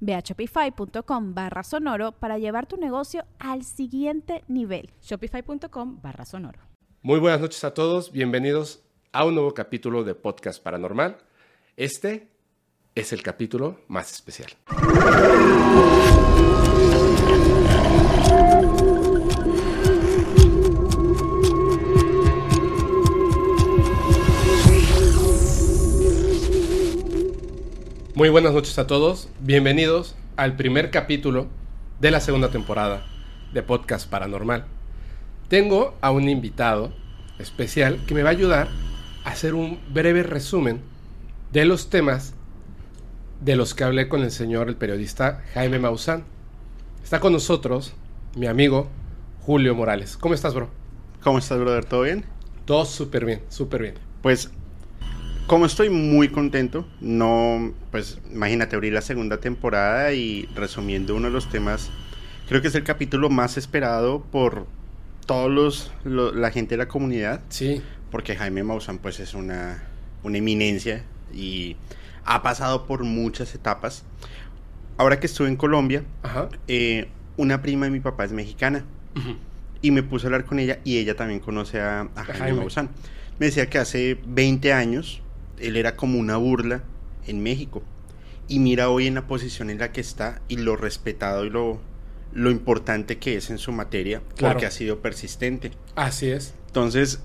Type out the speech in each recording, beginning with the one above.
Ve a shopify.com barra sonoro para llevar tu negocio al siguiente nivel. Shopify.com barra sonoro. Muy buenas noches a todos, bienvenidos a un nuevo capítulo de Podcast Paranormal. Este es el capítulo más especial. Muy buenas noches a todos, bienvenidos al primer capítulo de la segunda temporada de Podcast Paranormal. Tengo a un invitado especial que me va a ayudar a hacer un breve resumen de los temas de los que hablé con el señor, el periodista Jaime Maussan. Está con nosotros mi amigo Julio Morales. ¿Cómo estás, bro? ¿Cómo estás, brother? ¿Todo bien? Todo súper bien, súper bien. Pues como estoy muy contento, no, pues imagínate abrir la segunda temporada y resumiendo uno de los temas, creo que es el capítulo más esperado por todos los, la gente de la comunidad. Sí. Porque Jaime Maussan pues es una, una eminencia y ha pasado por muchas etapas. Ahora que estuve en Colombia, eh, una prima de mi papá es mexicana y me puse a hablar con ella y ella también conoce a, Jaime, Jaime. Maussan. Me decía que hace 20 años él era como una burla en México. Y mira hoy en la posición en la que está y lo respetado y lo, lo importante que es en su materia, porque ha sido persistente. Así es. Entonces,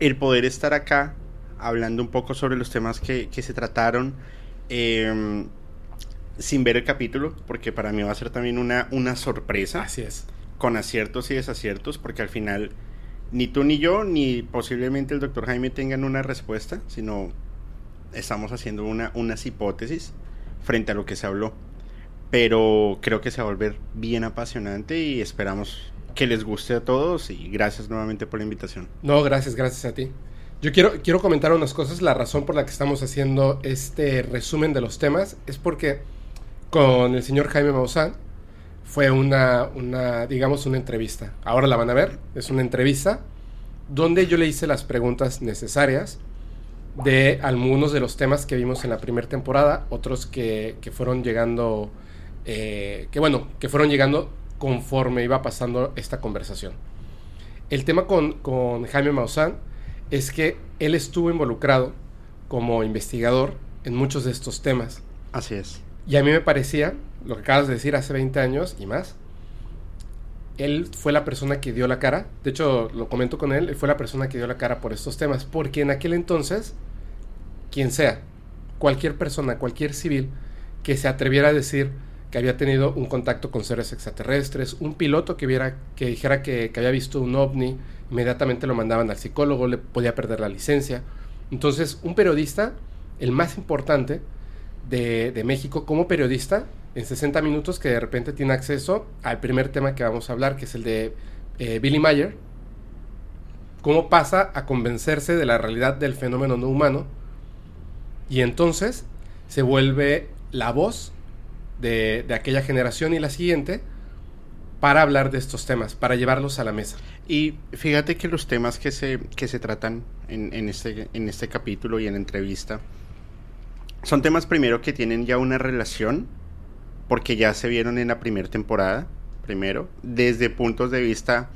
el poder estar acá hablando un poco sobre los temas que, se trataron, em, sin ver el capítulo, porque para mí va a ser también una, una sorpresa. Así es. Con aciertos y desaciertos, porque al final ni tú ni yo, ni posiblemente el doctor Jaime tengan una respuesta, sino estamos haciendo una, unas hipótesis frente a lo que se habló. Pero creo que se va a volver bien apasionante y esperamos que les guste a todos y gracias nuevamente por la invitación. No, gracias, gracias a ti. Yo quiero, quiero comentar unas cosas. La razón por la que estamos haciendo este resumen de los temas es porque con el señor Jaime Maussan fue una, una, digamos, una entrevista. Ahora la van a ver. Es una entrevista donde yo le hice las preguntas necesarias de algunos de los temas que vimos en la primera temporada, otros que, fueron llegando, eh, que bueno, que fueron llegando conforme iba pasando esta conversación. El tema con, con Jaime Maussan es que él estuvo involucrado como investigador en muchos de estos temas. Así es. Y a mí me parecía, lo que acabas de decir hace 20 años y más, él fue la persona que dio la cara, de hecho lo comento con él, él fue la persona que dio la cara por estos temas, porque en aquel entonces quien sea, cualquier persona, cualquier civil que se atreviera a decir que había tenido un contacto con seres extraterrestres, un piloto que, viera, que dijera que, había visto un ovni, inmediatamente lo mandaban al psicólogo, le podía perder la licencia. Entonces, un periodista, el más importante de, México como periodista, en 60 minutos que de repente tiene acceso al primer tema que vamos a hablar, que es el de eh, Billy Mayer, cómo pasa a convencerse de la realidad del fenómeno no humano y entonces se vuelve la voz de, aquella generación y la siguiente para hablar de estos temas, para llevarlos a la mesa. Y fíjate que los temas que se, que se tratan en, este, en este capítulo y en la entrevista son temas primero que tienen ya una relación, porque ya se vieron en la primera temporada, primero, desde puntos de vista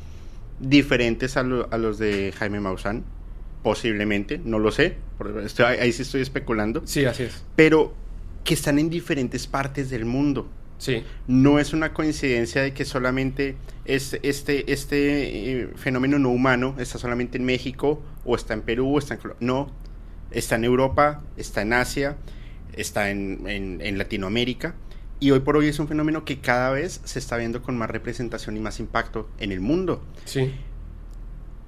diferentes a, a los de Jaime Maussan posiblemente, no lo sé, ahí sí estoy especulando. Sí, así es. Pero que están en diferentes partes del mundo. Sí. No es una coincidencia de que solamente este, este, este fenómeno no humano está solamente en México o está en Perú o está en Colombia. No, está en Europa, está en Asia, está en, en, Latinoamérica. Y hoy por hoy es un fenómeno que cada vez se está viendo con más representación y más impacto en el mundo. Sí.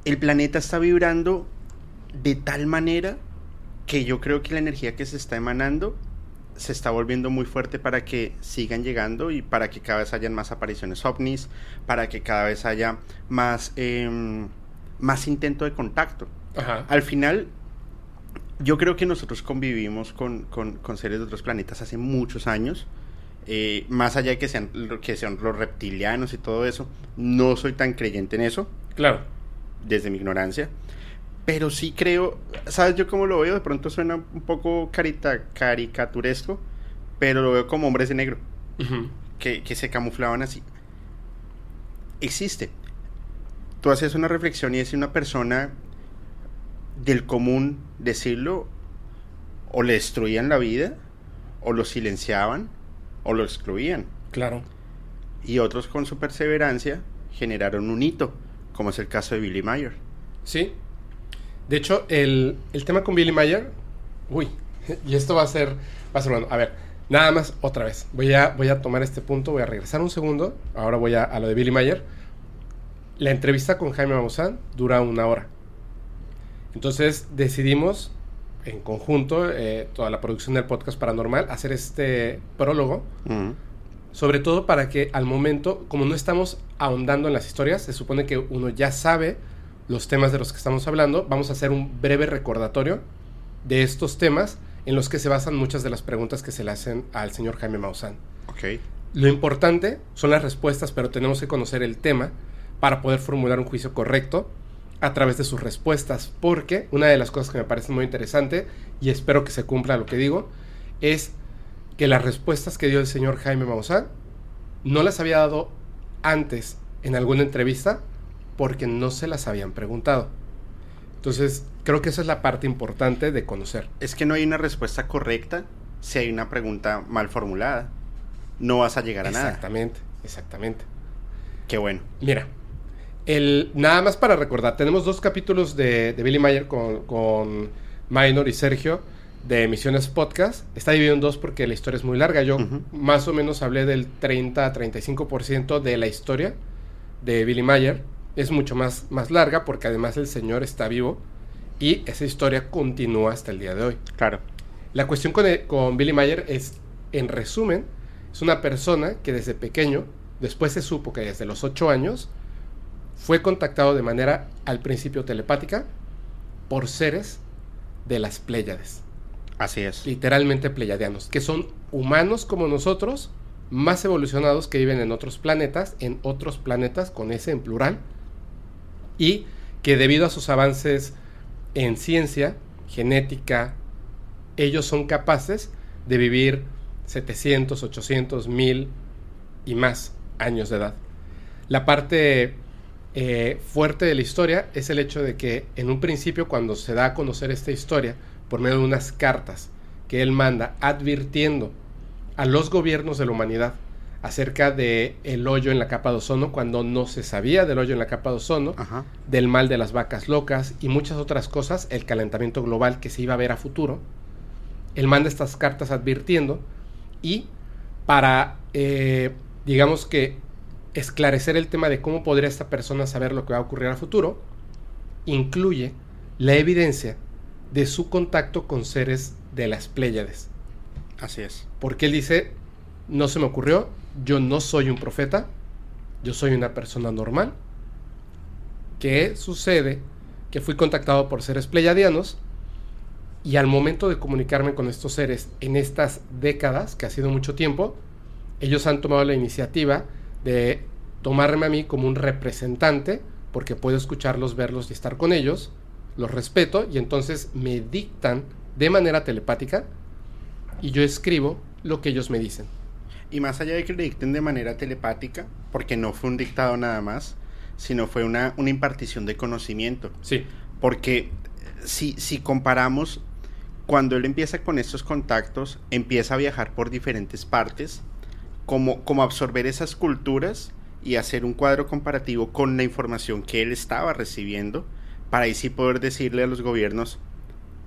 El planeta está vibrando de tal manera que yo creo que la energía que se está emanando se está volviendo muy fuerte para que sigan llegando y para que cada vez hayan más apariciones ovnis, para que cada vez haya más, em, más intento de contacto. Al final, yo creo que nosotros convivimos con, seres de otros planetas hace muchos años. Eh, más allá de que sean, que sean los reptilianos y todo eso, no soy tan creyente en eso. Claro. Desde mi ignorancia. Pero sí creo, ¿sabes yo cómo lo veo? De pronto suena un poco carita, caricaturesco, pero lo veo como hombres de negro, que, que se camuflaban así. Existe. Tú haces una reflexión y es una persona del común decirlo, o le destruían la vida, o lo silenciaban, o lo excluían. Claro. Y otros con su perseverancia generaron un hito, como es el caso de Billy Mayer. Sí, de hecho, el, tema con Billy Mayer. Uy, y esto va a ser. Va a ser bueno. A ver, nada más otra vez. Voy a, voy a tomar este punto, voy a regresar un segundo. Ahora voy a, a lo de Billy Mayer. La entrevista con Jaime Maussan dura una hora. Entonces decidimos en conjunto, eh, toda la producción del podcast paranormal, hacer este prólogo. Sobre todo para que al momento, como no estamos ahondando en las historias, se supone que uno ya sabe los temas de los que estamos hablando, vamos a hacer un breve recordatorio de estos temas en los que se basan muchas de las preguntas que se le hacen al señor Jaime Maussan. Okay. Lo importante son las respuestas, pero tenemos que conocer el tema para poder formular un juicio correcto a través de sus respuestas, porque una de las cosas que me parece muy interesante, y espero que se cumpla lo que digo, es que las respuestas que dio el señor Jaime Maussan no las había dado antes en alguna entrevista, porque no se las habían preguntado. Entonces, creo que esa es la parte importante de conocer. Es que no hay una respuesta correcta si hay una pregunta mal formulada. No vas a llegar a nada. Exactamente, exactamente. Qué bueno. Mira, el, nada más para recordar, tenemos dos capítulos de, Billy Mayer con, con Minor y Sergio de Emisiones Podcast. Está dividido en dos porque la historia es muy larga. Yo más o menos hablé del 30 a 35% de la historia de Billy Mayer es mucho más, más larga porque además el señor está vivo y esa historia continúa hasta el día de hoy. Claro. La cuestión con, con Billy Mayer es, en resumen, es una persona que desde pequeño, después se supo que desde los 8 años, fue contactado de manera al principio telepática por seres de las Pléyades. Así es. Literalmente pleyadianos, que son humanos como nosotros, más evolucionados que viven en otros planetas, en otros planetas con ese en plural, y que debido a sus avances en ciencia, genética, ellos son capaces de vivir 700, 800, 1000 y más años de edad. La parte eh, fuerte de la historia es el hecho de que en un principio cuando se da a conocer esta historia por medio de unas cartas que él manda advirtiendo a los gobiernos de la humanidad acerca de el hoyo en la capa de ozono cuando no se sabía del hoyo en la capa de ozono, del mal de las vacas locas y muchas otras cosas, el calentamiento global que se iba a ver a futuro. Él manda estas cartas advirtiendo y para, eh, digamos que, esclarecer el tema de cómo podría esta persona saber lo que va a ocurrir a futuro, incluye la evidencia de su contacto con seres de las Pléyades. Así es. Porque él dice, no se me ocurrió, yo no soy un profeta, yo soy una persona normal. ¿Qué sucede? Que fui contactado por seres pleyadianos y al momento de comunicarme con estos seres en estas décadas, que ha sido mucho tiempo, ellos han tomado la iniciativa de tomarme a mí como un representante, porque puedo escucharlos, verlos y estar con ellos, los respeto y entonces me dictan de manera telepática y yo escribo lo que ellos me dicen. Y más allá de que le dicten de manera telepática, porque no fue un dictado nada más, sino fue una, una impartición de conocimiento. Sí. Porque si, si comparamos, cuando él empieza con estos contactos, empieza a viajar por diferentes partes como, como absorber esas culturas y hacer un cuadro comparativo con la información que él estaba recibiendo para ahí sí poder decirle a los gobiernos,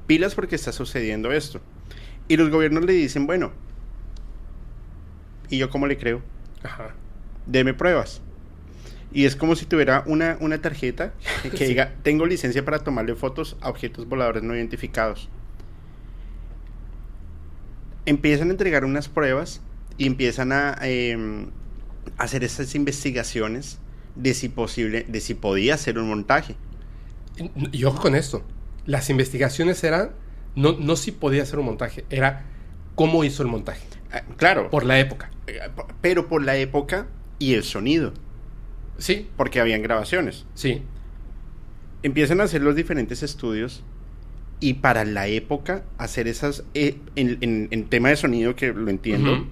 pilas porque está sucediendo esto. Y los gobiernos le dicen, bueno, ¿y yo cómo le creo? Ajá. Deme pruebas. Y es como si tuviera una, una tarjeta que diga, tengo licencia para tomarle fotos a objetos voladores no identificados. Empiezan a entregar unas pruebas y empiezan a em, hacer esas investigaciones de si posible, de si podía ser un montaje. Y, ojo con esto, las investigaciones eran no, no si podía ser un montaje, era cómo hizo el montaje. Ah, claro. Por la época. Eh, pero por la época y el sonido. Sí. Porque habían grabaciones. Sí. Empiezan a hacer los diferentes estudios y para la época hacer esas, eh, en, tema de sonido que lo entiendo,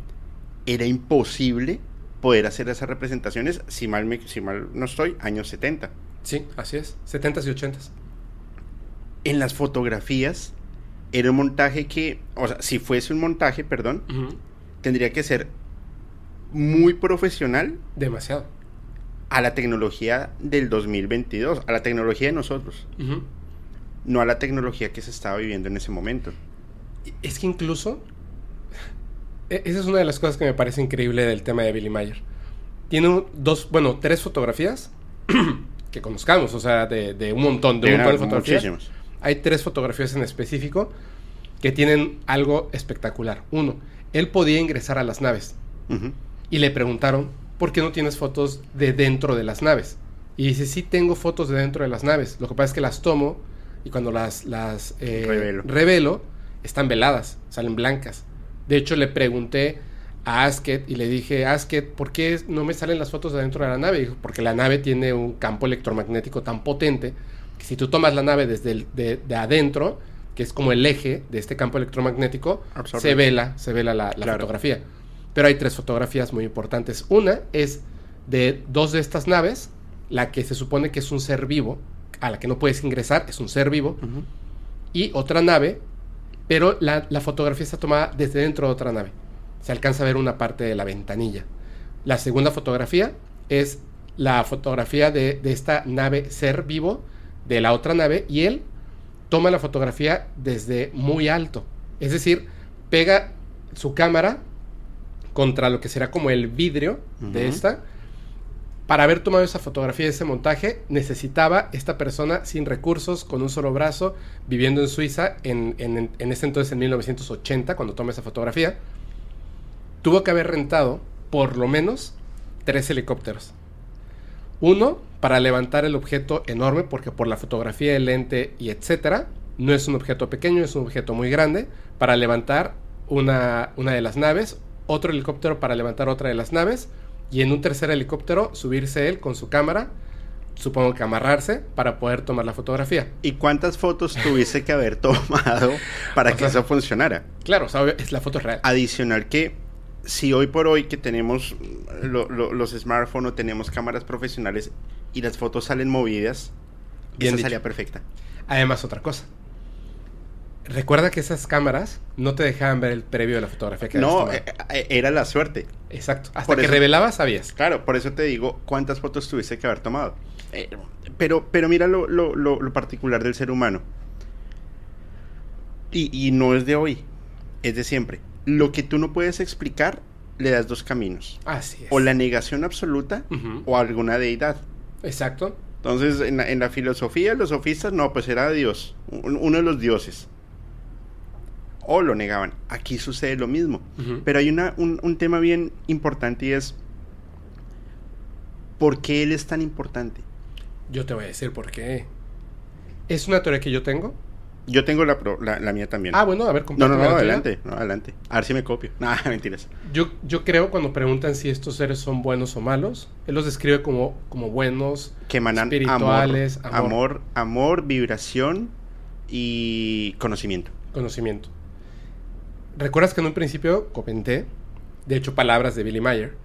era imposible poder hacer esas representaciones, si mal, me, si mal no estoy, años 70. Sí, así es, 70 y 80 En las fotografías era un montaje que, o sea, si fuese un montaje, perdón, tendría que ser muy profesional. Demasiado. A la tecnología del 2022, a la tecnología de nosotros. No a la tecnología que se estaba viviendo en ese momento. Es que incluso e-, esa es una de las cosas que me parece increíble del tema de Billy Mayer. Tiene dos, bueno, tres fotografías que conozcamos, o sea, de, un montón, de, un montón de fotografías. Hay tres fotografías en específico que tienen algo espectacular. Uno, él podía ingresar a las naves y le preguntaron, ¿por qué no tienes fotos de dentro de las naves? Y dice, sí tengo fotos de dentro de las naves. Lo que pasa es que las tomo y cuando las, las eh, revelo, están veladas, salen blancas. De hecho, le pregunté a Asket y le dije, Asket, ¿por qué no me salen las fotos de dentro de la nave? Dijo, porque la nave tiene un campo electromagnético tan potente que si tú tomas la nave desde de, adentro, que es como el eje de este campo electromagnético, se vela, se vela la, fotografía. Pero hay tres fotografías muy importantes. Una es de dos de estas naves, la que se supone que es un ser vivo, a la que no puedes ingresar, es un ser vivo, y otra nave pero la, fotografía está tomada desde dentro de otra nave. Se alcanza a ver una parte de la ventanilla. La segunda fotografía es la fotografía de, esta nave ser vivo de la otra nave y él toma la fotografía desde muy alto. Es decir, pega su cámara contra lo que será como el vidrio de esta para haber tomado esa fotografía ese montaje, necesitaba esta persona sin recursos, con un solo brazo, viviendo en Suiza en, en, ese entonces, en 1980, cuando toma esa fotografía. Tuvo que haber rentado por lo menos tres helicópteros. Uno para levantar el objeto enorme, porque por la fotografía del lente y etcétera, no es un objeto pequeño, es un objeto muy grande, para levantar una, una de las naves, otro helicóptero para levantar otra de las naves, y en un tercer helicóptero subirse él con su cámara, supongo que amarrarse para poder tomar la fotografía. ¿Y cuántas fotos tuviese que haber tomado para que eso funcionara? Claro, es la foto real. Adicional que si hoy por hoy que tenemos los smartphones o tenemos cámaras profesionales y las fotos salen movidas, Bien esa salía perfecta. Además, otra cosa. Recuerda que esas cámaras no te dejaban ver el previo de la fotografía que No, eh, eh, era la suerte. Exacto. Hasta que revelabas sabías. Claro, por eso te digo cuántas fotos tuviste que haber tomado. Eh, pero, pero mira lo, lo, lo, particular del ser humano. Y, y no es de hoy, es de siempre. Lo que tú no puedes explicar, le das dos caminos. Así es. O la negación absoluta o alguna deidad. Exacto. Entonces, en la, en la filosofía, los sofistas, no, pues era Dios, uno de los dioses o lo negaban. Aquí sucede lo mismo. Pero hay una, un, tema bien importante y es, ¿por qué él es tan importante? Yo te voy a decir por qué. Es una teoría que yo tengo. Yo tengo la, la, mía también. Ah, bueno, a ver, No, no, no, adelante, no, adelante. A ver si me copio. No, mentiras. Yo, yo creo cuando preguntan si estos seres son buenos o malos, él los describe como, como buenos, que emanan espirituales, amor, amor, amor, vibración y conocimiento. Conocimiento. ¿Recuerdas que en un principio comenté, de hecho palabras de Billy Mayer,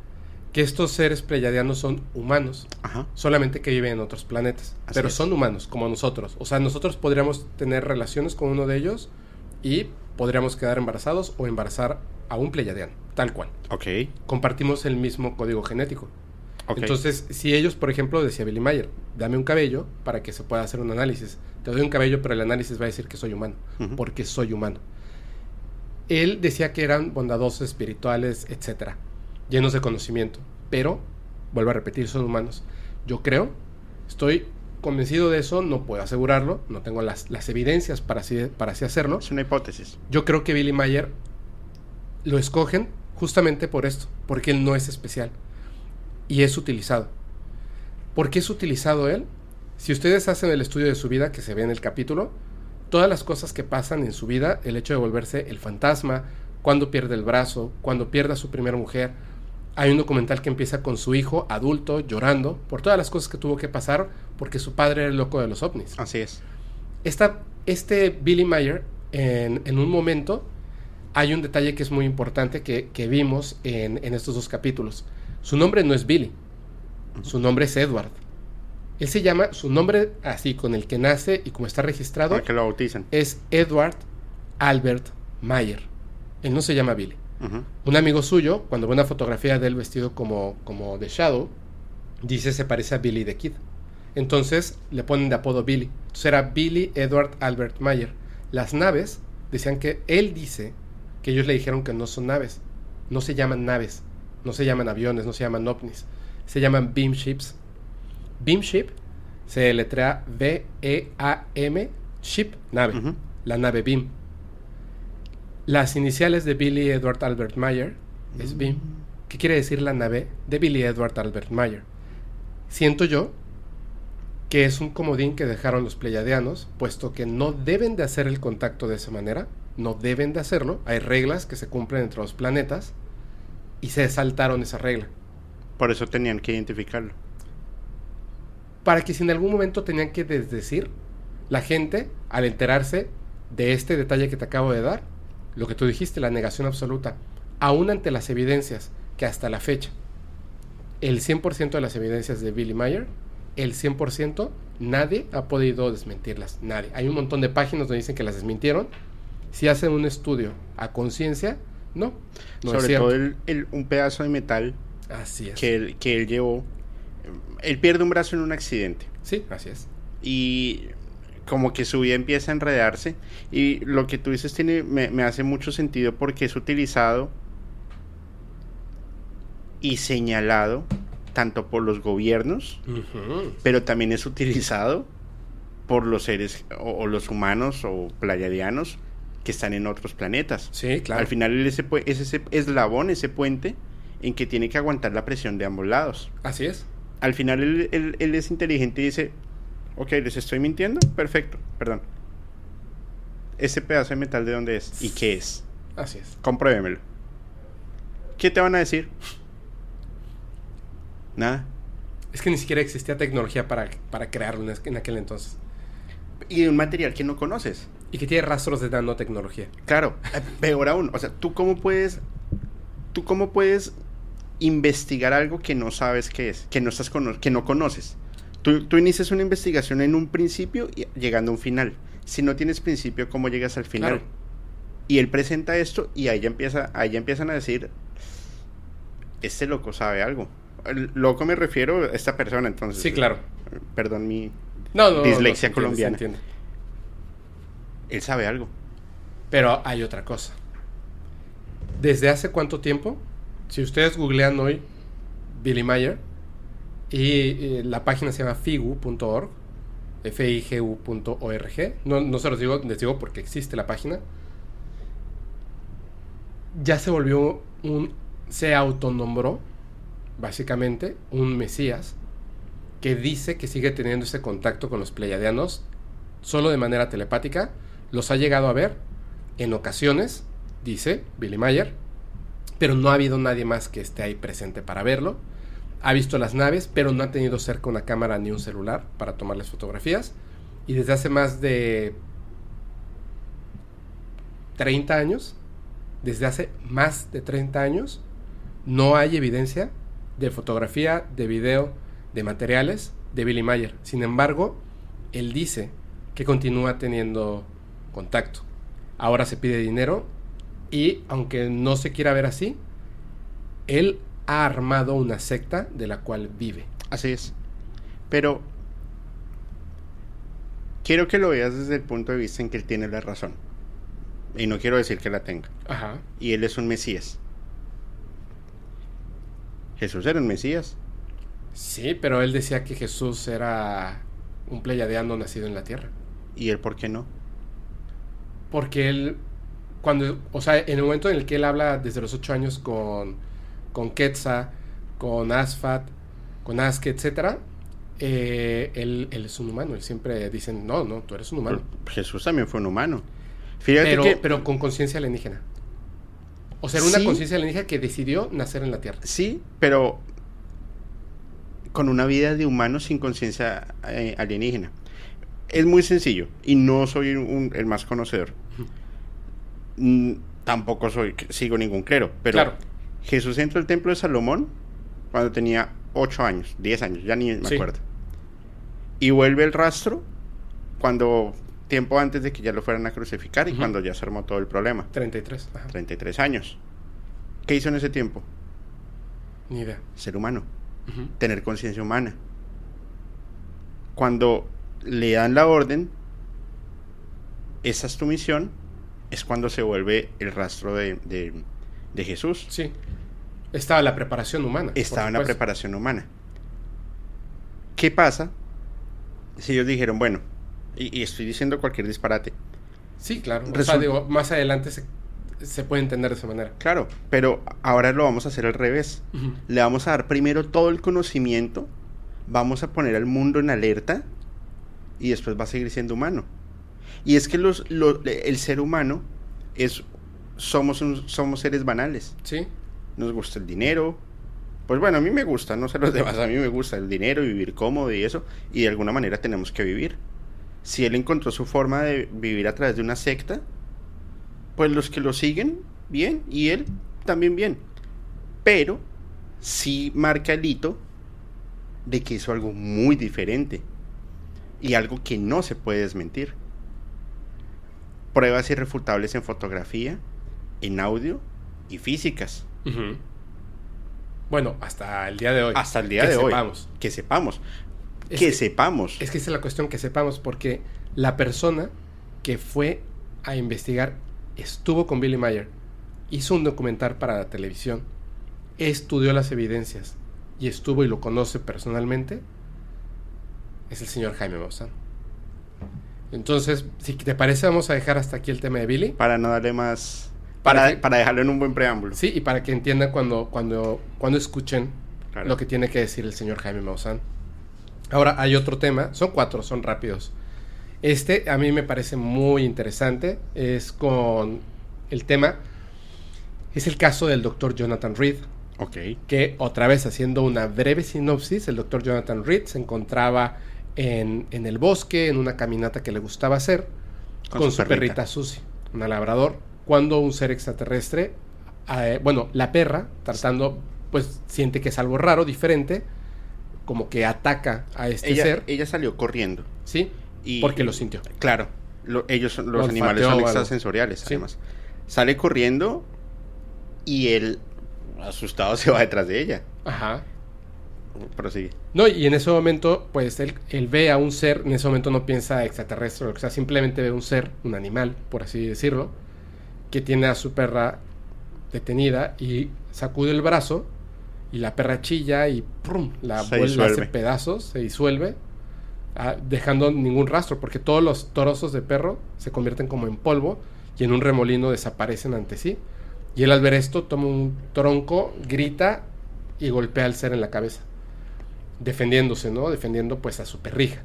que estos seres pleyadianos son humanos, solamente que viven en otros planetas, pero son humanos como nosotros. O sea, nosotros podríamos tener relaciones con uno de ellos y podríamos quedar embarazados o embarazar a un pleyadiano, tal cual. Ok. Compartimos el mismo código genético. Entonces, si ellos, por ejemplo, decía Billy Mayer, dame un cabello para que se pueda hacer un análisis. Te doy un cabello, pero el análisis va a decir que soy humano, porque soy humano. Él decía que eran bondadosos, espirituales, etcétera, llenos de conocimiento, pero, vuelvo a repetir, son humanos. Yo creo, estoy convencido de eso, no puedo asegurarlo, no tengo las, las evidencias para así, para así hacerlo. Es una hipótesis. Yo creo que Billy Mayer lo escogen justamente por esto, porque él no es especial y es utilizado. ¿Por qué es utilizado él? Si ustedes hacen el estudio de su vida que se ve en el capítulo, todas las cosas que pasan en su vida, el hecho de volverse el fantasma, cuando pierde el brazo, cuando pierde a su primera mujer, hay un documental que empieza con su hijo adulto llorando por todas las cosas que tuvo que pasar porque su padre era el loco de los ovnis. Así es. Esta, este Billy Mayer, en, en, un momento, hay un detalle que es muy importante que, que vimos en, en, estos dos capítulos. Su nombre no es Billy, su nombre es Edward. Él se llama, su nombre así, con el que nace y como está registrado, que lo bautizan. es Edward Albert Mayer. Él no se llama Billy. Un amigo suyo, cuando ve una fotografía de él vestido como, como de Shadow, dice se parece a Billy the Kid. Entonces le ponen de apodo Billy. Entonces era Billy Edward Albert Mayer. Las naves decían que él dice que ellos le dijeron que no son naves. No se llaman naves. No se llaman aviones, no se llaman ovnis. Se llaman beam ships. Beam ship se letrea B-E-A-M, ship, nave. Uh -huh. La nave beam. Las iniciales de Billy Edward Albert Mayer es BEAM. ¿Qué quiere decir la nave de Billy Edward Albert Mayer? Siento yo que es un comodín que dejaron los pleyadianos, puesto que no deben de hacer el contacto de esa manera, no deben de hacerlo, hay reglas que se cumplen entre los planetas, y se saltaron esa regla. Por eso tenían que identificarlo. Para que si en algún momento tenían que desdecir, la gente, al enterarse de este detalle que te acabo de dar, lo que tú dijiste, la negación absoluta, aún ante las evidencias que hasta la fecha, el 100% de las evidencias de Billy Mayer, el 100% nadie ha podido desmentirlas, nadie. Hay un montón de páginas donde dicen que las desmintieron. Si hacen un estudio a conciencia, no. no Sobre todo el, el, un pedazo de metal así es. Que, él, que él llevó. Él pierde un brazo en un accidente. Sí, así es. Y como que su vida empieza a enredarse. Y lo que tú dices tiene me, me, hace mucho sentido porque es utilizado y señalado tanto por los gobiernos uh -huh. pero también es utilizado por los seres o, o, los humanos o playadianos que están en otros planetas. Sí claro. Al final ese es ese eslabón ese puente en que tiene que aguantar la presión de ambos lados. Así es. Al final él, él, él es inteligente y dice Ok, ¿les estoy mintiendo? Perfecto, perdón. ¿Ese pedazo de metal de dónde es? ¿Y qué es? Así es. Compruébemelo. ¿Qué te van a decir? Nada. Es que ni siquiera existía tecnología para, para crearlo en aquel entonces. Y de un material que no conoces. Y que tiene rastros de nanotecnología. Claro, peor aún. O sea, ¿tú cómo puedes... ¿Tú cómo puedes investigar algo que no sabes qué es? Que no, estás que no conoces. Tú, tú, inicias una investigación en un principio y llegando a un final. Si no tienes principio, ¿cómo llegas al final? Claro. Y él presenta esto y ahí ya, empieza, ahí ya empiezan a decir, este loco sabe algo. El loco me refiero a esta persona, entonces. Sí, claro. Perdón mi no, no, dislexia no, colombiana. Entiende. Él sabe algo. Pero hay otra cosa. ¿Desde hace cuánto tiempo? Si ustedes googlean hoy Billy Mayer, y eh, la página se llama figu.org, figu.org. No, no se los digo, les digo porque existe la página. Ya se volvió un. Se autonombró, básicamente, un Mesías que dice que sigue teniendo ese contacto con los pleiadianos solo de manera telepática. Los ha llegado a ver en ocasiones, dice Billy Mayer, pero no ha habido nadie más que esté ahí presente para verlo ha visto las naves, pero no ha tenido cerca una cámara ni un celular para tomarles fotografías. Y desde hace más de 30 años, desde hace más de 30 años, no hay evidencia de fotografía, de video, de materiales de Billy Mayer. Sin embargo, él dice que continúa teniendo contacto. Ahora se pide dinero Y aunque no se quiera ver así, él ha armado una secta de la cual vive. Así es. Pero quiero que lo veas desde el punto de vista en que él tiene la razón. Y no quiero decir que la tenga. Ajá. Y él es un Mesías. Jesús era un Mesías. Sí, pero él decía que Jesús era un pleiadiano nacido en la tierra. ¿Y él por qué no? Porque él, cuando, o sea, en el momento en el que él habla desde los ocho años con, con Quetzal, con Asfat, con Aske, etcétera, eh, él, él, es un humano. Él siempre dicen, no, no, tú eres un humano. Jesús también fue un humano. Fíjate pero, que... pero con conciencia alienígena. O sea, era una conciencia alienígena que decidió nacer en la Tierra. Sí, pero con una vida de humano sin conciencia eh, alienígena. Es muy sencillo y no soy el más conocedor. Mm, tampoco soy sigo ningún clero, pero Jesús entró al templo de Salomón cuando tenía 8 años, 10 años, ya ni me acuerdo. Y vuelve el rastro cuando tiempo antes de que ya lo fueran a crucificar y cuando ya se armó todo el problema. 33. 33 años. ¿Qué hizo en ese tiempo? Ni idea. Ser humano. Tener conciencia humana. Cuando le dan la orden, esa es tu misión, es cuando se vuelve el rastro de, de, Jesús. Sí. Estaba la preparación humana. Estaba en la preparación humana. ¿Qué pasa si ellos dijeron, bueno, y, estoy diciendo cualquier disparate. Sí, claro. O sea, digo, más adelante se, puede entender de esa manera. Claro, pero ahora lo vamos a hacer al revés. Le vamos a dar primero todo el conocimiento, vamos a poner al mundo en alerta y después va a seguir siendo humano. Y es que los, el ser humano es somos somos seres banales. Sí. Nos gusta el dinero. Pues bueno, a mí me gusta, no sé los demás, a mí me gusta el dinero, vivir cómodo y eso, y de alguna manera tenemos que vivir si él encontró su forma de vivir a través de una secta, pues los que lo siguen, bien, y él también bien. Pero sí marca el hito de que hizo algo muy diferente y algo que no se puede desmentir. Pruebas irrefutables en fotografía, en audio y físicas. Bueno, hasta el día de hoy. Hasta el día de hoy. Que sepamos que, sepamos. Es que esa es la cuestión, que sepamos, porque la persona que fue a investigar estuvo con Billy Mayer, hizo un documental para la televisión, estudió las evidencias y estuvo y lo conoce personalmente, es el señor Jaime Maussan. Entonces, si te parece, vamos a dejar hasta aquí el tema de Billy. Para no darle más. Para, para, dejarlo en un buen preámbulo. Sí, y para que entiendan cuando, cuando, cuando escuchen lo que tiene que decir el señor Jaime Maussan. Ahora hay otro tema, son cuatro, son rápidos. Este a mí me parece muy interesante, es con el tema, es el caso del doctor Jonathan Reed. Ok. Que otra vez haciendo una breve sinopsis, el doctor Jonathan Reed se encontraba en, el bosque, en una caminata que le gustaba hacer, con, su, perrita. Susie, una labrador, cuando un ser extraterrestre, eh, bueno, la perra, tratando, pues siente que es algo raro, diferente, como que ataca a este ser. Ella salió corriendo. Sí, y, porque lo sintió. Claro, ellos, los animales son extrasensoriales, además. Sale corriendo y él, asustado, se va detrás de ella. Ajá. Prosigue. No, y en ese momento, pues él, él, ve a un ser, en ese momento no piensa extraterrestre o sea, simplemente ve un ser, un animal, por así decirlo, que tiene a su perra detenida y sacude el brazo y la perra chilla y ¡prum! la vuelve a hacer pedazos, se disuelve, ah, dejando ningún rastro, porque todos los torozos de perro se convierten como en polvo y en un remolino desaparecen ante sí. Y él al ver esto toma un tronco, grita y golpea al ser en la cabeza, defendiéndose, ¿no? Defendiendo pues a su perrija.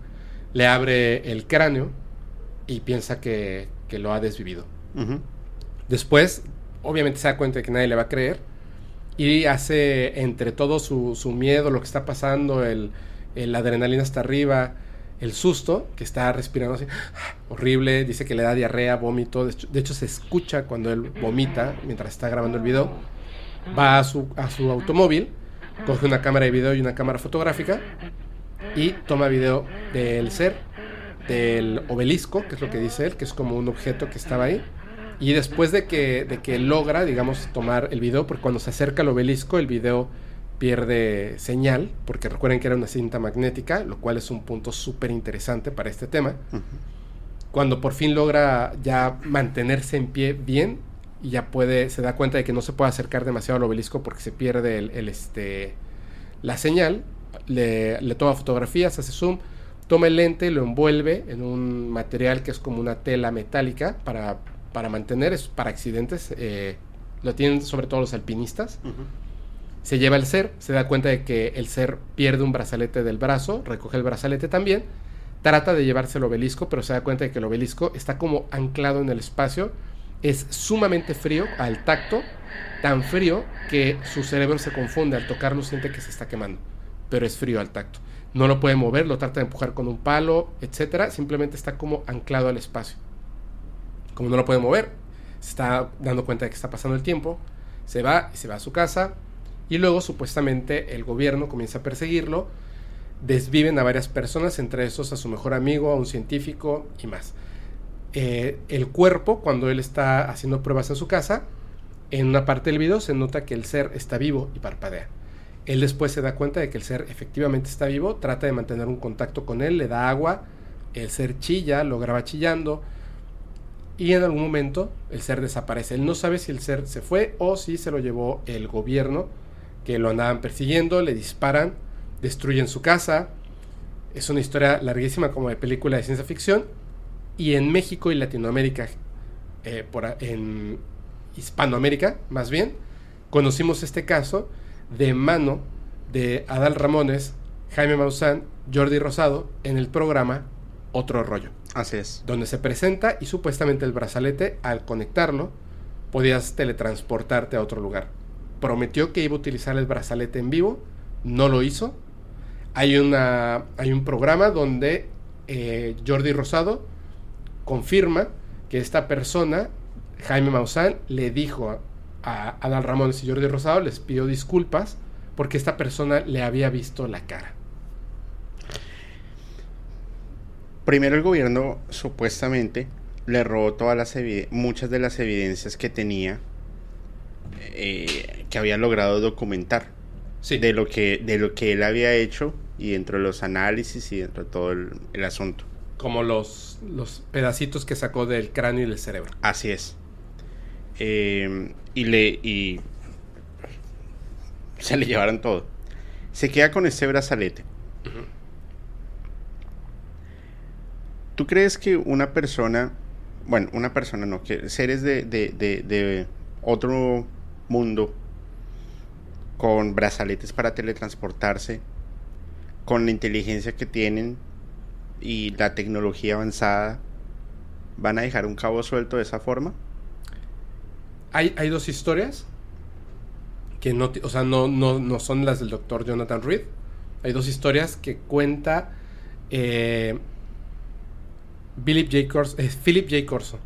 Le abre el cráneo y piensa que, que lo ha desvivido. Después, obviamente se da cuenta de que nadie le va a creer y hace entre todo su, su miedo, lo que está pasando, el, adrenalina está arriba, el susto, que está respirando así, horrible, dice que le da diarrea, vómito, de hecho, se escucha cuando él vomita mientras está grabando el video, va a su, a su automóvil, coge una cámara de video y una cámara fotográfica y toma video del ser, del obelisco, que es lo que dice él, que es como un objeto que estaba ahí, Y después de que, de que logra, digamos, tomar el video, porque cuando se acerca al obelisco, el video pierde señal, porque recuerden que era una cinta magnética, lo cual es un punto súper interesante para este tema. Cuando por fin logra ya mantenerse en pie bien y ya puede, se da cuenta de que no se puede acercar demasiado al obelisco porque se pierde el, este, la señal, le, le, toma fotografías, hace zoom, toma el lente, lo envuelve en un material que es como una tela metálica para, para mantener, es para accidentes, eh, lo tienen sobre todo los alpinistas. Se lleva el ser, se da cuenta de que el ser pierde un brazalete del brazo, recoge el brazalete también, trata de llevarse el obelisco, pero se da cuenta de que el obelisco está como anclado en el espacio, es sumamente frío al tacto, tan frío que su cerebro se confunde, al tocarlo siente que se está quemando, pero es frío al tacto. No lo puede mover, lo trata de empujar con un palo, etcétera, simplemente está como anclado al espacio. Como no lo puede mover, se está dando cuenta de que está pasando el tiempo, se va y se va a su casa, y luego supuestamente el gobierno comienza a perseguirlo, desviven a varias personas, entre esos a su mejor amigo, a un científico y más. Eh, el cuerpo, cuando él está haciendo pruebas en su casa, en una parte del video se nota que el ser está vivo y parpadea. Él después se da cuenta de que el ser efectivamente está vivo, trata de mantener un contacto con él, le da agua, el ser chilla, lo graba chillando y en algún momento el ser desaparece. Él no sabe si el ser se fue o si se lo llevó el gobierno que lo andaban persiguiendo, le disparan, destruyen su casa. Es una historia larguísima como de película de ciencia ficción. Y en México y Latinoamérica, eh, por, en Hispanoamérica más bien, conocimos este caso de mano de Adal Ramones, Jaime Maussan, Jordi Rosado en el programa Otro Rollo. Así es. Donde se presenta y supuestamente el brazalete, al conectarlo, podías teletransportarte a otro lugar prometió que iba a utilizar el brazalete en vivo, no lo hizo. Hay, una, hay un programa donde eh, Jordi Rosado confirma que esta persona, Jaime Maussan, le dijo a Adal Ramones y Jordi Rosado, les pidió disculpas porque esta persona le había visto la cara. Primero el gobierno supuestamente le robó todas las muchas de las evidencias que tenía eh, que había logrado documentar de, lo que, de lo que él había hecho y dentro de los análisis y dentro de todo el, asunto. Como los, los pedacitos que sacó del cráneo y del cerebro. Así es. Eh, y le y se le llevaron todo. Se queda con este brazalete. ¿Tú crees que una persona, bueno, una persona no, que seres de, de, de otro mundo con brazaletes para teletransportarse, con la inteligencia que tienen y la tecnología avanzada, ¿van a dejar un cabo suelto de esa forma? Hay, hay dos historias que no, o sea, no, no, son las del doctor Jonathan Reed. Hay dos historias que cuenta eh, Philip J. Corso, eh, Philip J. Corso.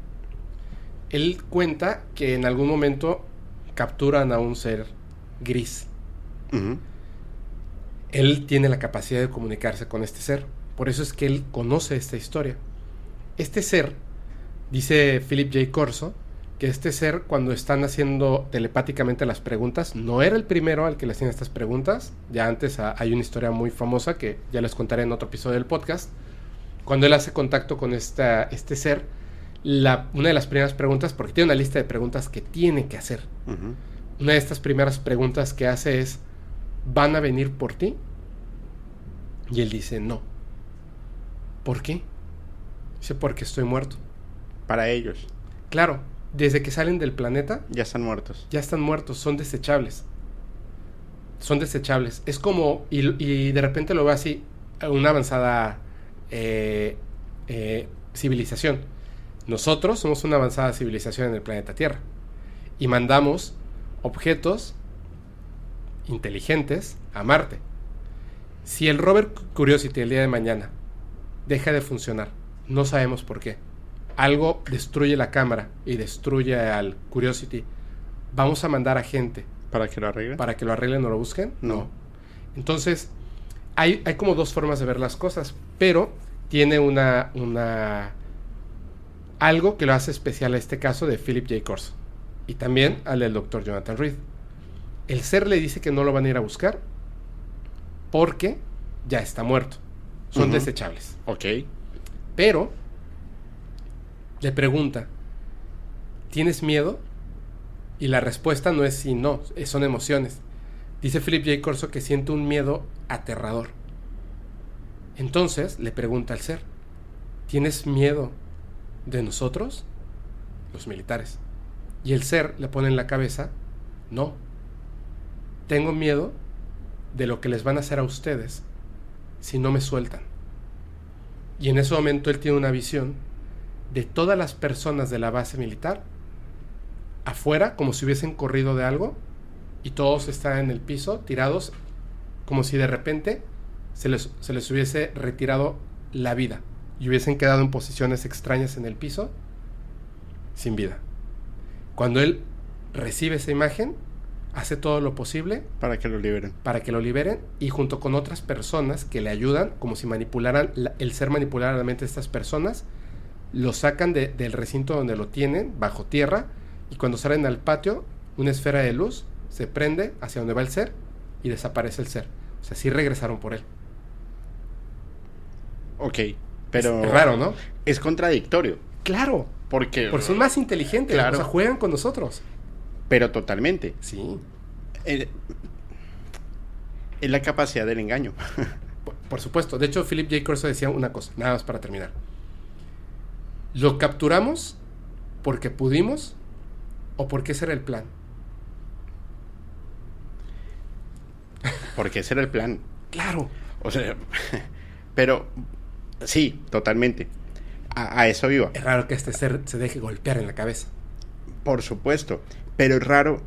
Él cuenta que en algún momento capturan a un ser gris. Él tiene la capacidad de comunicarse con este ser. Por eso es que él conoce esta historia. Este ser, dice Philip J. Corso, que este ser cuando están haciendo telepáticamente las preguntas, no era el primero al que le hacían estas preguntas, ya antes hay una historia muy famosa que ya les contaré en otro episodio del podcast, cuando él hace contacto con esta, este ser, una de las primeras preguntas, porque tiene una lista de preguntas que tiene que hacer. Una de estas primeras preguntas que hace es, ¿van a venir por ti? Y él dice, no. ¿Por qué? Dice, porque estoy muerto. Para ellos. Claro, desde que salen del planeta... Ya están muertos. Ya están muertos, son desechables. Son desechables. Es como, y, de repente lo ve así, una avanzada eh, eh, civilización nosotros somos una avanzada civilización en el planeta Tierra y mandamos objetos inteligentes a Marte. Si el rover Curiosity el día de mañana deja de funcionar, no sabemos por qué, algo destruye la cámara y destruye al Curiosity, vamos a mandar a gente. ¿Para que lo arreglen? ¿Para que lo arreglen o lo busquen? No. Entonces, hay, hay como dos formas de ver las cosas, pero tiene una, una algo que lo hace especial a este caso de Philip J. Corso y también al del doctor Jonathan Reed. El ser le dice que no lo van a ir a buscar porque ya está muerto. Son desechables. Ok. Pero le pregunta, ¿tienes miedo? Y la respuesta no es sí, no, son emociones. Dice Philip J. Corso que siente un miedo aterrador. Entonces le pregunta al ser, ¿tienes miedo de nosotros? Los militares. Y el ser le pone en la cabeza, no, tengo miedo de lo que les van a hacer a ustedes si no me sueltan. Y en ese momento él tiene una visión de todas las personas de la base militar afuera como si hubiesen corrido de algo y todos están en el piso tirados como si de repente se les, se les hubiese retirado la vida y hubiesen quedado en posiciones extrañas en el piso sin vida. Cuando él recibe esa imagen, hace todo lo posible para que lo liberen. Para que lo liberen y junto con otras personas que le ayudan, como si manipularan, el ser manipulara la mente de estas personas, lo sacan del recinto donde lo tienen, bajo tierra, y cuando salen al patio, una esfera de luz se prende hacia donde va el ser y desaparece el ser. O sea, sí regresaron por él. Ok, pero... Es raro, ¿no? Es contradictorio. Claro. Porque... Porque son más inteligentes, claro. o sea, juegan con nosotros. Pero totalmente. Sí. Eh, es la capacidad del engaño. por, supuesto. De hecho, Philip J. Corso decía una cosa, nada más para terminar. ¿Lo capturamos porque pudimos o porque ese era el plan? Porque ese era el plan. Claro. O sea, pero sí, totalmente. A, a, eso iba. Es raro que este ser se deje golpear en la cabeza. Por supuesto. Pero es raro.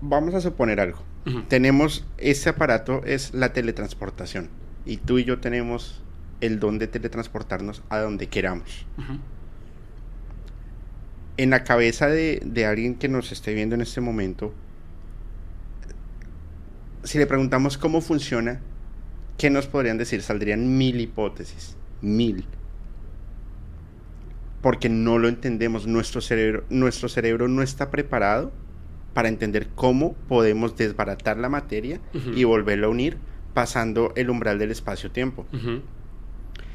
Vamos a suponer algo. Tenemos ese aparato, es la teletransportación. Y tú y yo tenemos el don de teletransportarnos a donde queramos. En la cabeza de, de alguien que nos esté viendo en este momento, si le preguntamos cómo funciona, ¿qué nos podrían decir? Saldrían mil hipótesis. Mil porque no lo entendemos. Nuestro cerebro, nuestro cerebro no está preparado para entender cómo podemos desbaratar la materia y volverla a unir pasando el umbral del espacio-tiempo.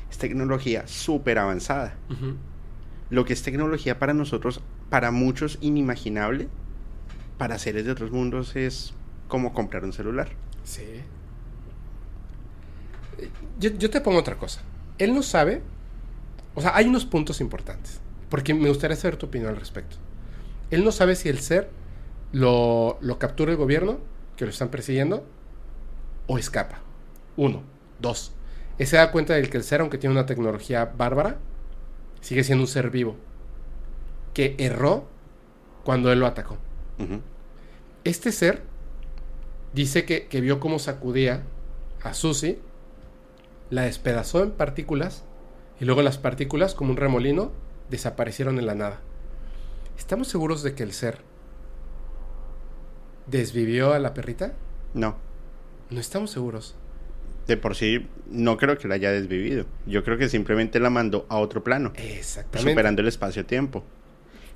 Es tecnología súper avanzada. Lo que es tecnología para nosotros, para muchos inimaginable, para seres de otros mundos es como comprar un celular. Sí. Yo, yo te pongo otra cosa. Él no sabe o sea, hay unos puntos importantes, porque me gustaría saber tu opinión al respecto. Él no sabe si el ser lo, lo captura el gobierno, que lo están persiguiendo, o escapa. Uno. Dos. Él se da cuenta de que el ser, aunque tiene una tecnología bárbara, sigue siendo un ser vivo, que erró cuando él lo atacó. Este ser dice que, que vio cómo sacudía a Susie, la despedazó en partículas y luego las partículas, como un remolino, desaparecieron en la nada. ¿Estamos seguros de que el ser desvivió a la perrita? No. No estamos seguros. De por sí, no creo que la haya desvivido. Yo creo que simplemente la mandó a otro plano. Exactamente. Superando el espacio-tiempo.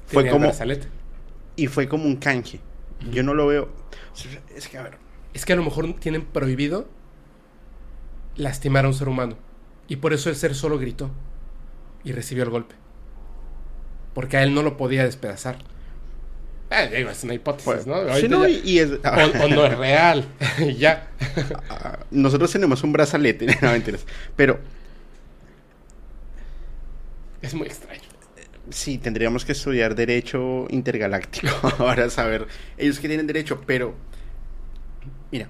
Fue como. Y fue como un canje. Yo no lo veo. Es que, a ver. Es que a lo mejor tienen prohibido lastimar a un ser humano. Y por eso el ser solo gritó y recibió el golpe. Porque a él no lo podía despedazar. Eh, es una hipótesis, pues, ¿no? no y, es... o, no es real. ya. Nosotros tenemos un brazalete, no mentiras. Pero. Es muy extraño. Sí, tendríamos que estudiar Derecho Intergaláctico para saber. Ellos que tienen derecho, pero. Mira,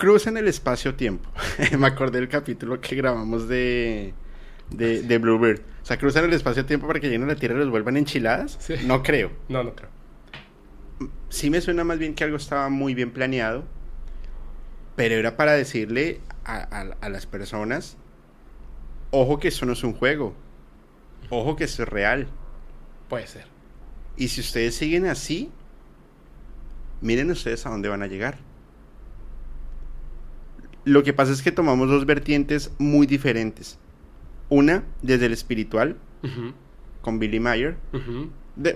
cruzan el espacio-tiempo. Me acordé del capítulo que grabamos de, de, de Bluebird. O sea, cruzan el espacio-tiempo para que lleguen a la Tierra y los vuelvan enchiladas. No creo. No, no creo. Sí me suena más bien que algo estaba muy bien planeado. Pero era para decirle a, las personas, ojo que esto no es un juego. Ojo que esto es real. Puede ser. Y si ustedes siguen así, miren ustedes a dónde van a llegar Lo que pasa es que tomamos dos vertientes muy diferentes. Una, desde el espiritual, con Billy Mayer.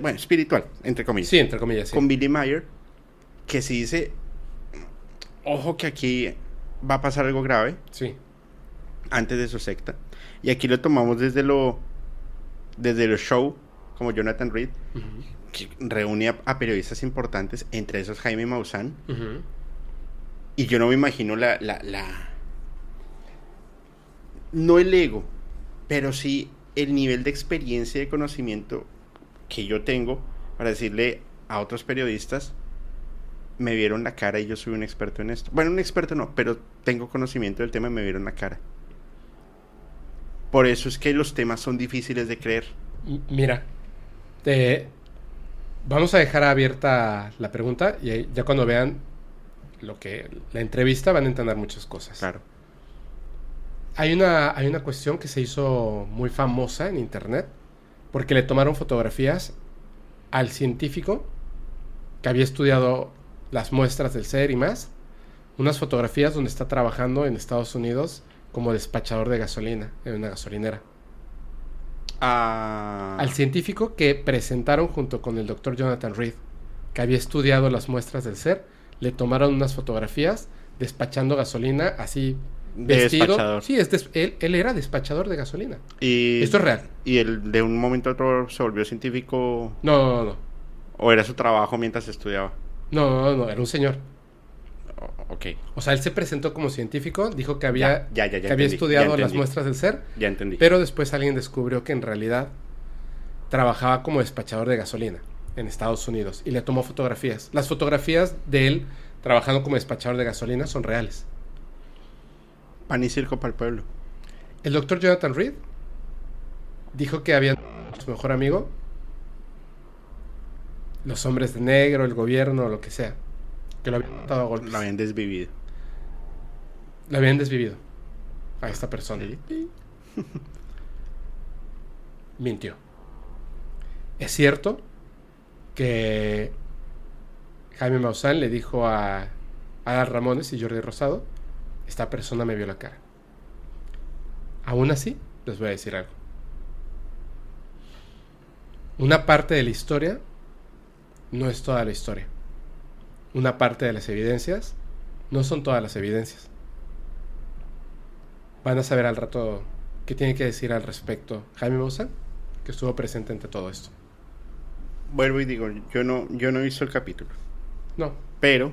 bueno, espiritual, entre comillas. Sí, entre comillas, Con Billy Mayer, que se dice, ojo que aquí va a pasar algo grave. Sí. Antes de su secta. Y aquí lo tomamos desde lo, desde el show, como Jonathan Reed, que reúne a, periodistas importantes, entre esos Jaime Maussan. Y yo no me imagino la, la, la... No el ego, pero sí el nivel de experiencia y de conocimiento que yo tengo para decirle a otros periodistas, me vieron la cara y yo soy un experto en esto. Bueno, un experto no, pero tengo conocimiento del tema y me vieron la cara. Por eso es que los temas son difíciles de creer. Mira, vamos a dejar abierta la pregunta y ya cuando vean lo que la entrevista van a entender muchas cosas. Claro. Hay una, hay una cuestión que se hizo muy famosa en internet porque le tomaron fotografías al científico que había estudiado las muestras del ser y más. Unas fotografías donde está trabajando en Estados Unidos como despachador de gasolina en una gasolinera. Ah. Al científico que presentaron junto con el doctor Jonathan Reed, que había estudiado las muestras del ser le tomaron unas fotografías despachando gasolina así vestido. Sí, es él, él, era despachador de gasolina. Y esto es real. Y él de un momento a otro se volvió científico. No, no, no. ¿O era su trabajo mientras estudiaba? No, no, no, era un señor. Ok. O sea, él se presentó como científico, dijo que había, que había estudiado las muestras del ser. Ya entendí. Pero después alguien descubrió que en realidad trabajaba como despachador de gasolina en Estados Unidos y le tomó fotografías. Las fotografías de él trabajando como despachador de gasolina son reales. Pan y circo para el pueblo. El doctor Jonathan Reed dijo que había su mejor amigo, los hombres de negro, el gobierno, lo que sea, que lo habían matado a golpes. Lo habían desvivido. Lo habían desvivido a esta persona. Mintió. Es cierto que Jaime Maussan le dijo a Adal Ramones y Jordi Rosado, esta persona me vio la cara. Aún así, les voy a decir algo. Una parte de la historia no es toda la historia. Una parte de las evidencias no son todas las evidencias. Van a saber al rato qué tiene que decir al respecto Jaime Maussan, que estuvo presente ante todo esto vuelvo y digo, yo no, yo no visto el capítulo. No. Pero,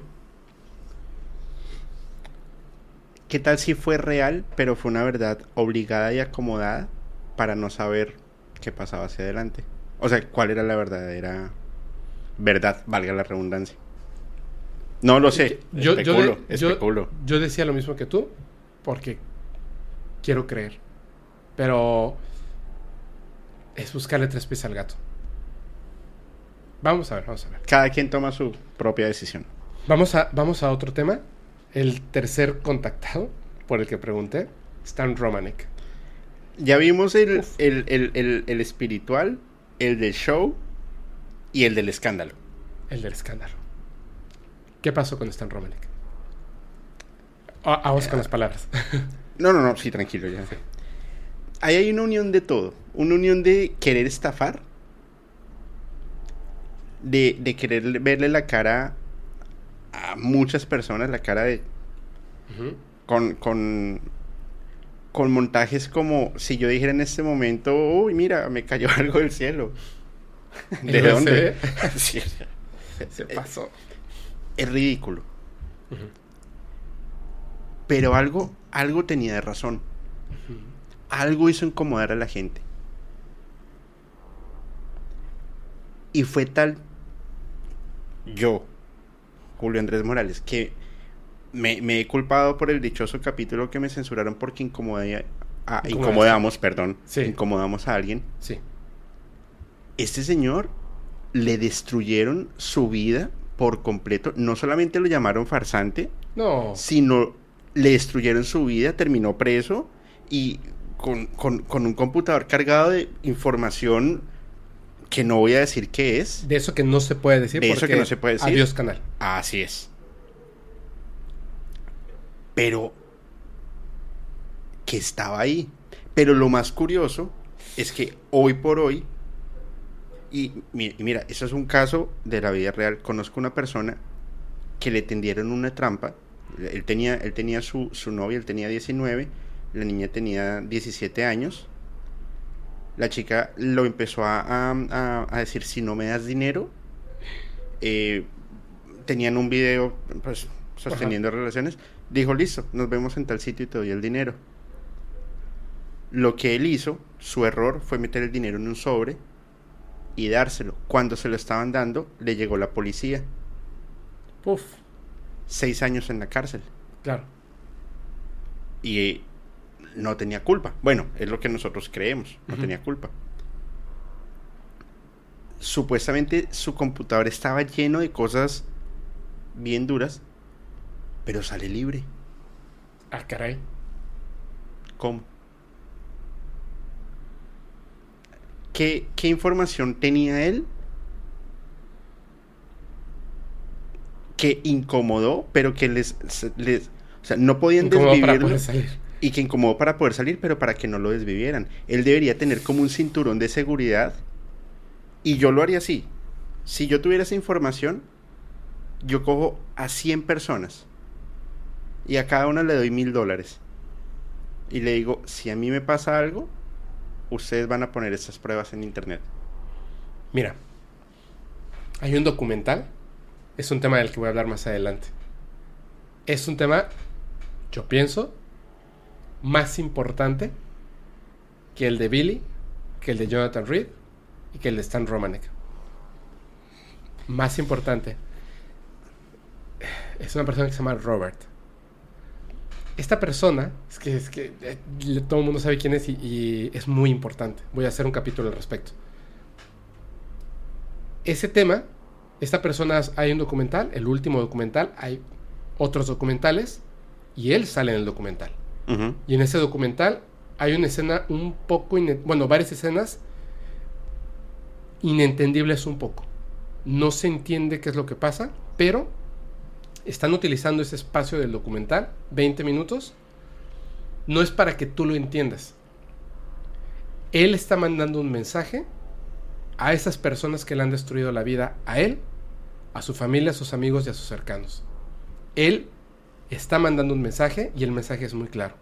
¿qué tal si fue real, pero fue una verdad obligada y acomodada para no saber qué pasaba hacia adelante? O sea, ¿cuál era la verdadera verdad, valga la redundancia? No lo sé. Yo, yo decía lo mismo que tú, porque quiero creer. Pero es buscarle tres pies al gato. Vamos a ver, vamos a ver. Cada quien toma su propia decisión. Vamos a, vamos a otro tema. El tercer contactado por el que pregunté, Stan Romanek. Ya vimos el, espiritual, el del show y el del escándalo. El del escándalo. ¿Qué pasó con Stan Romanek? vamos con las palabras. no, no, no, sí, tranquilo, ya. Ahí hay una unión de todo. Una unión de querer estafar de, querer verle la cara a muchas personas, la cara de... con, con, con montajes como si yo dijera en este momento, uy, mira, me cayó algo del cielo. ¿De dónde? Se pasó. Es ridículo. Pero algo, algo tenía de razón. Algo hizo incomodar a la gente. Y fue tal yo, Julio Andrés Morales, que me, he culpado por el dichoso capítulo que me censuraron porque incomodé a, incomodamos, perdón, incomodamos a alguien. Sí. Este señor le destruyeron su vida por completo. No solamente lo llamaron farsante, no. sino le destruyeron su vida, terminó preso y con, con un computador cargado de información que no voy a decir qué es. De eso que no se puede decir. De eso que no se puede decir. Adiós canal. Así es. Pero que estaba ahí. Pero lo más curioso es que hoy por hoy, y, mira, eso es un caso de la vida real. Conozco una persona que le tendieron una trampa. Él tenía, él tenía su, su novia, él tenía 19, la niña tenía 17 años. La chica lo empezó a, a, decir, si no me das dinero, eh, tenían un video pues, sosteniendo relaciones. Dijo, listo, nos vemos en tal sitio y te doy el dinero. Lo que él hizo, su error, fue meter el dinero en un sobre y dárselo. Cuando se lo estaban dando, le llegó la policía. Uf. Seis años en la cárcel. Claro. Y no tenía culpa. Bueno, es lo que nosotros creemos. No tenía culpa. Supuestamente su computador estaba lleno de cosas bien duras, pero sale libre. Ah, caray. ¿Cómo? ¿Qué, información tenía él que incomodó, pero que les, les o sea, no podían desvivirlo y que incomodó para poder salir, pero para que no lo desvivieran. Él debería tener como un cinturón de seguridad y yo lo haría así. Si yo tuviera esa información, yo cojo a 100 personas y a cada una le doy mil dólares y le digo, si a mí me pasa algo, ustedes van a poner estas pruebas en internet? Mira, hay un documental, es un tema del que voy a hablar más adelante. Es un tema, yo pienso, más importante que el de Billy, que el de Jonathan Reed y que el de Stan Romanek. Más importante. Es una persona que se llama Robert esta persona, es que, es que eh, todo el mundo sabe quién es y, es muy importante. Voy a hacer un capítulo al respecto. Ese tema, esta persona, hay un documental, el último documental, hay otros documentales y él sale en el documental. Y en ese documental hay una escena un poco, bueno, varias escenas inentendibles un poco. No se entiende qué es lo que pasa, pero están utilizando ese espacio del documental, 20 minutos, no es para que tú lo entiendas. Él está mandando un mensaje a esas personas que le han destruido la vida, a él, a su familia, a sus amigos y a sus cercanos. Él está mandando un mensaje y el mensaje es muy claro.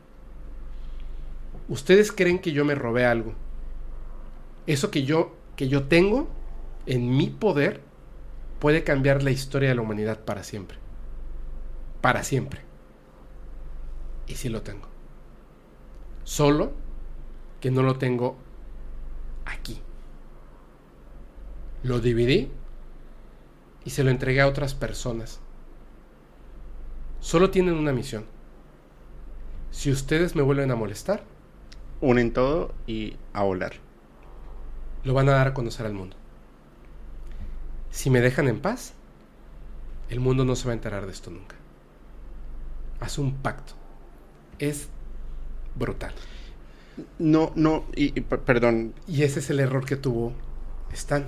Ustedes creen que yo me robé algo. Eso que yo que yo tengo en mi poder puede cambiar la historia de la humanidad para siempre para siempre. Y sí lo tengo. Solo que no lo tengo aquí. Lo dividí y se lo entregué a otras personas. Solo tienen una misión. Si ustedes me vuelven a molestar, unen todo y a volar. Lo van a dar a conocer al mundo. Si me dejan en paz, el mundo no se va a enterar de esto nunca. Haz un pacto. Es brutal. No, no, y, perdón. Y ese es el error que tuvo Stan,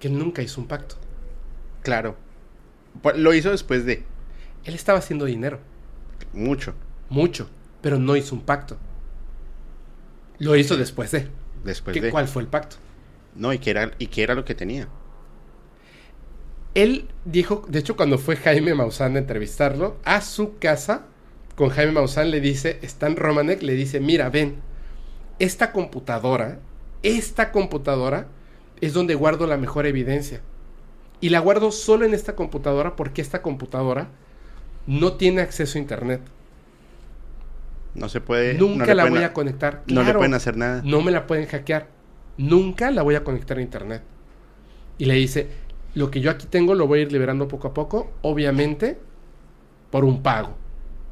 que él nunca hizo un pacto. Claro. Pues, lo hizo después de. Él estaba haciendo dinero. Mucho. Mucho, pero no hizo un pacto. Lo hizo después de. Después de. ¿Cuál fue el pacto? No, y qué era, y qué era lo que tenía. Él dijo, de hecho, cuando fue Jaime Maussan a entrevistarlo, a su casa, con Jaime Maussan le dice, Stan Romanek le dice, mira, ven, esta computadora, esta computadora es donde guardo la mejor evidencia. Y la guardo solo en esta computadora porque esta computadora no tiene acceso a internet. No se puede. Nunca la voy a conectar. no le pueden hacer nada. No me la pueden hackear. Nunca la voy a conectar a internet. Y le dice, lo que yo aquí tengo lo voy a ir liberando poco a poco, obviamente por un pago.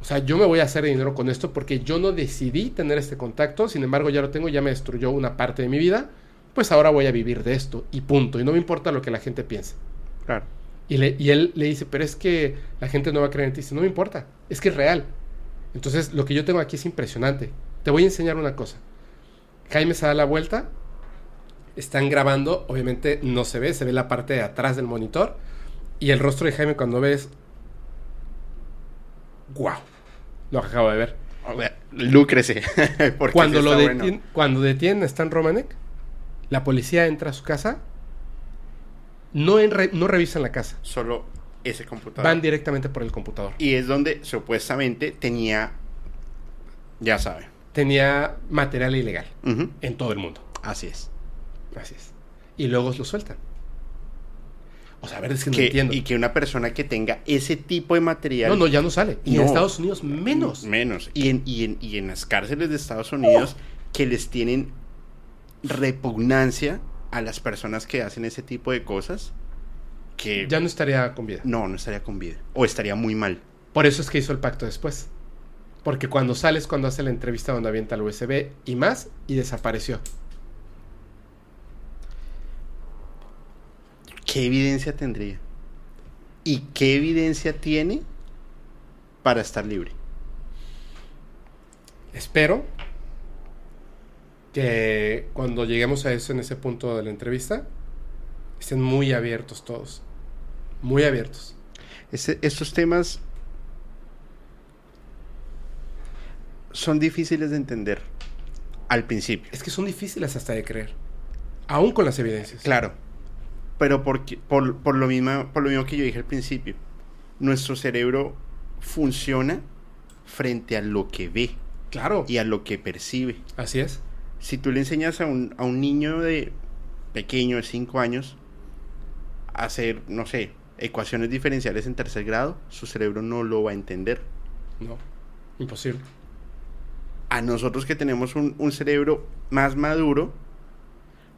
O sea, yo me voy a hacer dinero con esto porque yo no decidí tener este contacto, sin embargo ya lo tengo, ya me destruyó una parte de mi vida, pues ahora voy a vivir de esto y punto. Y no me importa lo que la gente piense. Claro. Y, y él le dice, pero es que la gente no va a creer en ti. Dice, no me importa, es que es real. Entonces, lo que yo tengo aquí es impresionante. Te voy a enseñar una cosa. Jaime se da la vuelta están grabando, obviamente no se ve, se ve la parte de atrás del monitor. Y el rostro de Jaime cuando ves... ¡Guau! Lo acabo de ver. Lúcrese. cuando, lo cuando detienen a Stan Romanek, la policía entra a su casa, no, no revisan la casa. Solo ese computador. Van directamente por el computador. Y es donde supuestamente tenía, ya sabe. Tenía material ilegal en todo el mundo. Así es. Así es. Y luego lo sueltan. O sea, a ver, es que, no entiendo. Y que una persona que tenga ese tipo de material. No, no, ya no sale. Y en Estados Unidos menos. Menos. Y en, y en, y en las cárceles de Estados Unidos que les tienen repugnancia a las personas que hacen ese tipo de cosas. Que. Ya no estaría con vida. No, no estaría con vida. O estaría muy mal. Por eso es que hizo el pacto después. Porque cuando sales, cuando hace la entrevista donde avienta el USB y más, y desapareció. ¿Qué evidencia tendría? ¿Y qué evidencia tiene para estar libre? Espero que cuando lleguemos a eso en ese punto de la entrevista, estén muy abiertos todos. Muy abiertos. estos temas son difíciles de entender al principio. Es que son difíciles hasta de creer. Aún con las evidencias. Claro pero por, por, lo mismo, por lo mismo que yo dije al principio, nuestro cerebro funciona frente a lo que ve. Claro. Y a lo que percibe. Así es. Si tú le enseñas a un, a un niño de pequeño de 5 años a hacer, no sé, ecuaciones diferenciales en tercer grado, su cerebro no lo va a entender. No, imposible. A nosotros que tenemos un, un cerebro más maduro,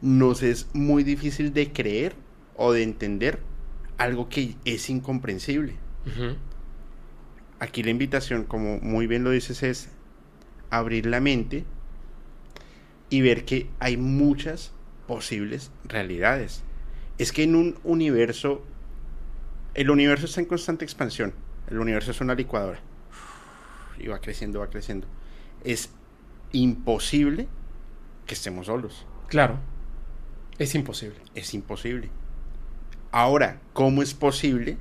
nos es muy difícil de creer o de entender algo que es incomprensible. Aquí la invitación, como muy bien lo dices, es abrir la mente y ver que hay muchas posibles realidades. Es que en un universo, el universo está en constante expansión, el universo es una licuadora y va creciendo, va creciendo. Es imposible que estemos solos. Claro, es imposible. Es imposible. Ahora, ¿cómo es posible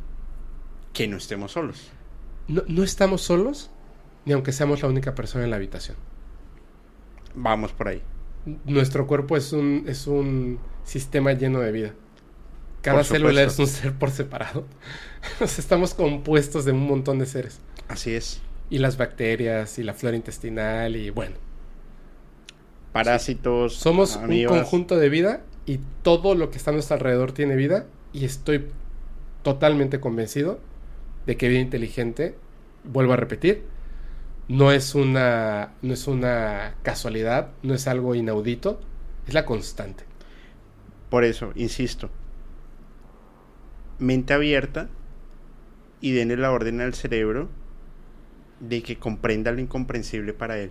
que no estemos solos? No, estamos solos, ni aunque seamos la única persona en la habitación. Vamos por ahí. Nuestro cuerpo es un, es un sistema lleno de vida. Cada célula es un ser por separado. estamos compuestos de un montón de seres. Así es. Y las bacterias, y la flora intestinal, y bueno. Parásitos. Somos un conjunto de vida y todo lo que está a nuestro alrededor tiene vida y estoy totalmente convencido de que vida inteligente, vuelvo a repetir, no es una no es una casualidad, no es algo inaudito, es la constante. Por eso, insisto, mente abierta y denle la orden al cerebro de que comprenda lo incomprensible para él.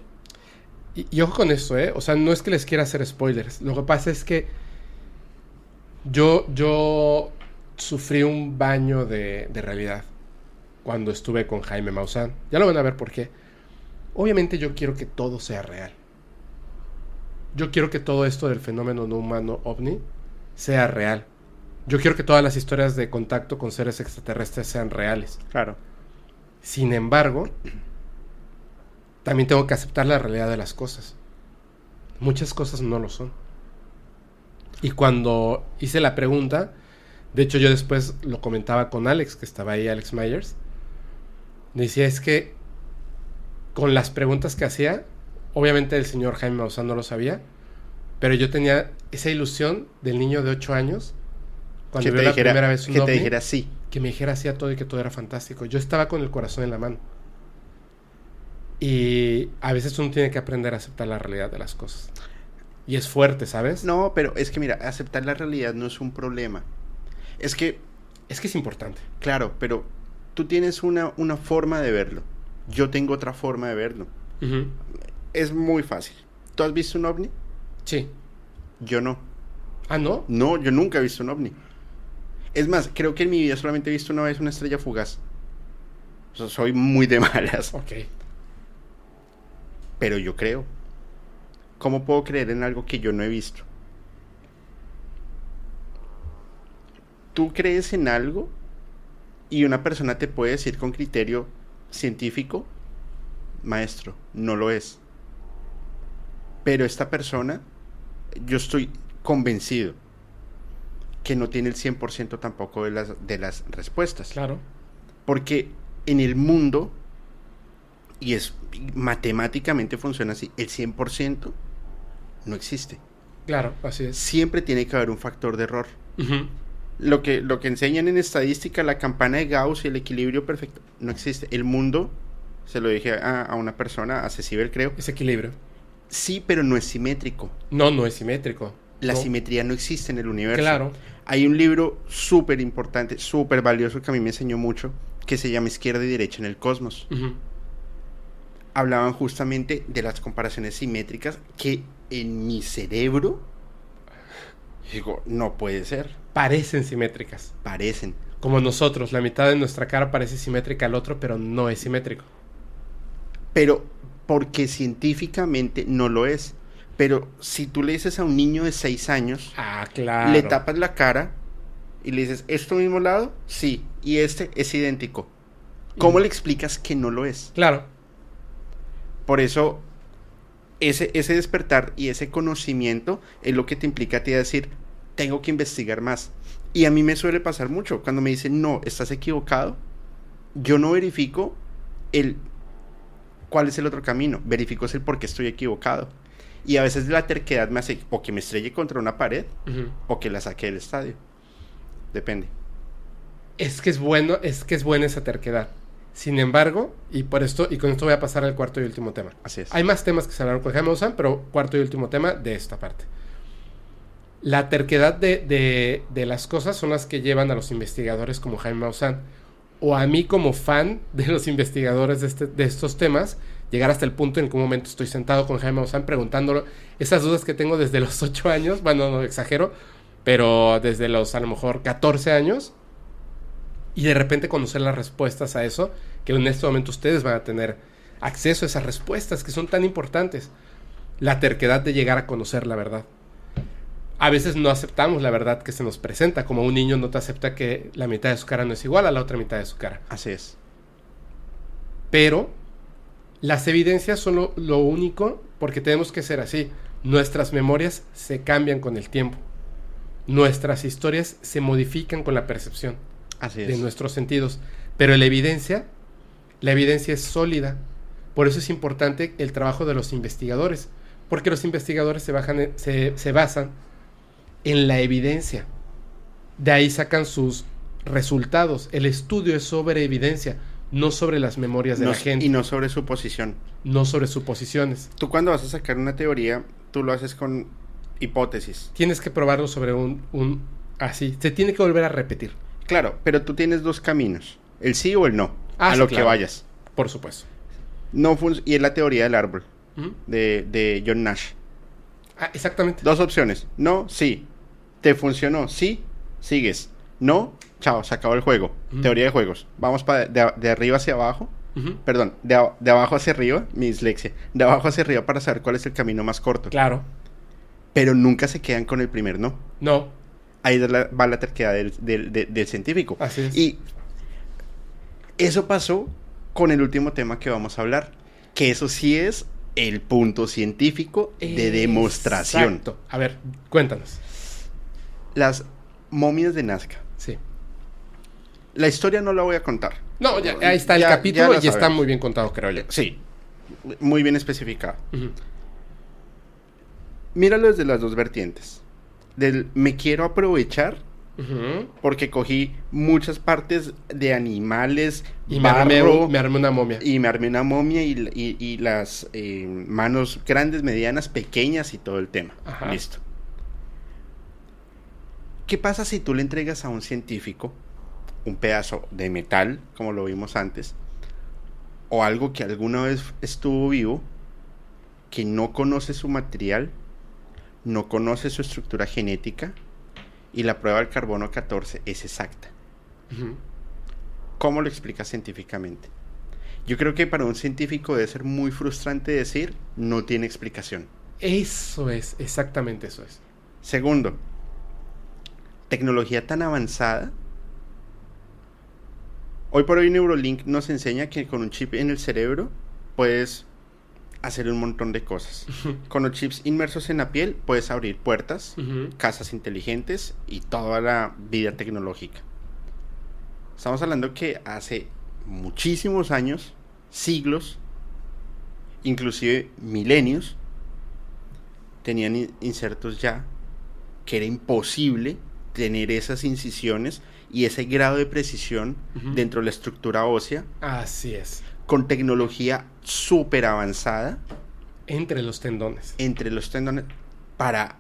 Y, y, ojo con eso, ¿eh? O sea, no es que les quiera hacer spoilers. Lo que pasa es que yo, yo sufrí un baño de, realidad cuando estuve con Jaime Maussan. Ya lo van a ver por qué. Obviamente yo quiero que todo sea real. Yo quiero que todo esto del fenómeno no humano ovni sea real. Yo quiero que todas las historias de contacto con seres extraterrestres sean reales. Claro. Sin embargo, también tengo que aceptar la realidad de las cosas. Muchas cosas no lo son. Y cuando hice la pregunta, de hecho yo después lo comentaba con Alex, que estaba ahí, Alex Myers, decía es que con las preguntas que hacía, obviamente el señor Jaime Maussan no lo sabía, pero yo tenía esa ilusión del niño de 8 años cuando vio la primera vez un que te dijera sí. Que me dijera sí a todo y que todo era fantástico. Yo estaba con el corazón en la mano. Y a veces uno tiene que aprender a aceptar la realidad de las cosas. Y es fuerte, ¿sabes? No, pero es que mira, aceptar la realidad no es un problema. Es que... Es que es importante. Claro, pero tú tienes una, una forma de verlo. Yo tengo otra forma de verlo. Es muy fácil. ¿Tú has visto un ovni? Sí. Yo no. ¿Ah, no? No, yo nunca he visto un ovni. Es más, creo que en mi vida solamente he visto una vez una estrella fugaz. O sea, soy muy de malas. Ok. Pero yo creo. ¿Cómo puedo creer en algo que yo no he visto? Tú crees en algo y una persona te puede decir con criterio científico, maestro, no lo es. Pero esta persona, yo estoy convencido que no tiene el 100% tampoco de las, de las respuestas. Claro. Porque en el mundo, y es matemáticamente funciona así, el 100% no existe. Claro, así es. Siempre tiene que haber un factor de error. lo, que, lo que enseñan en estadística, la campana de Gauss y el equilibrio perfecto, no existe. El mundo, se lo dije a, una persona, a Cecibel creo. Es equilibrio. Sí, pero no es simétrico. No, no es simétrico. La simetría no existe en el universo. Claro. Hay un libro súper importante, súper valioso que a mí me enseñó mucho, que se llama Izquierda y Derecha en el Cosmos. Hablaban justamente de las comparaciones simétricas que en mi cerebro digo, no puede ser. Parecen simétricas. Parecen. Como nosotros, la mitad de nuestra cara parece simétrica al otro, pero no es simétrico. Pero porque científicamente no lo es. Pero si tú le dices a un niño de 6 años, ah, claro. le tapas la cara y le dices, ¿es tu mismo lado? Sí, y este es idéntico. ¿Cómo le explicas que no lo es? Claro. Por eso, ese, ese despertar y ese conocimiento es lo que te implica a ti decir, tengo que investigar más. Y a mí me suele pasar mucho. Cuando me dicen, no, estás equivocado, yo no verifico el cuál es el otro camino, verifico es el por qué estoy equivocado. Y a veces la terquedad me hace o que me estrelle contra una pared o que la saque del estadio. Depende. Es que es bueno, es que es buena esa terquedad. Sin embargo, y por esto, y con esto voy a pasar al cuarto y último tema. Así es. Hay más temas que se hablaron con Jaime Maussan, pero cuarto y último tema de esta parte. La terquedad de, de, las cosas son las que llevan a los investigadores como Jaime Maussan, o a mí como fan de los investigadores de, este, de estos temas, llegar hasta el punto en que un momento estoy sentado con Jaime Maussan preguntándolo esas dudas que tengo desde los 8 años, bueno, no exagero, pero desde los a lo mejor 14 años, y de repente conocer las respuestas a eso, que en este momento ustedes van a tener acceso a esas respuestas que son tan importantes. La terquedad de llegar a conocer la verdad. A veces no aceptamos la verdad que se nos presenta, como un niño no te acepta que la mitad de su cara no es igual a la otra mitad de su cara. Así es. Pero las evidencias son lo, único porque tenemos que ser así. Nuestras memorias se cambian con el tiempo. Nuestras historias se modifican con la percepción de nuestros sentidos. Pero la evidencia, la evidencia es sólida. Por eso es importante el trabajo de los investigadores. Porque los investigadores se, bajan, se, se basan en la evidencia. De ahí sacan sus resultados. El estudio es sobre evidencia no sobre las memorias de la gente. Y no sobre su posición. No sobre suposiciones. Tú cuando vas a sacar una teoría, tú lo haces con hipótesis. Tienes que probarlo sobre un, un así. Se tiene que volver a repetir. Claro, pero tú tienes dos caminos. El sí o el no. Ah, a lo que vayas. Por supuesto. No y es la teoría del árbol. de, de John Nash. Ah, exactamente. Dos opciones. No, sí. ¿Te funcionó? Sí, sigues. No, chao, se acabó el juego. Teoría de juegos. Vamos de, arriba hacia abajo. Perdón, de, abajo hacia arriba, mi dislexia. De abajo hacia arriba para saber cuál es el camino más corto. Claro. Pero nunca se quedan con el primer no. No. Ahí va la terquedad del, científico. Así es. Y eso pasó con el último tema que vamos a hablar. Que eso sí es el punto científico de demostración. Exacto. A ver, cuéntanos. Las momias de Nazca Sí. La historia no la voy a contar. No, ya, ahí está el capítulo y está muy bien contado, creo yo. Sí, muy bien especificado. Míralo desde las dos vertientes. Del me quiero aprovechar porque cogí muchas partes de animales y me, armé, una momia. Y me armé una momia y, las eh, manos grandes, medianas, pequeñas y todo el tema. Listo. ¿Qué pasa si tú le entregas a un científico un pedazo de metal, como lo vimos antes, o algo que alguna vez estuvo vivo, que no conoce su material, no conoce su estructura genética, y la prueba del carbono 14 es exacta? ¿Cómo lo explicas científicamente? Yo creo que para un científico debe ser muy frustrante decir no tiene explicación. Eso es, exactamente eso es. Segundo, tecnología tan avanzada. Hoy por hoy Neurolink nos enseña que con un chip en el cerebro puedes hacer un montón de cosas. Con los chips inmersos en la piel puedes abrir puertas, casas inteligentes y toda la vida tecnológica. Estamos hablando que hace muchísimos años, siglos, inclusive milenios, tenían insertos ya que era imposible tener esas incisiones y ese grado de precisión dentro de la estructura ósea. Así es. Con tecnología súper avanzada. Entre los tendones. Entre los tendones. Para.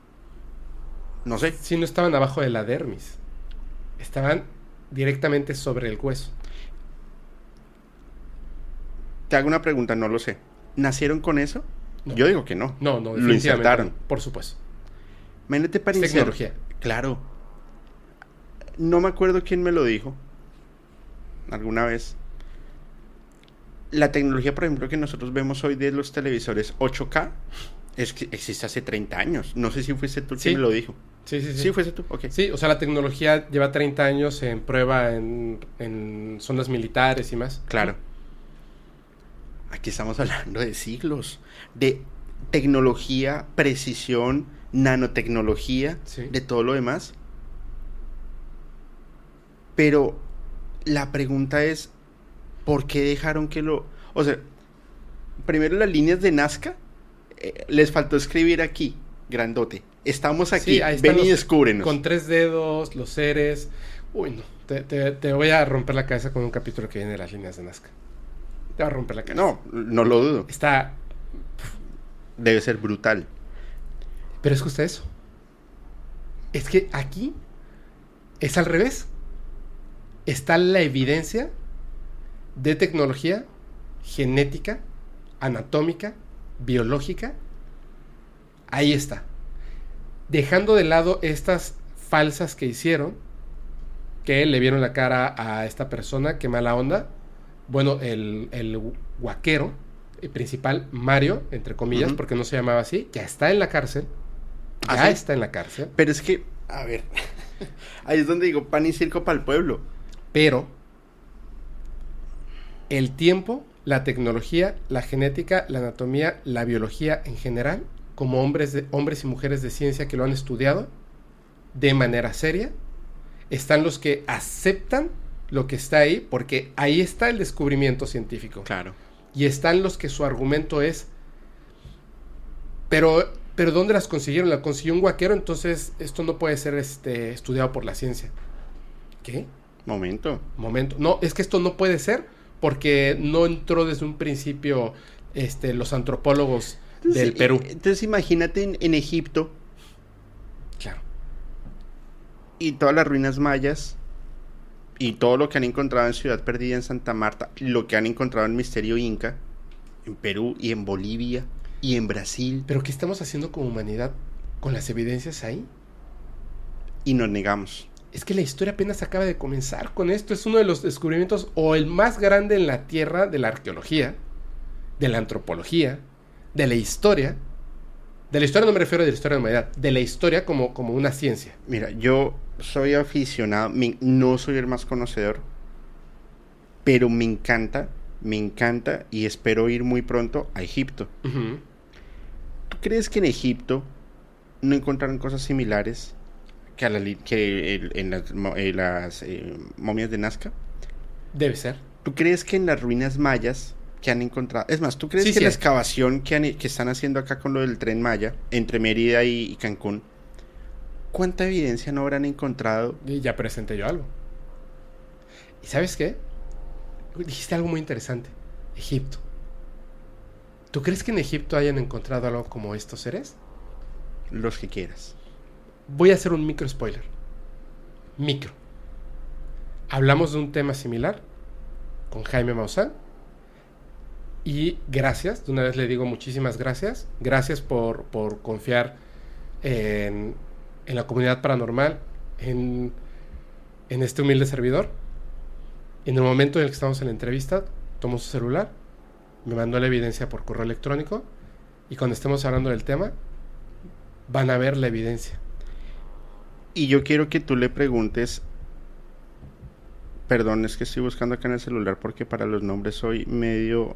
No sé. Si no estaban abajo de la dermis. Estaban directamente sobre el hueso. Te hago una pregunta, no lo sé. ¿Nacieron con eso? Yo digo que no. No, no, lo insertaron. Por supuesto. Imagínate para Tecnología. Claro. No me acuerdo quién me lo dijo. Alguna vez. La tecnología, por ejemplo, que nosotros vemos hoy de los televisores 8K es que existe hace 30 años. No sé si fuiste tú quien me lo dijo. Sí, sí, sí. Sí, fuiste tú. Sí, o sea, la tecnología lleva 30 años en prueba en, en zonas militares y más. Claro. Aquí estamos hablando de siglos, de tecnología, precisión, nanotecnología, de todo lo demás. Pero la pregunta es, ¿por qué dejaron que lo... O sea, primero las líneas de Nazca, eh, les faltó escribir aquí, grandote. Estamos aquí, ven y descúbrenos. Con tres dedos, los seres... Uy, no, te, te, voy a romper la cabeza con un capítulo que viene de las líneas de Nazca. Te va a romper la cabeza. No, no lo dudo. Está... Debe ser brutal. Pero es justo eso. Es que aquí es al revés. Está la evidencia de tecnología genética, anatómica, biológica. Ahí está. Dejando de lado estas falsas que hicieron, que le vieron la cara a esta persona, que mala onda. Bueno, el, el guaquero el principal, Mario, entre comillas, porque no se llamaba así, ya está en la cárcel ya ¿Ah, está en la cárcel. Pero es que, a ver, ahí es donde digo pan y circo para el pueblo. Pero el tiempo, la tecnología, la genética, la anatomía, la biología en general, como hombres, de, hombres y mujeres de ciencia que lo han estudiado de manera seria, están los que aceptan lo que está ahí, porque ahí está el descubrimiento científico. Claro. Y están los que su argumento es, pero pero ¿dónde las consiguieron? La consiguió un guaquero, entonces esto no puede ser este, estudiado por la ciencia. ¿Qué? Momento. Momento. No, es que esto no puede ser porque no entró desde un principio este, los antropólogos del Perú. Entonces imagínate en, Egipto. Claro. Y todas las ruinas mayas y todo lo que han encontrado en Ciudad Perdida en Santa Marta, lo que han encontrado en Misterio Inca, en Perú y en Bolivia y en Brasil. Pero ¿qué estamos haciendo como humanidad con las evidencias ahí? Y nos negamos. Es que la historia apenas acaba de comenzar con esto. Es uno de los descubrimientos o el más grande en la Tierra de la arqueología, de la antropología, de la historia. De la historia no me refiero a la historia de la humanidad, de la historia como, como una ciencia. Mira, yo soy aficionado, no soy el más conocedor, pero me encanta me encanta y espero ir muy pronto a Egipto. ¿Tú crees que en Egipto no encontraron cosas similares que, a la, que en las, eh, momias de Nazca? Debe ser. ¿Tú crees que en las ruinas mayas que han encontrado... Es más, ¿tú crees que la excavación que, que, están haciendo acá con lo del tren Maya, entre Mérida y, Cancún, cuánta evidencia no habrán encontrado? Y ya presenté yo algo. ¿Y sabes qué? dijiste algo muy interesante. Egipto. ¿Tú crees que en Egipto hayan encontrado algo como estos seres? Los que quieras. Voy a hacer un micro spoiler. Micro. Hablamos de un tema similar con Jaime Maussan. Y gracias, de una vez le digo muchísimas gracias. Gracias por, por confiar en, en, la comunidad paranormal, en, en este humilde servidor. En el momento en el que estamos en la entrevista, tomó su celular, me mandó la evidencia por correo electrónico y cuando estemos hablando del tema, van a ver la evidencia. Y yo quiero que tú le preguntes, perdón, es que estoy buscando acá en el celular porque para los nombres soy medio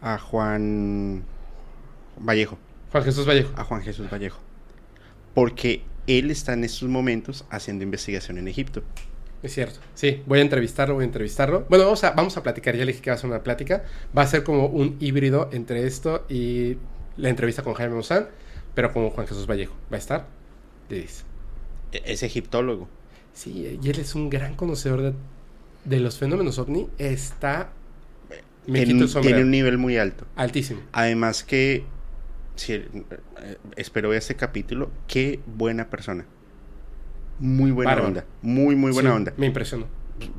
a Juan Vallejo. Juan Jesús Vallejo. A Juan Jesús Vallejo. Porque él está en estos momentos haciendo investigación en Egipto. Es cierto. Sí, voy a entrevistarlo, voy a entrevistarlo. Bueno, vamos a, vamos a platicar. Ya le dije que va a ser una plática. Va a ser como un híbrido entre esto y la entrevista con Jaime Mozán, pero como Juan Jesús Vallejo. ¿Va a estar? Dice. Es egiptólogo. Sí, y él es un gran conocedor de, de los fenómenos ovni. Está... Me tiene, tiene un nivel muy alto. Altísimo. Además que... Si, eh, espero este capítulo. Qué buena persona. Muy buena onda. Muy, muy buena onda. Me impresionó.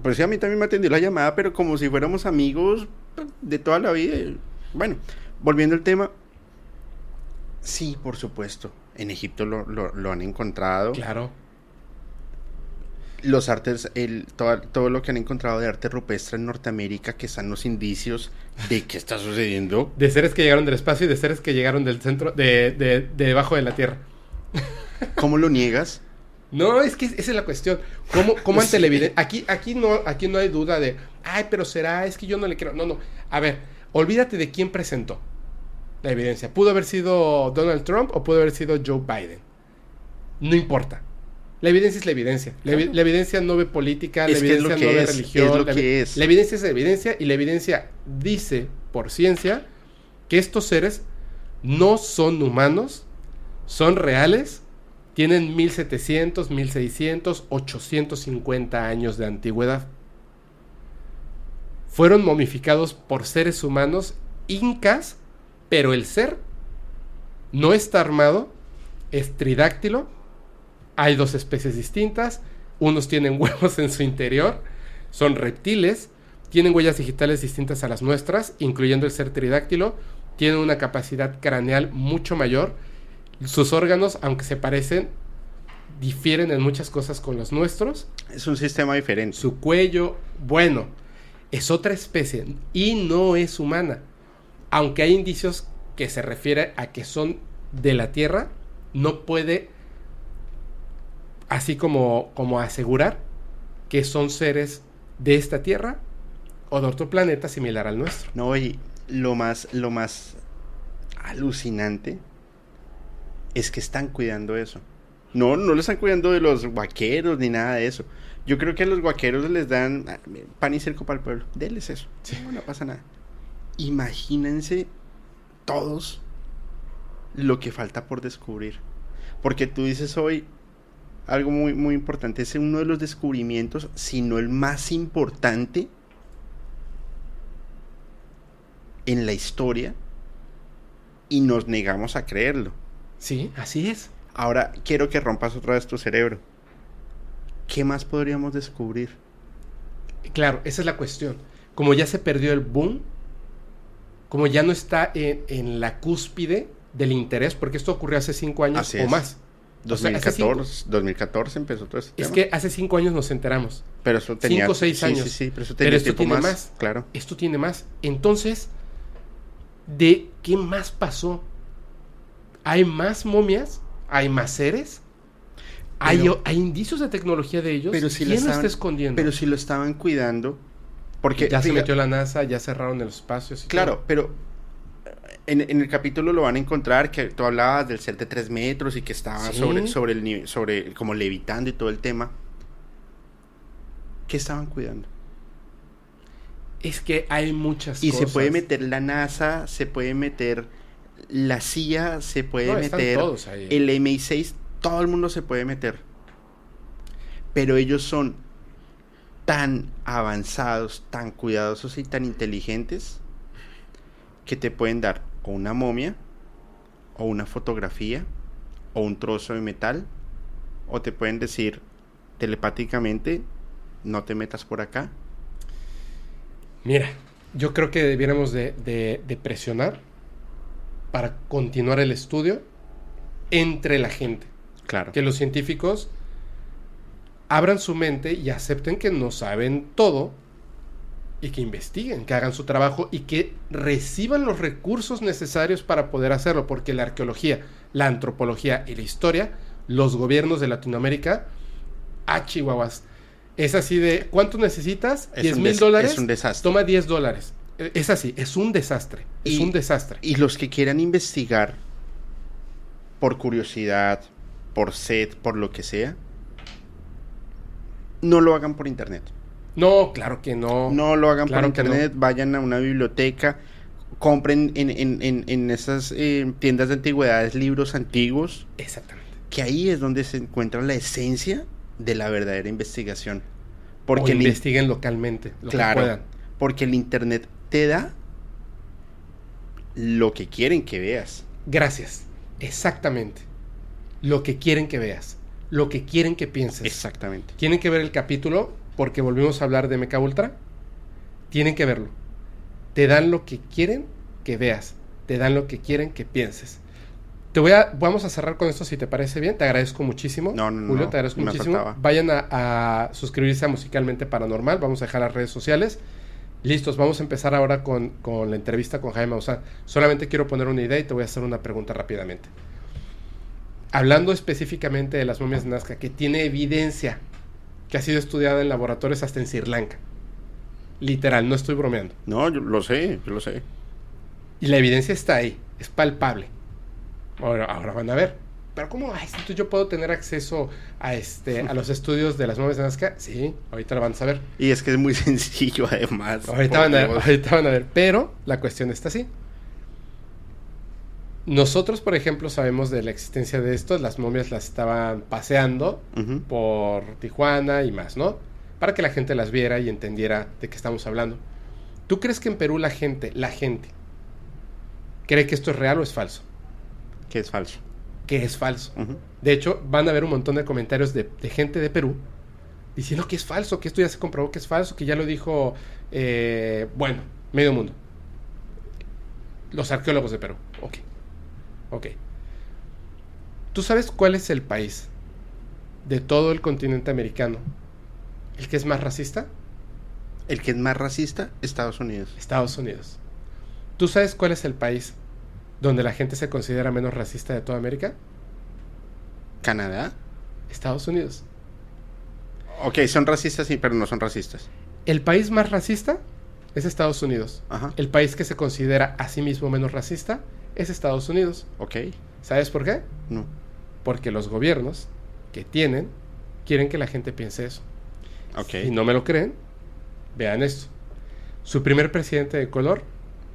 Pues sí, a mí también me atendió la llamada, pero como si fuéramos amigos de toda la vida. Bueno, volviendo al tema. Sí, por supuesto. En Egipto lo, lo, han encontrado. Claro. Los artes, el, todo, todo, lo que han encontrado de arte rupestre en Norteamérica, que están los indicios de qué está sucediendo. De seres que llegaron del espacio y de seres que llegaron del centro, de, de, de debajo de la Tierra. ¿Cómo lo niegas? No, es que esa es la cuestión. ¿Cómo, cómo ante la evidencia? Aquí, aquí, no, aquí no hay duda de, ay, pero será, es que yo no le quiero. No, no. A ver, olvídate de quién presentó la evidencia. ¿Pudo haber sido Donald Trump o pudo haber sido Joe Biden? No importa. La evidencia es la evidencia. La, evidencia no ve política, la evidencia no ve religión. la, la evidencia es la evidencia y la evidencia dice por ciencia que estos seres no son humanos, son reales tienen 1700, 1600, 850 años de antigüedad. Fueron momificados por seres humanos incas, pero el ser no está armado, es tridáctilo. Hay dos especies distintas, unos tienen huevos en su interior, son reptiles, tienen huellas digitales distintas a las nuestras, incluyendo el ser tridáctilo, tienen una capacidad craneal mucho mayor sus órganos, aunque se parecen, difieren en muchas cosas con los nuestros. Es un sistema diferente. Su cuello, bueno, es otra especie y no es humana. Aunque hay indicios que se refiere a que son de la Tierra, no puede así como, como asegurar que son seres de esta Tierra o de otro planeta similar al nuestro. No, y lo más, lo más alucinante es que están cuidando eso. No, no le están cuidando de los guaqueros ni nada de eso. Yo creo que a los guaqueros les dan ah, pan y cerco para el pueblo. Denles eso. No, pasa nada. Imagínense todos lo que falta por descubrir. Porque tú dices hoy algo muy, muy importante. Es uno de los descubrimientos, si no el más importante en la historia. Y nos negamos a creerlo. Sí, así es. Ahora quiero que rompas otra vez tu cerebro. ¿Qué más podríamos descubrir? Claro, esa es la cuestión. Como ya se perdió el boom, como ya no está en, la cúspide del interés, porque esto ocurrió hace cinco años o más. 2014, 2014 empezó todo eso. Es que hace cinco años nos enteramos. Pero eso tenía... Cinco o seis años. Sí, sí, pero eso tenía esto tiene más, Claro. Esto tiene más. Entonces, ¿de qué más pasó? hay más momias, hay más seres, hay, hay, indicios de tecnología de ellos. Pero si ¿Quién lo está escondiendo? Pero si lo estaban cuidando, porque ya se metió la NASA, ya cerraron el espacio. claro, pero en, el capítulo lo van a encontrar que tú hablabas del ser de tres metros y que estaba sobre, sobre el sobre como levitando y todo el tema. ¿Qué estaban cuidando? Es que hay muchas cosas. Y se puede meter la NASA, se puede meter la CIA se puede meter, el MI6, todo el mundo se puede meter. Pero ellos son tan avanzados, tan cuidadosos y tan inteligentes que te pueden dar o una momia, o una fotografía, o un trozo de metal, o te pueden decir telepáticamente, no te metas por acá. Mira, yo creo que debiéramos de, de presionar para continuar el estudio entre la gente. Claro. Que los científicos abran su mente y acepten que no saben todo y que investiguen, que hagan su trabajo y que reciban los recursos necesarios para poder hacerlo, porque la arqueología, la antropología y la historia, los gobiernos de Latinoamérica, a ah, Chihuahuas, es así de, ¿cuánto necesitas? 10 mil dólares. Es un desastre. Toma 10 dólares. Es así, es un desastre. Es un desastre. Y los que quieran investigar por curiosidad, por sed, por lo que sea, no lo hagan por internet. No, claro que no. No lo hagan Claro por no. internet, vayan a una biblioteca, compren en, en- en- en esas eh, tiendas de antigüedades libros antiguos, Exactamente. que ahí es donde se encuentra la esencia de la verdadera investigación. Porque in- investiguen localmente. Lo claro, que puedan. porque el internet te da lo que quieren que veas. Gracias. Exactamente. Lo que quieren que veas. Lo que quieren que pienses. Exactamente. Tienen que ver el capítulo porque volvimos a hablar de Mecha Ultra. Tienen que verlo. Te dan lo que quieren que veas. Te dan lo que quieren que pienses. Te voy a, vamos a cerrar con esto si te parece bien. Te agradezco muchísimo. No, no, Julio, no, te agradezco muchísimo. faltaba. Vayan a, a suscribirse a Musicalmente Paranormal. Vamos a dejar las redes sociales. Listos, vamos a empezar ahora con, con la entrevista con Jaime Maussan. Solamente quiero poner una idea y te voy a hacer una pregunta rápidamente. Hablando específicamente de las momias de Nazca, que tiene evidencia que ha sido estudiada en laboratorios hasta en Sri Lanka. Literal, no estoy bromeando. No, yo lo sé, yo lo sé. Y la evidencia está ahí, es palpable. Ahora, ahora van a ver. Pero ¿cómo? Ay, entonces yo puedo tener acceso a este a los estudios de las momias de Nazca. Sí, ahorita lo van a saber. Y es que es muy sencillo además. Ahorita van, a, Dios. ahorita van a ver. Pero la cuestión está así. Nosotros, por ejemplo, sabemos de la existencia de esto. Las momias las estaban paseando por Tijuana y más, ¿no? Para que la gente las viera y entendiera de qué estamos hablando. ¿Tú crees que en Perú la gente, la gente, cree que esto es real o es falso? Que es falso. Que es falso. De hecho, van a haber un montón de comentarios de, de gente de Perú diciendo que es falso, que esto ya se comprobó que es falso, que ya lo dijo, eh, bueno, medio mundo. Los arqueólogos de Perú. Ok. Ok. ¿Tú sabes cuál es el país de todo el continente americano el que es más racista? El que es más racista, Estados Unidos. Estados Unidos. ¿Tú sabes cuál es el país donde la gente se considera menos racista de toda América? Canadá. Estados Unidos. Ok, son racistas, sí, pero no son racistas. El país más racista es Estados Unidos. Ajá. El país que se considera a sí mismo menos racista es Estados Unidos. Ok. ¿Sabes por qué? No. Porque los gobiernos que tienen quieren que la gente piense eso. Ok. Y no me lo creen, vean esto. Su primer presidente de color,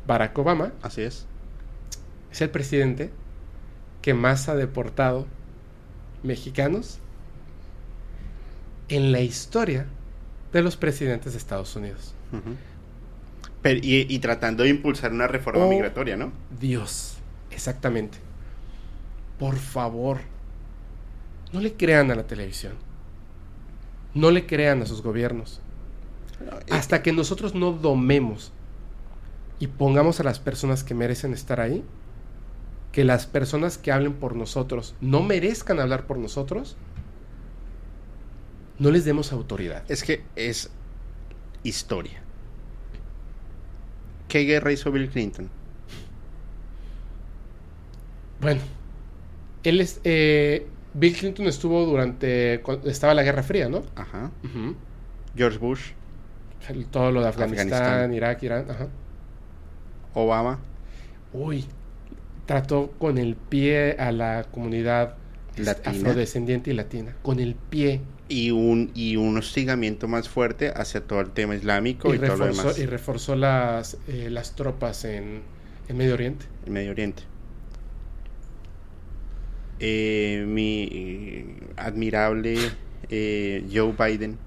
Barack Obama, Así es. es el presidente que más ha deportado mexicanos en la historia de los presidentes de Estados Unidos. Pero- y, y tratando de impulsar una reforma Oh. migratoria, ¿no? Dios, exactamente. Por favor, no le crean a la televisión. No le crean a sus gobiernos. Hasta que nosotros no domemos y pongamos a las personas que merecen estar ahí, que las personas que hablen por nosotros no merezcan hablar por nosotros, no les demos autoridad. Es que es historia. ¿Qué guerra hizo Bill Clinton? Bueno, él es, eh, Bill Clinton estuvo durante, estaba la Guerra Fría, ¿no? Ajá. George Bush, Todo lo de Afganistán, Afganistán. Irak, Irán. Ajá. Obama, Uy, trató con el pie a la comunidad Latina. afrodescendiente y latina. Con el pie. Y un, y un hostigamiento más fuerte hacia todo el tema islámico Y y, todo lo demás y reforzó las, eh, las tropas en, en Medio Oriente. en Medio Oriente. Eh, mi eh, admirable eh, Joe Biden.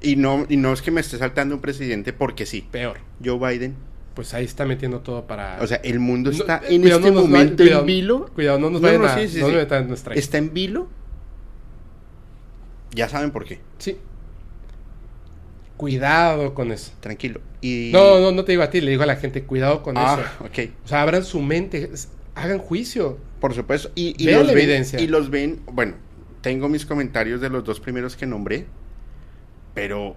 Y no, y no es que me esté saltando un presidente porque sí. Peor. Joe Biden. Pues ahí está metiendo todo para... O sea, el mundo está eh, en cuidado, este no momento vaya- cuidado, en vilo. Cuidado, no nos No, vayan no, a... sí, sí, no sí. Está en vilo. Ya saben por qué. Sí. Cuidado con eso. Tranquilo. Y... No, no, no te digo a ti, le digo a la gente, cuidado con Ah, eso. ok. O sea, abran su mente, hagan juicio. Por supuesto. Y, los la ven, evidencia. Y los ven. Bueno, tengo mis comentarios de los dos primeros que nombré. Pero.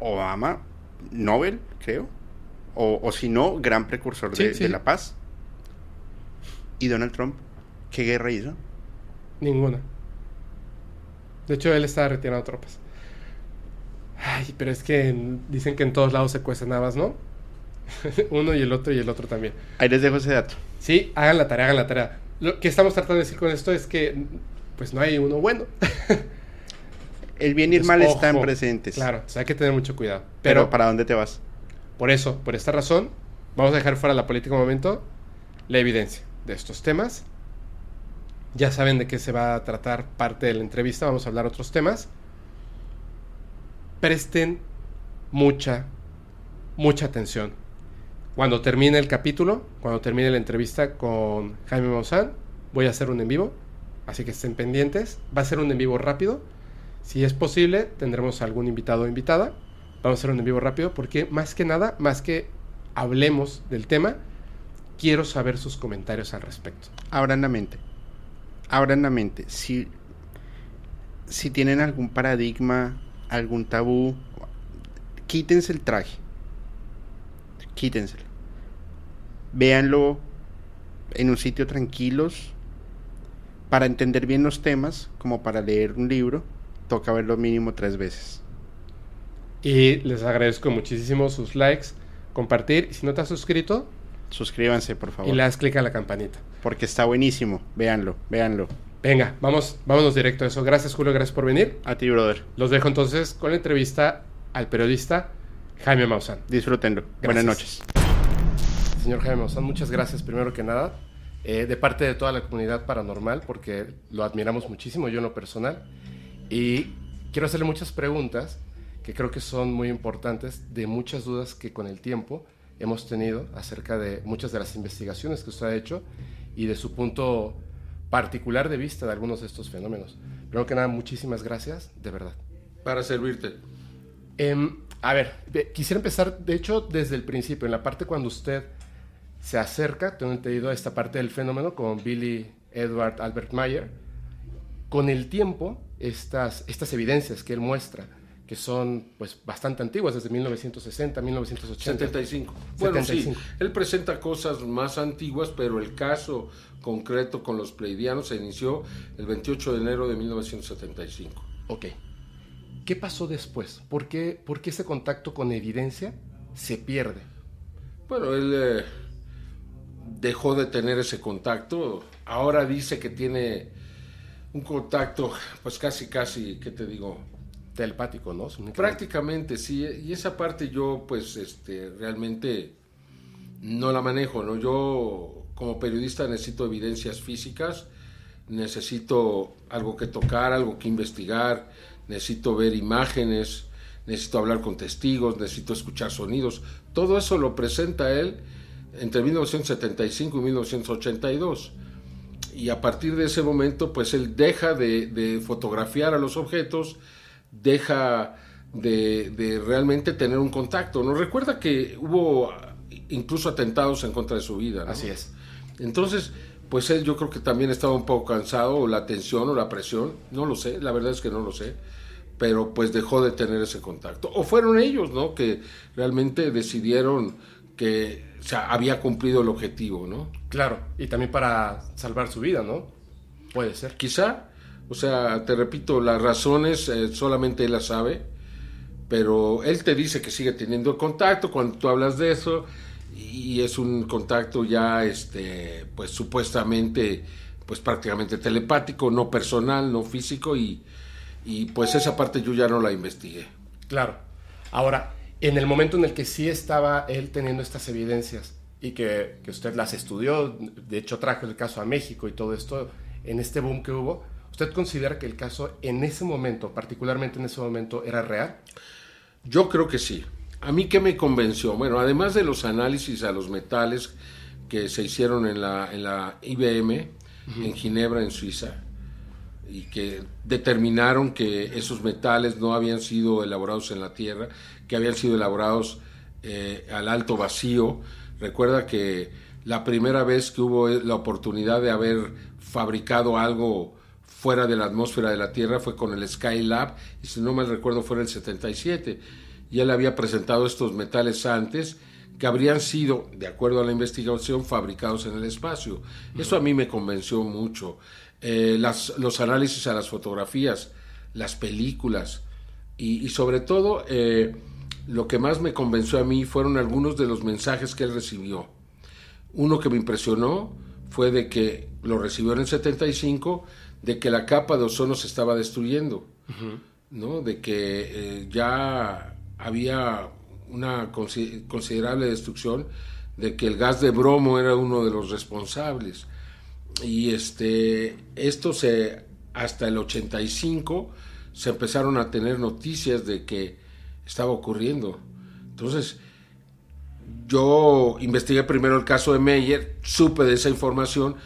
Obama, Nobel, creo. O, o si no, gran precursor Sí, de, sí. de la paz. Y Donald Trump, ¿qué guerra hizo? Ninguna. De hecho, él está retirando tropas. Ay, pero es que dicen que en todos lados se cuecen habas, ¿no? Uno y el otro y el otro también. Ahí les dejo ese dato. Sí, hagan la tarea, hagan la tarea. Lo que estamos tratando de decir con esto es que, pues no hay uno bueno. el bien y el mal están presentes. Claro, hay que tener mucho cuidado. Pero, ¿para dónde te vas? Por eso, por esta razón, vamos a dejar fuera la política un momento, la evidencia de estos temas. Ya saben de qué se va a tratar parte de la entrevista, vamos a hablar otros temas. Presten mucha, mucha atención. Cuando termine el capítulo, cuando termine la entrevista con Jaime Maussan, voy a hacer un en vivo, así que estén pendientes. Va a ser un en vivo rápido si es posible, tendremos algún invitado o invitada. Vamos a hacer un en vivo rápido porque más que nada, más que hablemos del tema, quiero saber sus comentarios al respecto. Abran la mente. Abran la mente. Si, si tienen algún paradigma, algún tabú, quítense el traje. Quítenselo. Véanlo en un sitio tranquilos para entender bien los temas, como para leer un libro toca verlo mínimo tres veces. Y les agradezco muchísimo sus likes, compartir. Y si no te has suscrito, suscríbanse, por favor. Y le das clic a la campanita. Porque está buenísimo. Véanlo, véanlo. Venga, vamos, vámonos directo a eso. Gracias, Julio, gracias por venir. A ti, brother. Los dejo entonces con la entrevista al periodista Jaime Maussan. Disfrútenlo. Buenas noches. Señor Jaime Maussan, muchas gracias primero que nada. Eh, de parte de toda la comunidad paranormal, porque lo admiramos muchísimo, yo en lo personal. Y quiero hacerle muchas preguntas que creo que son muy importantes, de muchas dudas que con el tiempo hemos tenido acerca de muchas de las investigaciones que usted ha hecho y de su punto particular de vista de algunos de estos fenómenos. Primero que nada, muchísimas gracias, de verdad. Para servirte. Em, a ver, quisiera empezar, de hecho, desde el principio, en la parte cuando usted se acerca, tengo entendido, a esta parte del fenómeno con Billy Edward Albert Mayer. Con el tiempo, estas, estas evidencias que él muestra, que son pues bastante antiguas, desde 1960, 1980. 75. Bueno, sí, él presenta cosas más antiguas, pero el caso concreto con los pleidianos se inició el 28 de enero de 1975. Ok. ¿Qué pasó después? ¿Por qué, por qué ese contacto con evidencia se pierde? Bueno, él eh, dejó de tener ese contacto. Ahora dice que tiene un contacto, pues casi, casi, ¿qué te digo? Telepático, ¿no? Prácticamente, sí. Y esa parte yo, pues, este, realmente no la manejo, ¿no? Yo, como periodista, necesito evidencias físicas, necesito algo que tocar, algo que investigar, necesito ver imágenes, necesito hablar con testigos, necesito escuchar sonidos. Todo eso lo presenta él entre 1975 y 1982 y a partir de ese momento pues él deja de, fotografiar a los objetos, deja de, realmente tener un contacto. Nos recuerda que hubo incluso atentados en contra de su vida. Así es. Entonces, pues él yo creo que también estaba un poco cansado, o la tensión o la presión, no lo sé, la verdad es que no lo sé, pero pues dejó de tener ese contacto. O fueron ellos, ¿no? Que realmente decidieron que o sea, había cumplido el objetivo, ¿no? Claro, y también para salvar su vida, ¿no? Puede ser. Quizá, o sea, te repito, las razones eh, solamente él las sabe, pero él te dice que sigue teniendo contacto cuando tú hablas de eso y es un contacto ya, este, pues supuestamente, pues prácticamente telepático, no personal, no físico y, y pues esa parte yo ya no la investigué. Claro. Ahora, en el momento en el que sí estaba él teniendo estas evidencias y que, usted las estudió, de hecho trajo el caso a México y todo esto, en este boom que hubo, ¿usted considera que el caso en ese momento, particularmente en ese momento, era real? Yo creo que sí. ¿A mí qué me convenció? Bueno, además de los análisis a los metales que se hicieron en la, en la IBM, en Ginebra, en Suiza, y que determinaron que esos metales no habían sido elaborados en la Tierra, que habían sido elaborados eh, al alto vacío. Recuerda que la primera vez que hubo la oportunidad de haber fabricado algo fuera de la atmósfera de la Tierra fue con el Skylab, y si no mal recuerdo fue en el 77. Y él había presentado estos metales antes que habrían sido, de acuerdo a la investigación, fabricados en el espacio. Eso a mí me convenció mucho. Eh, las, los análisis a las fotografías, las películas, Y, sobre todo, eh, lo que más me convenció a mí fueron algunos de los mensajes que él recibió. Uno que me impresionó fue de que lo recibió en el 75, de que la capa de ozono se estaba destruyendo, ¿no? De que eh, ya había una considerable destrucción, de que el gas de bromo era uno de los responsables. Y este, esto se, hasta el 85, se empezaron a tener noticias de que estaba ocurriendo. Entonces, yo investigué primero el caso de Meyer, supe de esa información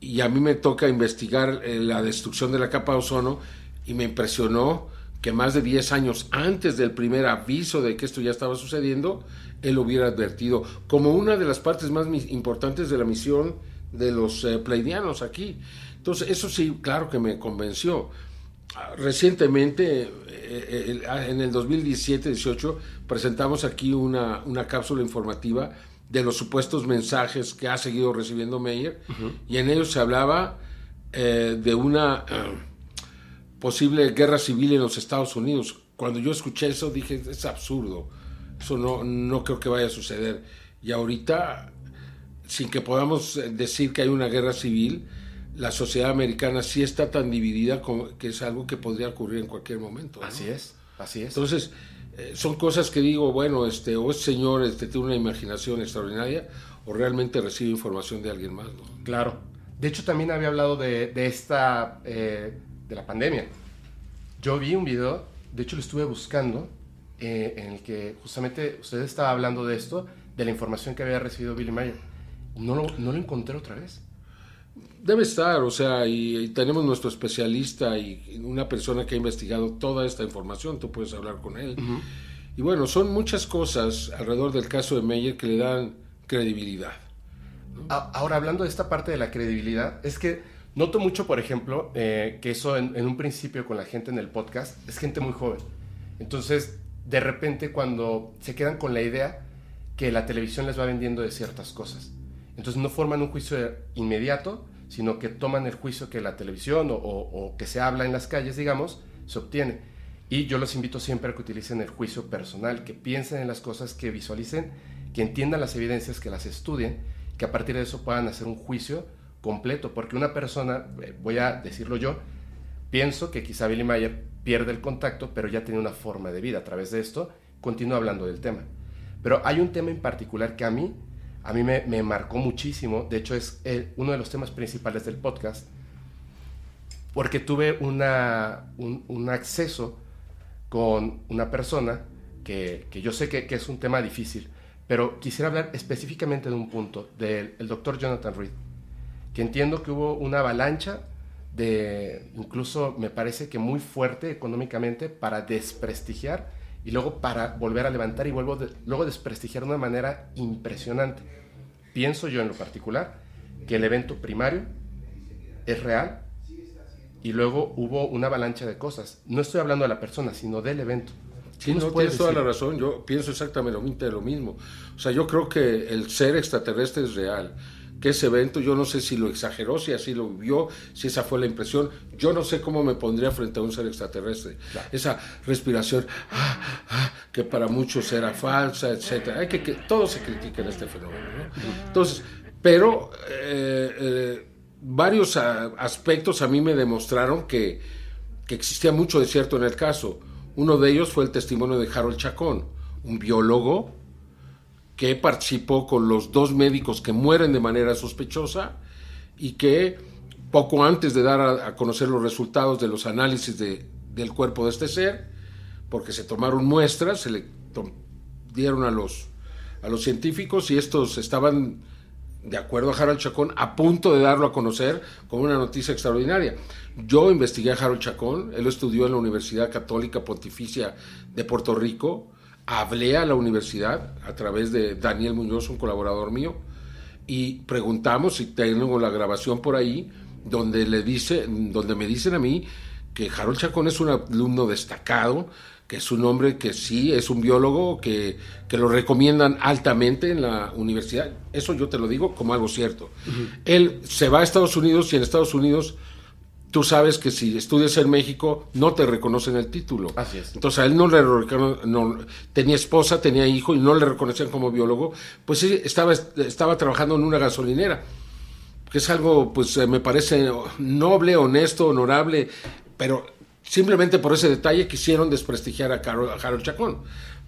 y a mí me toca investigar eh, la destrucción de la capa de ozono y me impresionó que más de 10 años antes del primer aviso de que esto ya estaba sucediendo, él hubiera advertido como una de las partes más importantes de la misión de los eh, pleidianos aquí. Entonces, eso sí, claro que me convenció. Recientemente, eh, eh, en el 2017-18, presentamos aquí una, una, cápsula informativa de los supuestos mensajes que ha seguido recibiendo Meyer, y en ellos se hablaba de una posible guerra civil en los Estados Unidos. Cuando yo escuché eso dije, es absurdo, eso no, no creo que vaya a suceder. Y ahorita, sin que podamos decir que hay una guerra civil, la sociedad americana sí está tan dividida como que es algo que podría ocurrir en cualquier momento. Así es, así es. Entonces, eh, son cosas que digo, bueno, este, o este señor este, tiene una imaginación extraordinaria o realmente recibe información de alguien más. Claro. De hecho, también había hablado de, de esta... Eh, de la pandemia. Yo vi un video, de hecho lo estuve buscando, eh, en el que justamente usted estaba hablando de esto, de la información que había recibido Billy Mayer. No lo, no lo encontré otra vez. Debe estar, o sea, y, tenemos nuestro especialista y una persona que ha investigado toda esta información, tú puedes hablar con él. Y bueno, son muchas cosas alrededor del caso de Meyer que le dan credibilidad. Ahora, hablando de esta parte de la credibilidad, es que Noto mucho, por ejemplo, eh, que eso en, un principio con la gente en el podcast es gente muy joven. Entonces, de repente cuando se quedan con la idea que la televisión les va vendiendo de ciertas cosas. Entonces no forman un juicio inmediato, sino que toman el juicio que la televisión o, que se habla en las calles, digamos, se obtiene. Y yo los invito siempre a que utilicen el juicio personal, que piensen en las cosas, que visualicen, que entiendan las evidencias, que las estudien, que a partir de eso puedan hacer un juicio completo, porque una persona, eh, voy a decirlo yo, pienso que quizá Billy Mayer pierde el contacto, pero ya tiene una forma de vida a través de esto, continúa hablando del tema. Pero hay un tema en particular que a mí, a mí me, marcó muchísimo, de hecho es uno de los temas principales del podcast, porque tuve un, acceso con una persona que, yo sé que, es un tema difícil, pero quisiera hablar específicamente de un punto, del doctor Jonathan Reed que entiendo que hubo una avalancha de, incluso me parece que muy fuerte económicamente para desprestigiar y luego para volver a levantar y vuelvo luego desprestigiar de una manera impresionante. Pienso yo en lo particular que el evento primario es real y luego hubo una avalancha de cosas. No estoy hablando de la persona, sino del evento. Sí, no, tienes toda la razón. Yo pienso exactamente lo mismo. O sea, yo creo que el ser extraterrestre es real que ese evento, yo no sé si lo exageró, si así lo vio, si esa fue la impresión, yo no sé cómo me pondría frente a un ser extraterrestre. Esa respiración, ah, ah, que para muchos era falsa, etcétera. Hay que, que todo se critica en este fenómeno. Entonces, pero eh, eh, varios aspectos a mí me demostraron que, que existía mucho de cierto en el caso. Uno de ellos fue el testimonio de Harold Chacón, un biólogo que participó con los dos médicos que mueren de manera sospechosa y que poco antes de dar a, conocer los resultados de los análisis del cuerpo de este ser, porque se tomaron muestras, se le dieron a los, a los científicos y estos estaban, de acuerdo a Harold Chacón, a punto de darlo a conocer como una noticia extraordinaria. Yo investigué a Harold Chacón, él estudió en la Universidad Católica Pontificia de Puerto Rico, hablé a la universidad a través de Daniel Muñoz, un colaborador mío, y preguntamos si tengo la grabación por ahí, donde, le dice, donde me dicen a mí que Harold Chacón es un alumno destacado, que es un hombre que sí es un biólogo, que, que, lo recomiendan altamente en la universidad. Eso yo te lo digo como algo cierto. Él se va a Estados Unidos y en Estados Unidos tú sabes que si estudias en México no te reconocen el título. Así es. Entonces a él no le no, tenía esposa, tenía hijo y no le reconocían como biólogo, pues sí, estaba, estaba trabajando en una gasolinera, que es algo, pues eh, me parece noble, honesto, honorable, pero simplemente por ese detalle quisieron desprestigiar a, a Harold Chacón.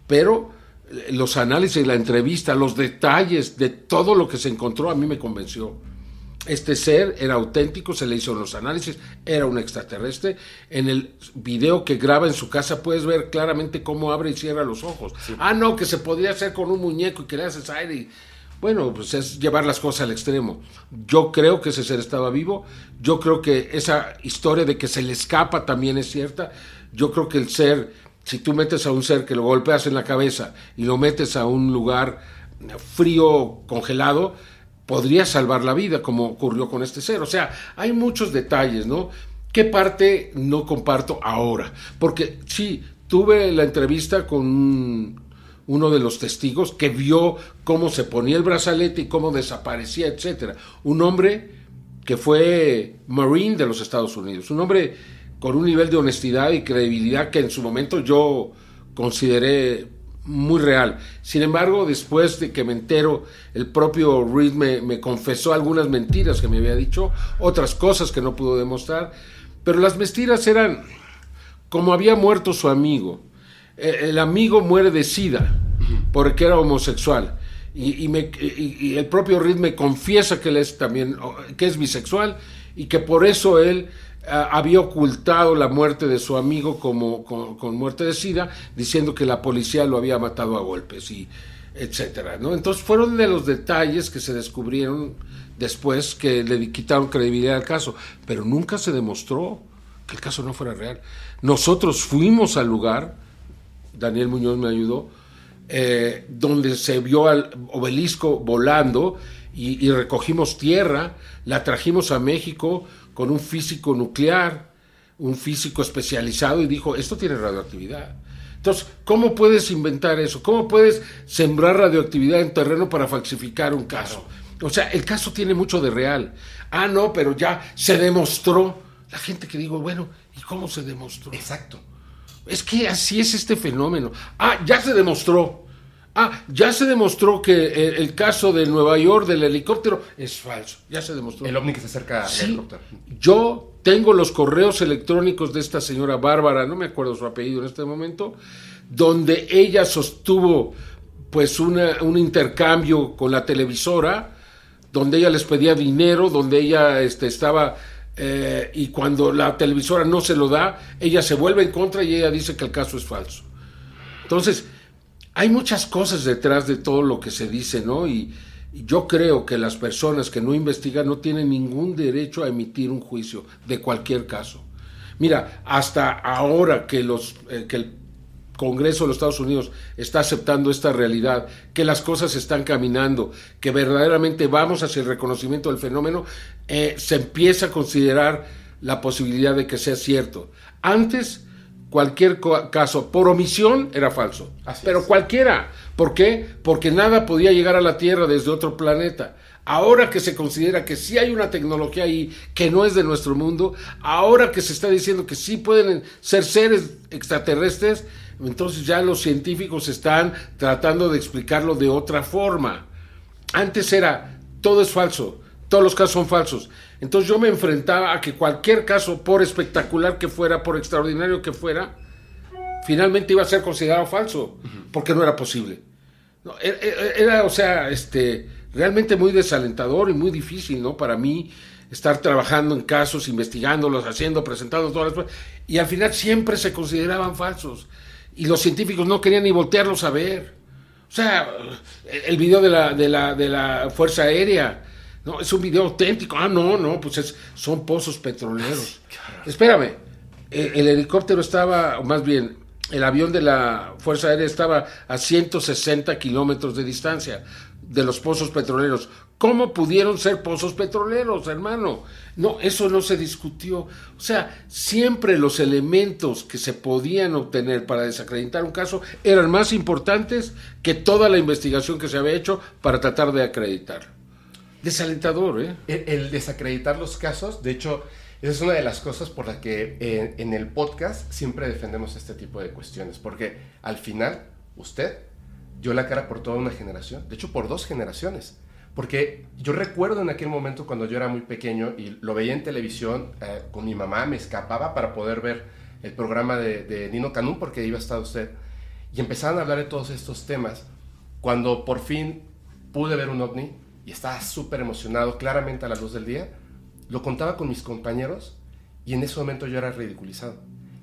Pero eh, los análisis, la entrevista, los detalles de todo lo que se encontró a mí me convenció. Este ser era auténtico, se le hizo los análisis, era un extraterrestre. En el video que graba en su casa puedes ver claramente cómo abre y cierra los ojos. Ah, no, que se podría hacer con un muñeco y que le haces aire. Bueno, pues es llevar las cosas al extremo. Yo creo que ese ser estaba vivo. Yo creo que esa historia de que se le escapa también es cierta. Yo creo que el ser, si tú metes a un ser que lo golpeas en la cabeza y lo metes a un lugar frío, congelado, podría salvar la vida, como ocurrió con este ser. O sea, hay muchos detalles, ¿no? ¿Qué parte no comparto ahora? Porque sí, tuve la entrevista con uno de los testigos que vio cómo se ponía el brazalete y cómo desaparecía, etcétera. Un hombre que fue Marine de los Estados Unidos, un hombre con un nivel de honestidad y credibilidad que en su momento yo consideré muy real. Sin embargo, después de que me entero, el propio Reed me, confesó algunas mentiras que me había dicho, otras cosas que no pudo demostrar, pero las mentiras eran como había muerto su amigo. E, el, amigo muere de sida porque era homosexual. Y, el propio Reed me confiesa que él es también que es bisexual y que por eso él había ocultado la muerte de su amigo como con, muerte de sida, diciendo que la policía lo había matado a golpes y etcétera, ¿no? Entonces fueron de los detalles que se descubrieron después que le quitaron credibilidad al caso, pero nunca se demostró que el caso no fuera real. Nosotros fuimos al lugar, Daniel Muñoz me ayudó, eh, donde se vio al obelisco volando y recogimos tierra, la trajimos a México, con un físico nuclear, un físico especializado y dijo, esto tiene radioactividad. Entonces, ¿cómo puedes inventar eso? ¿Cómo puedes sembrar radioactividad en terreno para falsificar un caso? O sea, el caso tiene mucho de real. Ah, no, pero ya se demostró. La gente que digo, bueno, ¿y cómo se demostró? Exacto. Es que así es este fenómeno. Ah, ya se demostró. Ah, ya se demostró que el, caso de Nueva York del helicóptero es falso. Ya se demostró. El ovni que se acerca al helicóptero. Yo tengo los correos electrónicos de esta señora Bárbara, no me acuerdo su apellido en este momento, donde ella sostuvo pues una, un intercambio con la televisora, donde ella les pedía dinero, donde ella este, estaba eh, y cuando la televisora no se lo da, ella se vuelve en contra y ella dice que el caso es falso. Entonces, hay muchas cosas detrás de todo lo que se dice, ¿no? Y, yo creo que las personas que no investigan no tienen ningún derecho a emitir un juicio de cualquier caso. Mira, hasta ahora que, los, eh, que el Congreso de los Estados Unidos está aceptando esta realidad, que las cosas están caminando, que verdaderamente vamos hacia el reconocimiento del fenómeno, eh, se empieza a considerar la posibilidad de que sea cierto. Antes cualquier caso por omisión era falso. pero cualquiera. ¿Por qué? Porque nada podía llegar a la Tierra desde otro planeta. Ahora que se considera que sí hay una tecnología ahí que no es de nuestro mundo, ahora que se está diciendo que sí pueden ser seres extraterrestres, entonces ya los científicos están tratando de explicarlo de otra forma. Antes era, todo es falso, todos los casos son falsos. Entonces yo me enfrentaba a que cualquier caso, por espectacular que fuera, por extraordinario que fuera, finalmente iba a ser considerado falso, porque no era posible. E, e, e, era, o sea, este, realmente muy desalentador y muy difícil, ¿no? Para mí estar trabajando en casos, investigándolos, haciendo, presentando todas las y al final siempre se consideraban falsos y los científicos no querían ni voltearlos a ver. O sea, el video de la, de la, de la Fuerza Aérea, no, es un video auténtico. Ah, no, no, pues es, son pozos petroleros. Espérame, el, el, helicóptero estaba, o más bien, el avión de la Fuerza Aérea estaba a 160 kilómetros de distancia de los pozos petroleros. ¿Cómo pudieron ser pozos petroleros, hermano? No, eso no se discutió. O sea, siempre los elementos que se podían obtener para desacreditar un caso eran más importantes que toda la investigación que se había hecho para tratar de acreditarlo. Desalentador, ¿eh? El, desacreditar los casos, de hecho, Esa es una de las cosas por las que en, en el podcast siempre defendemos este tipo de cuestiones, porque al final usted dio la cara por toda una generación, de hecho por dos generaciones. Porque yo recuerdo en aquel momento cuando yo era muy pequeño y lo veía en televisión eh, con mi mamá, me escapaba para poder ver el programa de, Nino Canún porque iba a estar usted. Y empezaban a hablar de todos estos temas. Cuando por fin pude ver un ovni y estaba súper emocionado, claramente a la luz del día, lo contaba con mis compañeros y en ese momento yo era ridiculizado.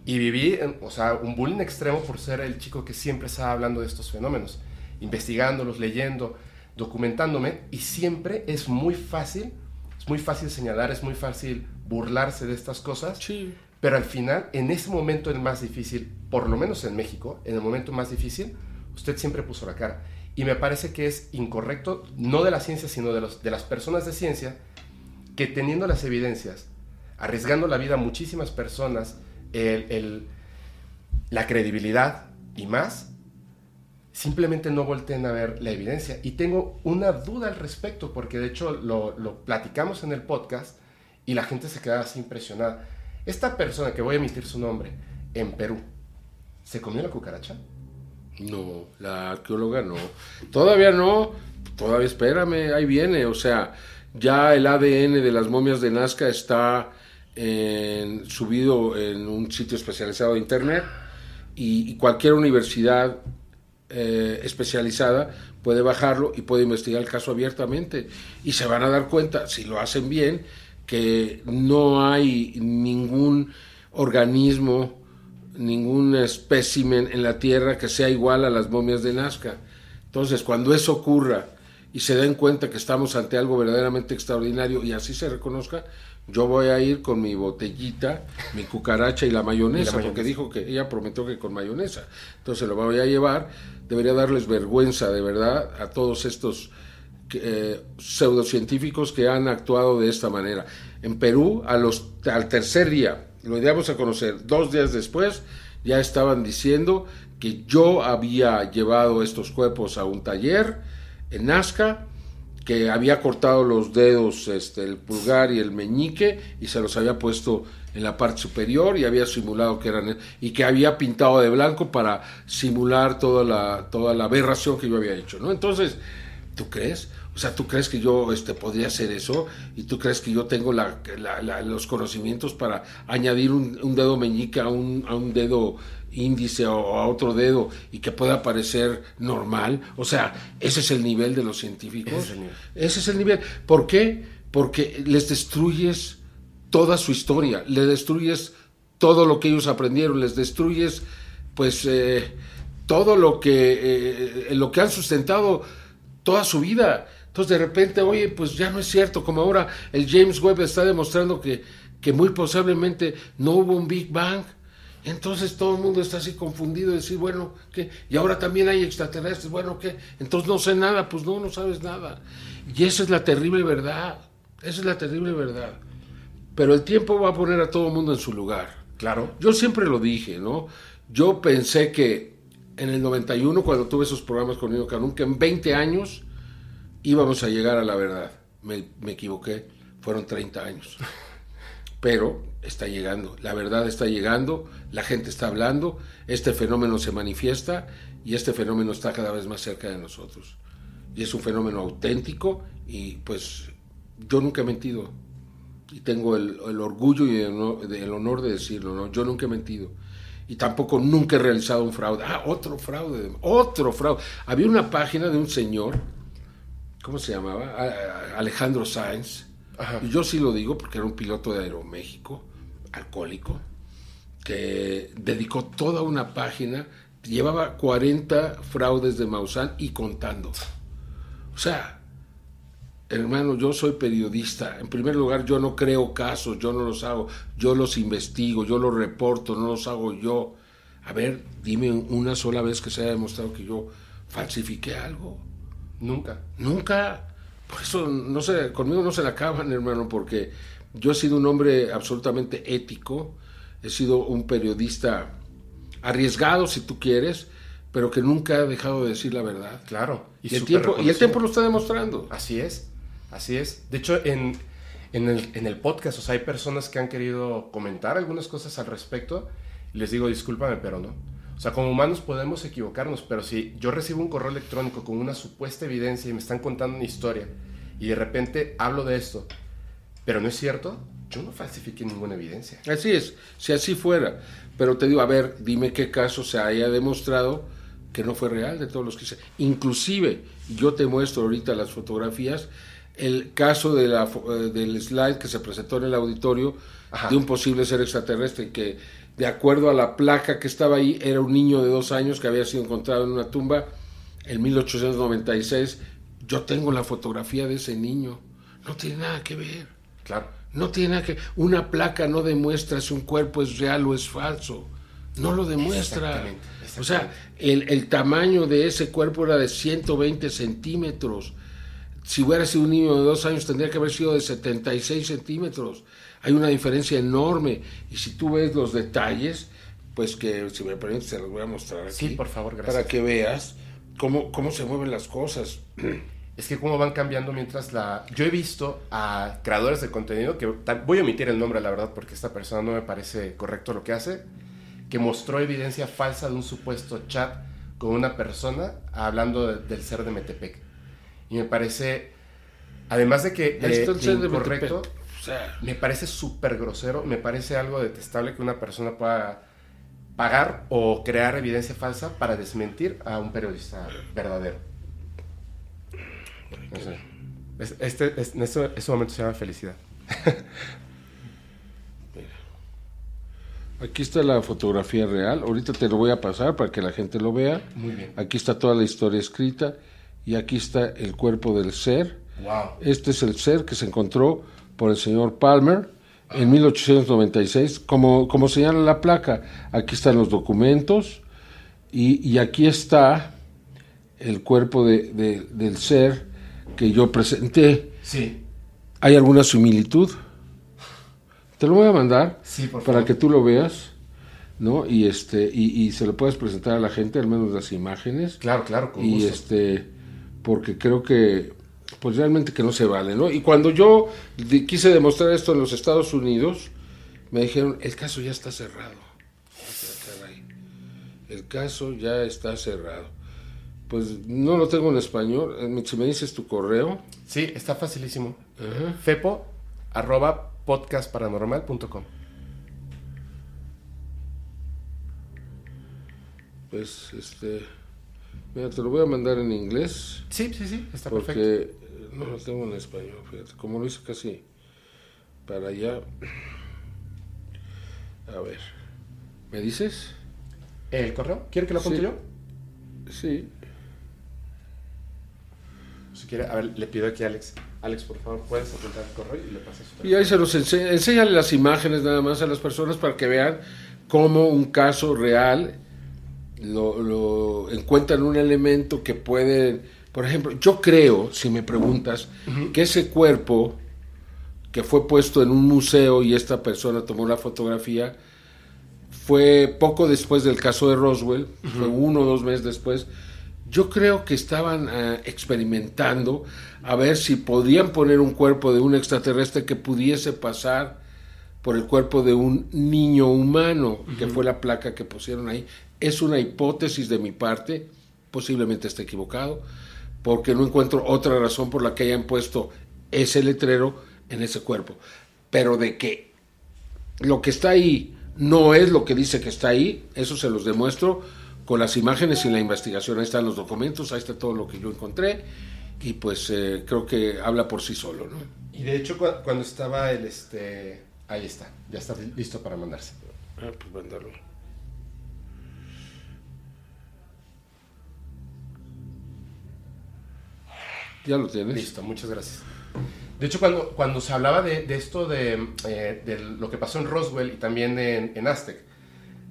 Y viví, o sea, un bullying extremo por ser el chico que siempre estaba hablando de estos fenómenos, investigándolos, leyendo documentándome y siempre es muy fácil, es muy fácil señalar, es muy fácil burlarse de estas cosas. Sí. Pero al final, en ese momento el más difícil, por lo menos en México, en el momento más difícil, usted siempre puso la cara. Y me parece que es incorrecto, no de la ciencia, sino de, los, de las personas de ciencia, que teniendo las evidencias, arriesgando la vida a muchísimas personas, el, la credibilidad y más, simplemente no volteen a ver la evidencia. Y tengo una duda al respecto, porque de hecho lo, platicamos en el podcast y la gente se queda así impresionada. Esta persona que voy a emitir su nombre en Perú, ¿se comió la cucaracha? No, la arqueóloga no. Todavía no, todavía espérame, ahí viene. O sea, ya el ADN de las momias de Nazca está subido en un sitio especializado de Internet y cualquier universidad eh, especializada puede bajarlo y puede investigar el caso abiertamente. Y se van a dar cuenta, si lo hacen bien, que no hay ningún organismo, ningún espécimen en la Tierra que sea igual a las momias de Nazca. Entonces, cuando eso ocurra y se den cuenta que estamos ante algo verdaderamente extraordinario y así se reconozca, yo voy a ir con mi botellita, mi cucaracha y la mayonesa, porque dijo que ella prometió que con mayonesa. Entonces lo voy a llevar. Debería darles vergüenza, de verdad, a todos estos eh, pseudocientíficos que han actuado de esta manera. En Perú, a los, al tercer día, lo íbamos a conocer, dos días después, ya estaban diciendo que yo había llevado estos cuerpos a un taller en Nazca que había cortado los dedos, este, el pulgar y el meñique, y se los había puesto en la parte superior y había simulado que eran y que había pintado de blanco para simular toda la toda la aberración que yo había hecho, ¿no? Entonces, ¿tú crees? O sea, ¿tú crees que yo este, podría hacer eso? ¿Y tú crees que yo tengo la, los conocimientos para añadir un, un dedo meñique a un, a un dedo índice o a otro dedo y que pueda parecer normal. O sea, ese es el nivel de los científicos. Ese es el nivel. ¿Por qué? Porque les destruyes toda su historia, le destruyes todo lo que ellos aprendieron, les destruyes pues eh, todo lo que, eh, lo que han sustentado toda su vida. Entonces de repente, oye, pues ya no es cierto, como ahora el James Webb está demostrando que, que muy posiblemente no hubo un Big Bang entonces todo el mundo está así confundido, decir, bueno, ¿qué? Y ahora también hay extraterrestres, bueno, ¿qué? Entonces no sé nada, pues no, no sabes nada. Y esa es la terrible verdad, esa es la terrible verdad. Pero el tiempo va a poner a todo el mundo en su lugar. Claro. Yo siempre lo dije, ¿no? Yo pensé que en el 91, cuando tuve esos programas con Nino Canún, que en 20 años íbamos a llegar a la verdad. Me, me equivoqué, fueron 30 años. Pero está llegando, la verdad está llegando, la gente está hablando, este fenómeno se manifiesta y este fenómeno está cada vez más cerca de nosotros. Y es un fenómeno auténtico y pues yo nunca he mentido y tengo el, orgullo y el, honor de decirlo, ¿no? Yo nunca he mentido y tampoco nunca he realizado un fraude. Ah, otro fraude, otro fraude. Había una página de un señor, ¿cómo se llamaba? Alejandro Sáenz. Y yo sí lo digo porque era un piloto de Aeroméxico alcohólico que dedicó toda una página, llevaba 40 fraudes de Maussan y contando. O sea, hermano, yo soy periodista. En primer lugar, yo no creo casos, yo no los hago, yo los investigo, yo los reporto, no los hago yo. A ver, dime una sola vez que se haya demostrado que yo falsifiqué algo. Nunca. Nunca. Por eso, no sé, conmigo no se la acaban, hermano, porque yo he sido un hombre absolutamente ético, he sido un periodista arriesgado, si tú quieres, pero que nunca ha dejado de decir la verdad. Claro. Y, el, tiempo, y el tiempo lo está demostrando. Así es, así es. De hecho, en, en el, en el podcast, o sea, hay personas que han querido comentar algunas cosas al respecto. Les digo, discúlpame, pero no. O sea, como humanos podemos equivocarnos, pero si yo recibo un correo electrónico con una supuesta evidencia y me están contando una historia y de repente hablo de esto, pero no es cierto, yo no falsifiqué ninguna evidencia. Así es, si así fuera. Pero te digo, a ver, dime qué caso se haya demostrado que no fue real de todos los que se... Inclusive, yo te muestro ahorita las fotografías, el caso de la, eh, del slide que se presentó en el auditorio de un posible ser extraterrestre que de acuerdo a la placa que estaba ahí, era un niño de dos años que había sido encontrado en una tumba en 1896. Yo tengo la fotografía de ese niño. No tiene nada que ver. Claro. No tiene nada que Una placa no demuestra si un cuerpo es real o es falso. No lo demuestra. O sea, el, el, tamaño de ese cuerpo era de 120 centímetros. Si hubiera sido un niño de dos años, tendría que haber sido de 76 centímetros hay una diferencia enorme. Y si tú ves los detalles, pues que si me permites se los voy a mostrar aquí. Sí, por favor, gracias. Para que veas cómo, cómo se mueven las cosas. Es que cómo van cambiando mientras la... Yo he visto a creadores de contenido, que voy a omitir el nombre, la verdad, porque esta persona no me parece correcto lo que hace, que mostró evidencia falsa de un supuesto chat con una persona hablando del ser de Metepec. Y me parece, además de que eh, me parece súper grosero, me parece algo detestable que una persona pueda pagar o crear evidencia falsa para desmentir a un periodista verdadero. Este, en este, momento se llama felicidad. Aquí está la fotografía real. Ahorita te lo voy a pasar para que la gente lo vea. Muy bien. Aquí está toda la historia escrita y aquí está el cuerpo del ser. Wow. Este es el ser que se encontró por el señor Palmer en 1896, como, como señala la placa. Aquí están los documentos y, aquí está el cuerpo de, del ser que yo presenté. Sí. ¿Hay alguna similitud? Te lo voy a mandar sí, para que tú lo veas. ¿no? Y este y, y, se lo puedes presentar a la gente, al menos las imágenes. Claro, claro, con Y este porque creo que pues realmente que no se vale, ¿no? Y cuando yo quise demostrar esto en los Estados Unidos, me dijeron, el caso ya está cerrado. El caso ya está cerrado. Pues no lo tengo en español. Eh, si me dices tu correo. Sí, está facilísimo. Fepo arroba podcastparanormal.com. Pues este. Mira, te lo voy a mandar en inglés. Sí, sí, sí, está porque perfecto. No lo tengo en español, fíjate. Como lo hice casi para allá. A ver. ¿Me dices? ¿El correo? ¿Quiere que lo apunte yo? Sí. Si quiere, a ver, le pido aquí a Alex. Alex, por favor, puedes apuntar el correo y le pasas Y ahí se los enseña, enséñale las imágenes nada más a las personas para que vean cómo un caso real lo, encuentran un elemento que puede, por ejemplo, yo creo, si me preguntas, que ese cuerpo que fue puesto en un museo y esta persona tomó la fotografía, fue poco después del caso de Roswell, fue uno o dos meses después, yo creo que estaban eh, experimentando a ver si podían poner un cuerpo de un extraterrestre que pudiese pasar por el cuerpo de un niño humano, que fue la placa que pusieron ahí. Es una hipótesis de mi parte, posiblemente esté equivocado, porque no encuentro otra razón por la que hayan puesto ese letrero en ese cuerpo. Pero de que lo que está ahí no es lo que dice que está ahí, eso se los demuestro con las imágenes y la investigación. Ahí están los documentos, ahí está todo lo que yo encontré y pues eh, creo que habla por sí solo, ¿no? Y de hecho cuando estaba el este, ahí está, ya está listo para mandarse. Ah, pues mándalo. Ya lo tienes. Listo, muchas gracias. De hecho, cuando, cuando se hablaba de, esto eh, de, lo que pasó en Roswell y también en, en Aztec,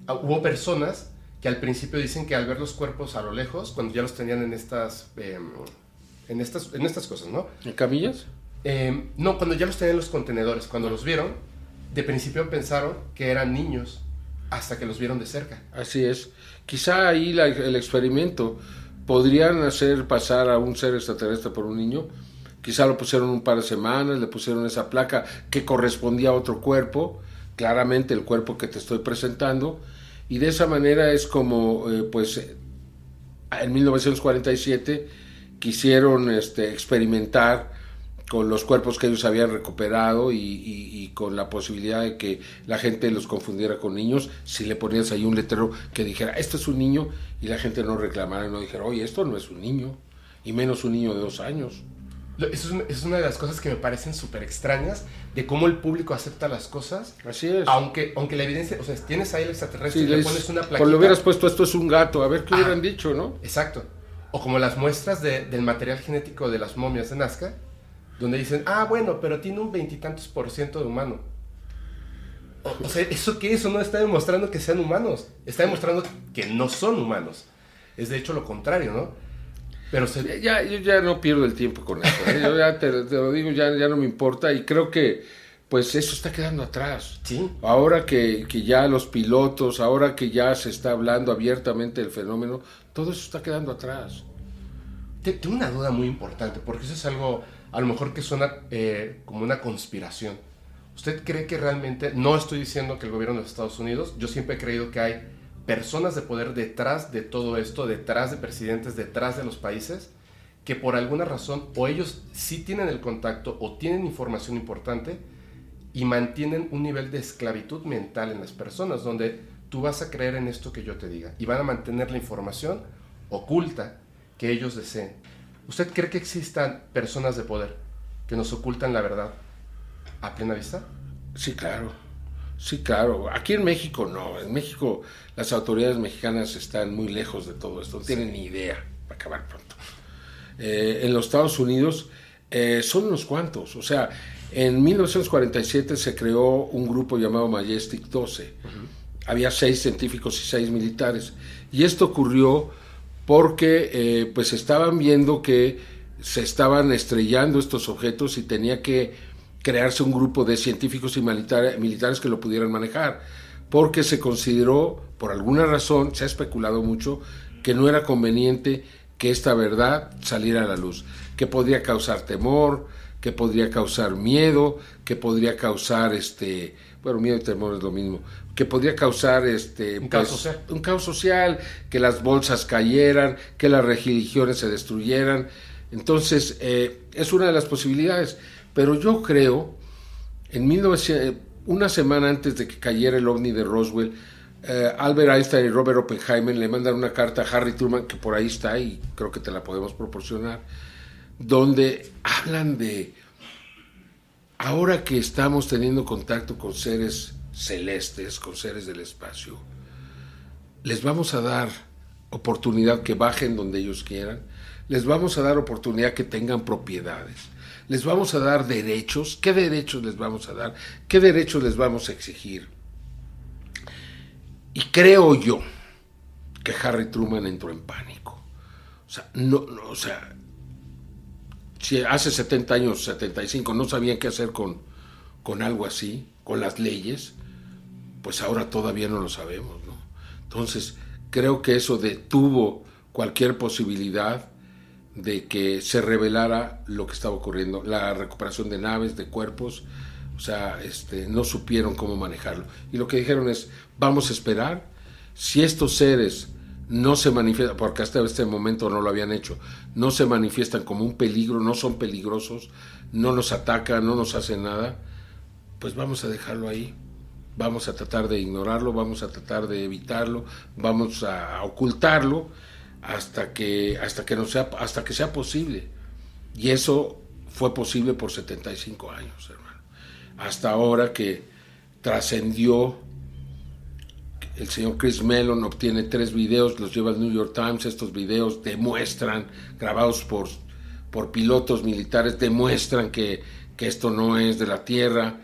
ah, hubo personas que al principio dicen que al ver los cuerpos a lo lejos, cuando ya los tenían en estas, em, en estas, en estas cosas, ¿no? ¿En camillas? Em, no, cuando ya los tenían en los contenedores, cuando los vieron, de principio pensaron que eran niños hasta que los vieron de cerca. Así es. Quizá ahí el experimento podrían hacer pasar a un ser extraterrestre por un niño, Quizá lo pusieron un par de semanas, le pusieron esa placa que correspondía a otro cuerpo, claramente el cuerpo que te estoy presentando, y de esa manera es como, eh, pues, en 1947 quisieron este, experimentar con los cuerpos que ellos habían recuperado y, con la posibilidad de que la gente los confundiera con niños, si le ponías ahí un letrero que dijera, esto es un niño, y la gente no reclamara y no dijera, oye, esto no es un niño, y menos un niño de dos años. Eso es, una de las cosas que me parecen súper extrañas de cómo el público acepta las cosas. Así es. Aunque, aunque la evidencia, o sea, tienes ahí el extraterrestre y le pones una plaquita. Por lo hubieras puesto esto es un gato, a ver qué hubieran dicho, ¿no? Exacto. O como las muestras del material genético de las momias de Nazca, donde dicen, ah, bueno, pero tiene un veintitantos por ciento de humano. O, sea, ¿eso qué? Eso no está demostrando que sean humanos. Está demostrando que no son humanos. Es de hecho lo contrario, ¿no? Pero ya, yo ya no pierdo el tiempo con eso. ¿eh? Yo ya te, lo digo, ya, ya no me importa y creo que pues eso está quedando atrás. ¿Sí? Ahora que, que, ya los pilotos, ahora que ya se está hablando abiertamente del fenómeno, todo eso está quedando atrás. Tengo una duda muy importante, porque eso es algo a lo mejor que suena eh, como una conspiración. ¿Usted cree que realmente, no estoy diciendo que el gobierno de Estados Unidos, yo siempre he creído que hay personas de poder detrás de todo esto, detrás de presidentes, detrás de los países, que por alguna razón o ellos sí tienen el contacto o tienen información importante y mantienen un nivel de esclavitud mental en las personas, donde tú vas a creer en esto que yo te diga y van a mantener la información oculta que ellos deseen. ¿Usted cree que existan personas de poder que nos ocultan la verdad a plena vista? Sí, claro. Sí, claro. Aquí en México no. En México las autoridades mexicanas están muy lejos de todo esto. No tienen ni idea. para acabar pronto. Eh, en los Estados Unidos eh, son unos cuantos. O sea, en 1947 se creó un grupo llamado Majestic 12. Había seis científicos y seis militares. Y esto ocurrió porque eh, pues estaban viendo que se estaban estrellando estos objetos y tenía que crearse un grupo de científicos y militares que lo pudieran manejar, porque se consideró, por alguna razón, se ha especulado mucho, que no era conveniente que esta verdad saliera a la luz, que podría causar temor, que podría causar miedo, que podría causar este, bueno, miedo y temor es lo mismo, que podría causar este un, caos, pues, social. un caos social, que las bolsas cayeran, que las religiones se destruyeran. Entonces, eh, es una de las posibilidades. Pero yo creo, en 1900, una semana antes de que cayera el ovni de Roswell, eh, Albert Einstein y Robert Oppenheimer le mandan una carta a Harry Truman, que por ahí está y creo que te la podemos proporcionar, donde hablan de, ahora que estamos teniendo contacto con seres celestes, con seres del espacio, les vamos a dar oportunidad que bajen donde ellos quieran, les vamos a dar oportunidad que tengan propiedades les vamos a dar derechos, ¿qué derechos les vamos a dar? ¿Qué derechos les vamos a exigir? Y creo yo que Harry Truman entró en pánico. O sea, no, o sea, si hace 70 años, 75, no sabían qué hacer con, con algo así, con las leyes, pues ahora todavía no lo sabemos, ¿no? Entonces, creo que eso detuvo cualquier posibilidad de que se revelara lo que estaba ocurriendo, la recuperación de naves, de cuerpos, o sea, este, no supieron cómo manejarlo. Y lo que dijeron es, vamos a esperar, si estos seres no se manifiestan, porque hasta este momento no lo habían hecho, no se manifiestan como un peligro, no son peligrosos, no nos atacan, no nos hacen nada, pues vamos a dejarlo ahí. Vamos a tratar de ignorarlo, vamos a tratar de evitarlo, vamos a ocultarlo hasta que, hasta que, no sea, hasta que sea posible. Y eso fue posible por 75 años, hermano. Hasta ahora que trascendió, el señor Chris Mellon obtiene tres videos, los lleva al New York Times, estos videos demuestran, grabados por, por pilotos militares, demuestran que, que esto no es de la Tierra.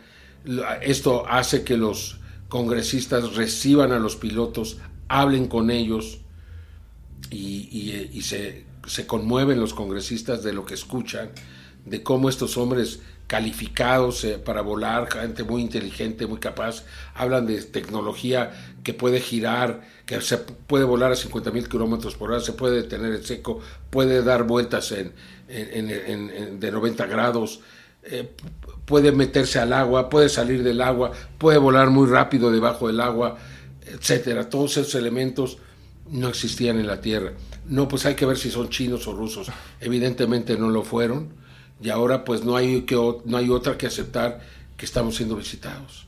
Esto hace que los congresistas reciban a los pilotos, hablen con ellos, y, se, se, conmueven los congresistas de lo que escuchan, de cómo estos hombres calificados eh, para volar, gente muy inteligente, muy capaz, hablan de tecnología que puede girar, que se puede volar a 50 mil kilómetros por hora, se puede detener en seco, puede dar vueltas en, de 90 grados, eh, puede meterse al agua, puede salir del agua, puede volar muy rápido debajo del agua, etcétera. Todos esos elementos no existían en la Tierra. No, pues hay que ver si son chinos o rusos. Evidentemente no lo fueron y ahora pues no hay, que, no hay otra que aceptar que estamos siendo visitados.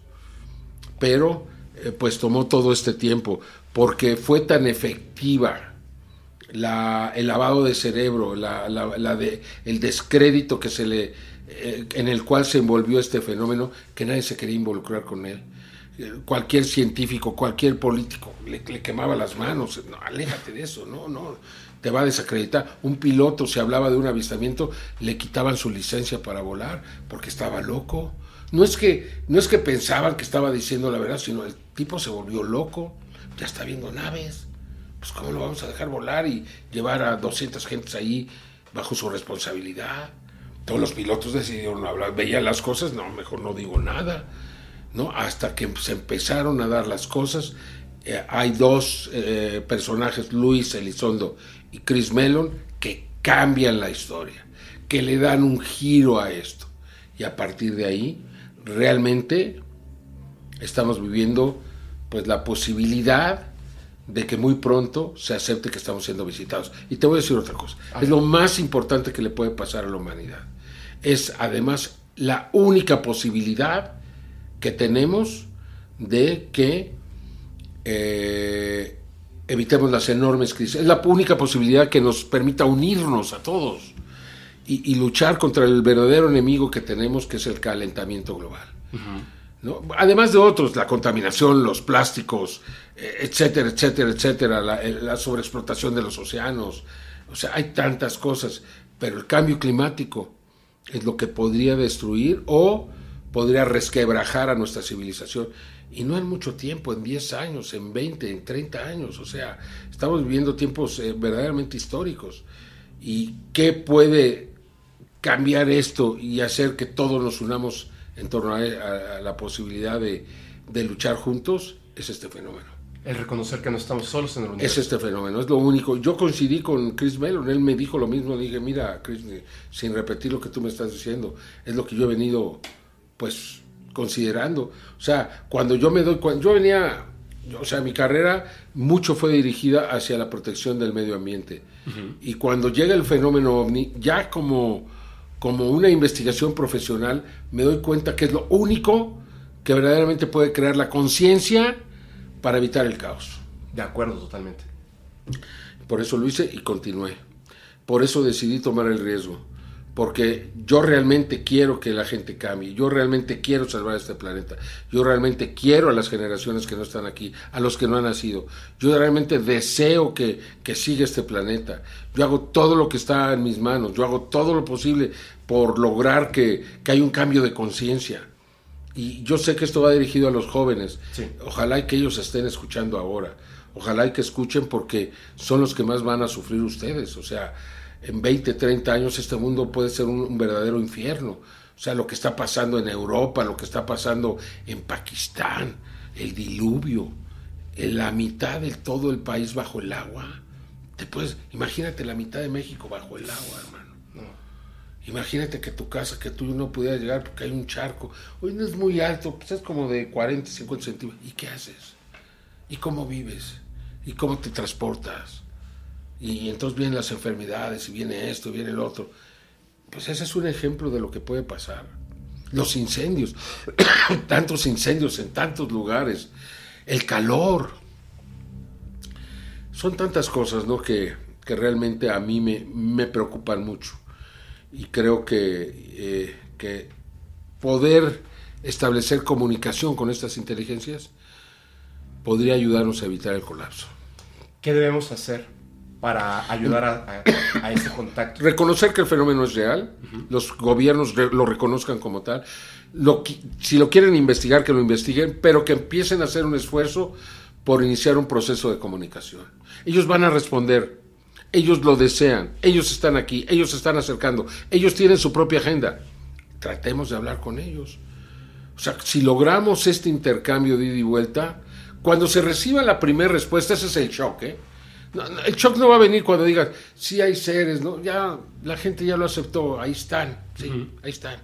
Pero eh, pues tomó todo este tiempo porque fue tan efectiva la, el lavado de cerebro, la, la, de, el descrédito que se le, eh, en el cual se envolvió este fenómeno, que nadie se quería involucrar con él. Eh, cualquier científico, cualquier político le, quemaba las manos. No, aléjate de eso, no, no te va a desacreditar. Un piloto, si hablaba de un avistamiento, le quitaban su licencia para volar porque estaba loco. No es que, no es que pensaban que estaba diciendo la verdad, sino el tipo se volvió loco, ya está viendo naves. Pues cómo lo vamos a dejar volar y llevar a 200 gentes ahí bajo su responsabilidad. Todos los pilotos decidieron hablar, veían las cosas, no, mejor no digo nada. ¿no? Hasta que se empezaron a dar las cosas, eh, hay dos eh, personajes, Luis Elizondo y Chris Mellon que cambian la historia, que le dan un giro a esto. Y a partir de ahí, realmente estamos viviendo pues la posibilidad de que muy pronto se acepte que estamos siendo visitados. Y te voy a decir otra cosa, es lo más importante que le puede pasar a la humanidad. Es además la única posibilidad que tenemos de que eh, evitemos las enormes crisis. Es la única posibilidad que nos permita unirnos a todos y, luchar contra el verdadero enemigo que tenemos, que es el calentamiento global. ¿no? Además de otros, la contaminación, los plásticos, eh, etcétera, etcétera, etcétera, la, la sobreexplotación de los océanos. O sea, hay tantas cosas, pero el cambio climático es lo que podría destruir o podría resquebrajar a nuestra civilización y no en mucho tiempo, en 10 años, en 20, en 30 años. O sea, estamos viviendo tiempos eh, verdaderamente históricos. ¿Y qué puede cambiar esto y hacer que todos nos unamos en torno a, la posibilidad de, luchar juntos? Es este fenómeno. El reconocer que no estamos solos en el universo. Es este fenómeno, es lo único. Yo coincidí con Chris Mellon, él me dijo lo mismo, dije, mira, Chris, sin repetir lo que tú me estás diciendo, es lo que yo he venido, pues, considerando. O sea, cuando yo me doy cuenta, yo venía, o sea, mi carrera mucho fue dirigida hacia la protección del medio ambiente. Y cuando llega el fenómeno ovni, ya como, como una investigación profesional, me doy cuenta que es lo único que verdaderamente puede crear la conciencia para evitar el caos. De acuerdo, totalmente. Por eso lo hice y continué. Por eso decidí tomar el riesgo porque yo realmente quiero que la gente cambie, yo realmente quiero salvar este planeta, yo realmente quiero a las generaciones que no están aquí, a los que no han nacido, yo realmente deseo que, que siga este planeta, yo hago todo lo que está en mis manos, yo hago todo lo posible por lograr que, que haya un cambio de conciencia. Y yo sé que esto va dirigido a los jóvenes, ojalá y que ellos estén escuchando ahora, ojalá y que escuchen porque son los que más van a sufrir ustedes, o sea, en 20, 30 años este mundo puede ser un, verdadero infierno. O sea, lo que está pasando en Europa, lo que está pasando en Pakistán, el diluvio, en la mitad de todo el país bajo el agua. Te puedes, imagínate la mitad de México bajo el agua, hermano. Imagínate que tu casa, que tú no pudieras llegar porque hay un charco. Hoy no es muy alto, pues es como de 40, 50 centímetros. ¿Y qué haces? ¿Y cómo vives? ¿Y cómo te transportas? y entonces vienen las enfermedades y viene esto, viene el otro. Pues ese es un ejemplo de lo que puede pasar. Los incendios, tantos incendios en tantos lugares, el calor. Son tantas cosas ¿no? que, que realmente a mí me, me, preocupan mucho. Y creo que, eh, que poder establecer comunicación con estas inteligencias podría ayudarnos a evitar el colapso. ¿Qué debemos hacer para ayudar a, ese contacto. Reconocer que el fenómeno es real, los gobiernos lo reconozcan como tal, lo, si lo quieren investigar, que lo investiguen, pero que empiecen a hacer un esfuerzo por iniciar un proceso de comunicación. Ellos van a responder, ellos lo desean, ellos están aquí, ellos se están acercando, ellos tienen su propia agenda. tratemos de hablar con ellos. O sea, si logramos este intercambio de ida y vuelta, cuando se reciba la primera respuesta, ese es el shock, ¿eh? el shock no va a venir cuando digas, sí hay seres, ¿no? Ya la gente ya lo aceptó, ahí están, sí, ahí están.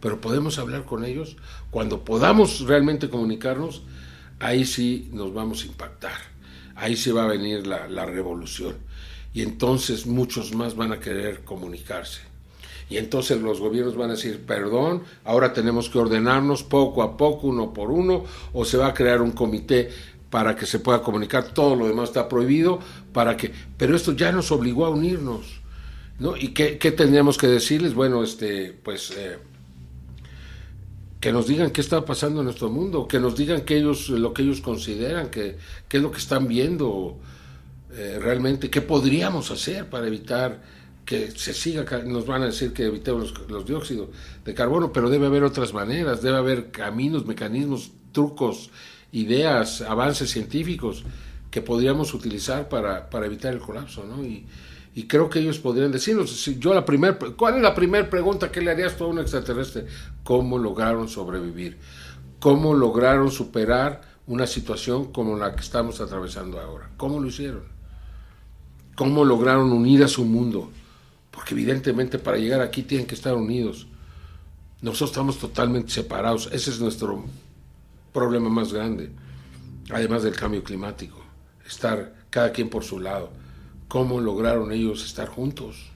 Pero podemos hablar con ellos. Cuando podamos realmente comunicarnos, ahí sí nos vamos a impactar. Ahí sí va a venir la, la revolución. Y entonces muchos más van a querer comunicarse. Y entonces los gobiernos van a decir, perdón, ahora tenemos que ordenarnos poco a poco, uno por uno, o se va a crear un comité para que se pueda comunicar, todo lo demás está prohibido, para que, pero esto ya nos obligó a unirnos, ¿no? ¿Y qué, tendríamos que decirles? Bueno, este, pues, eh, que nos digan qué está pasando en nuestro mundo, que nos digan que ellos, lo que ellos consideran, que, qué es lo que están viendo eh, realmente, qué podríamos hacer para evitar que se siga, nos van a decir que evitemos los, dióxidos de carbono, pero debe haber otras maneras, debe haber caminos, mecanismos, trucos, ideas, avances científicos que podríamos utilizar para, para evitar el colapso, ¿no? Y, creo que ellos podrían decirnos, yo la primer, ¿cuál es la primera pregunta que le harías a un extraterrestre? ¿Cómo lograron sobrevivir? ¿Cómo lograron superar una situación como la que estamos atravesando ahora? ¿Cómo lo hicieron? ¿Cómo lograron unir a su mundo? Porque evidentemente para llegar aquí tienen que estar unidos. Nosotros estamos totalmente separados. Ese es nuestro problema más grande, además del cambio climático, estar cada quien por su lado. ¿Cómo lograron ellos estar juntos?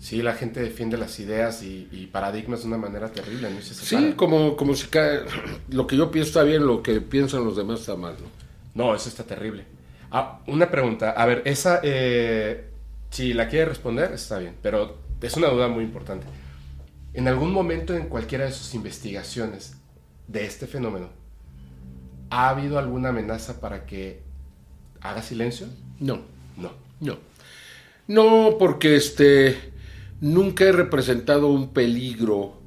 Sí, la gente defiende las ideas y, paradigmas de una manera terrible, ¿no? sí, como, como si cae, lo que yo pienso está bien, lo que piensan los demás está mal, ¿no? No, eso está terrible. Ah, una pregunta, a ver, esa, eh, si la quiere responder, está bien, pero es una duda muy importante. En algún momento en cualquiera de sus investigaciones de este fenómeno, ¿Ha habido alguna amenaza para que haga silencio? No, no, no. No, porque este nunca he representado un peligro.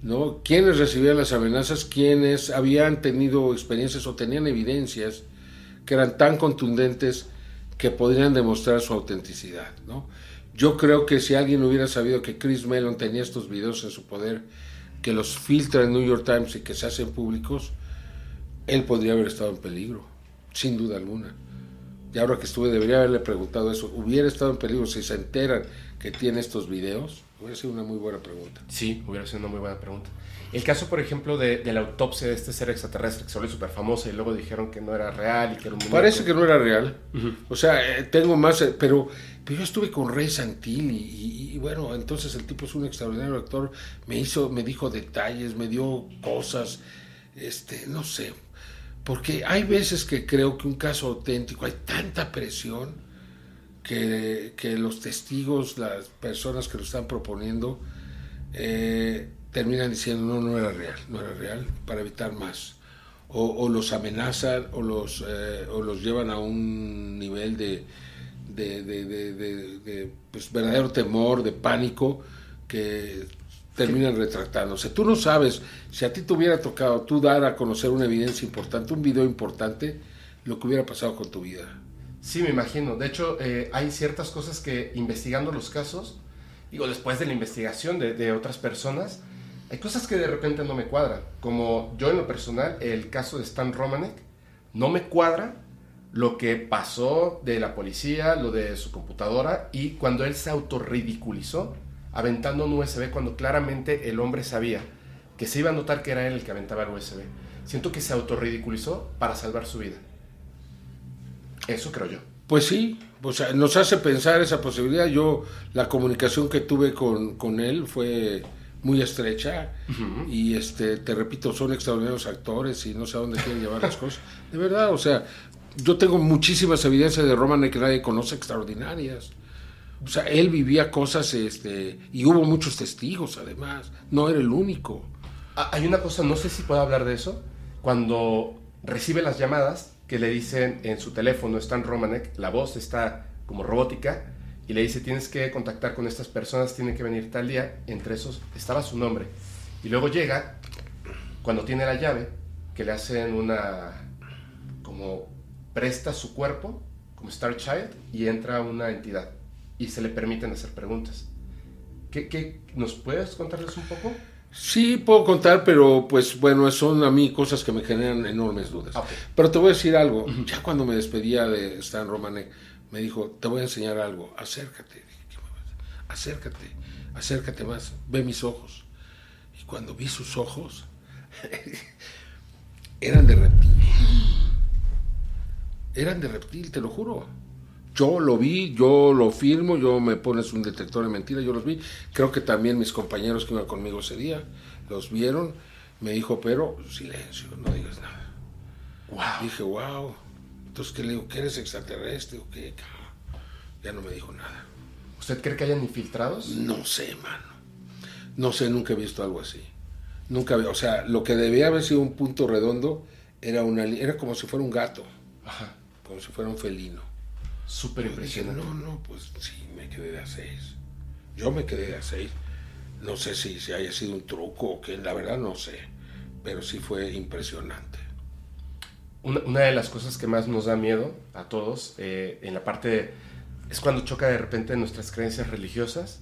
¿No? ¿Quiénes recibían las amenazas? ¿Quiénes habían tenido experiencias o tenían evidencias que eran tan contundentes que podrían demostrar su autenticidad, ¿no? Yo creo que si alguien hubiera sabido que Chris Mellon tenía estos videos en su poder, que los filtra en New York Times y que se hacen públicos, él podría haber estado en peligro, sin duda alguna. Y ahora que estuve, debería haberle preguntado eso. ¿Hubiera estado en peligro si se enteran que tiene estos videos? Hubiera sido una muy buena pregunta. Sí, hubiera sido una muy buena pregunta. El caso, por ejemplo, de, la autopsia de este ser extraterrestre que se volvió súper famosa y luego dijeron que no era real y que era un Parece que no era real. O sea, eh, tengo más, eh, pero, pero yo estuve con Rey Santil y, y, bueno, entonces el tipo es un extraordinario actor. Me hizo, me dijo detalles, me dio cosas, este, no sé, porque hay veces que creo que un caso auténtico, hay tanta presión que, los testigos, las personas que lo están proponiendo, eh, terminan diciendo no, no era real, no era real, para evitar más. O, los amenazan o los, eh, o los llevan a un nivel de, de, de pues, verdadero temor, de pánico, que terminan retractándose. Tú no sabes, si a ti te hubiera tocado tú dar a conocer una evidencia importante, un video importante, lo que hubiera pasado con tu vida. Sí, me imagino. De hecho, eh, hay ciertas cosas que investigando los casos, digo, después de la investigación de, otras personas, hay cosas que de repente no me cuadran. Como yo en lo personal, el caso de Stan Romanek, no me cuadra lo que pasó de la policía, lo de su computadora y cuando él se autorridiculizó aventando un USB cuando claramente el hombre sabía que se iba a notar que era él el que aventaba el USB. Siento que se autorridiculizó para salvar su vida. Eso creo yo. Pues sí, o sea, nos hace pensar esa posibilidad. Yo, la comunicación que tuve con, con él fue muy estrecha. Y este te repito son extraordinarios actores y no sé a dónde quieren llevar las cosas. De verdad o sea yo tengo muchísimas evidencias de Roman que nadie conoce extraordinarias. O sea, él vivía cosas, este, y hubo muchos testigos además, no era el único. Ah, hay una cosa, no sé si puedo hablar de eso, cuando recibe las llamadas que le dicen en su teléfono, Stan Romanek, la voz está como robótica, y le dice, tienes que contactar con estas personas, tienen que venir tal día, entre esos estaba su nombre. Y luego llega, cuando tiene la llave, que le hacen una, como presta su cuerpo, como Star Child, y entra una entidad y se le permiten hacer preguntas. ¿Qué, qué nos puedes contarles un poco? Sí, puedo contar, pero pues bueno, son a mí cosas que me generan enormes dudas. Pero te voy a decir algo, ya cuando me despedía de Stan Romanek, me dijo, te voy a enseñar algo, acércate, acércate, acércate más, ve mis ojos. Y cuando vi sus ojos, eran de reptil. Eran de reptil, te lo juro. Yo lo vi, yo lo firmo, yo me pones un detector de mentiras, yo los vi. Creo que también mis compañeros que iban conmigo ese día los vieron. Me dijo, pero silencio, no digas nada. Wow. Dije, wow. Entonces, ¿qué le digo? ¿Que eres extraterrestre o qué? Ya no me dijo nada. ¿Usted cree que hayan infiltrados? No sé, mano. No sé, nunca he visto algo así. Nunca, o sea, lo que debía haber sido un punto redondo era una era como si fuera un gato. Ajá. Como si fuera un felino. Súper impresionante. no, no, pues sí, me quedé de a seis. Yo me quedé de a seis. No sé si, si haya sido un truco o qué, la verdad no sé. Pero sí fue impresionante. Una, de las cosas que más nos da miedo a todos eh, en la parte es cuando choca de repente nuestras creencias religiosas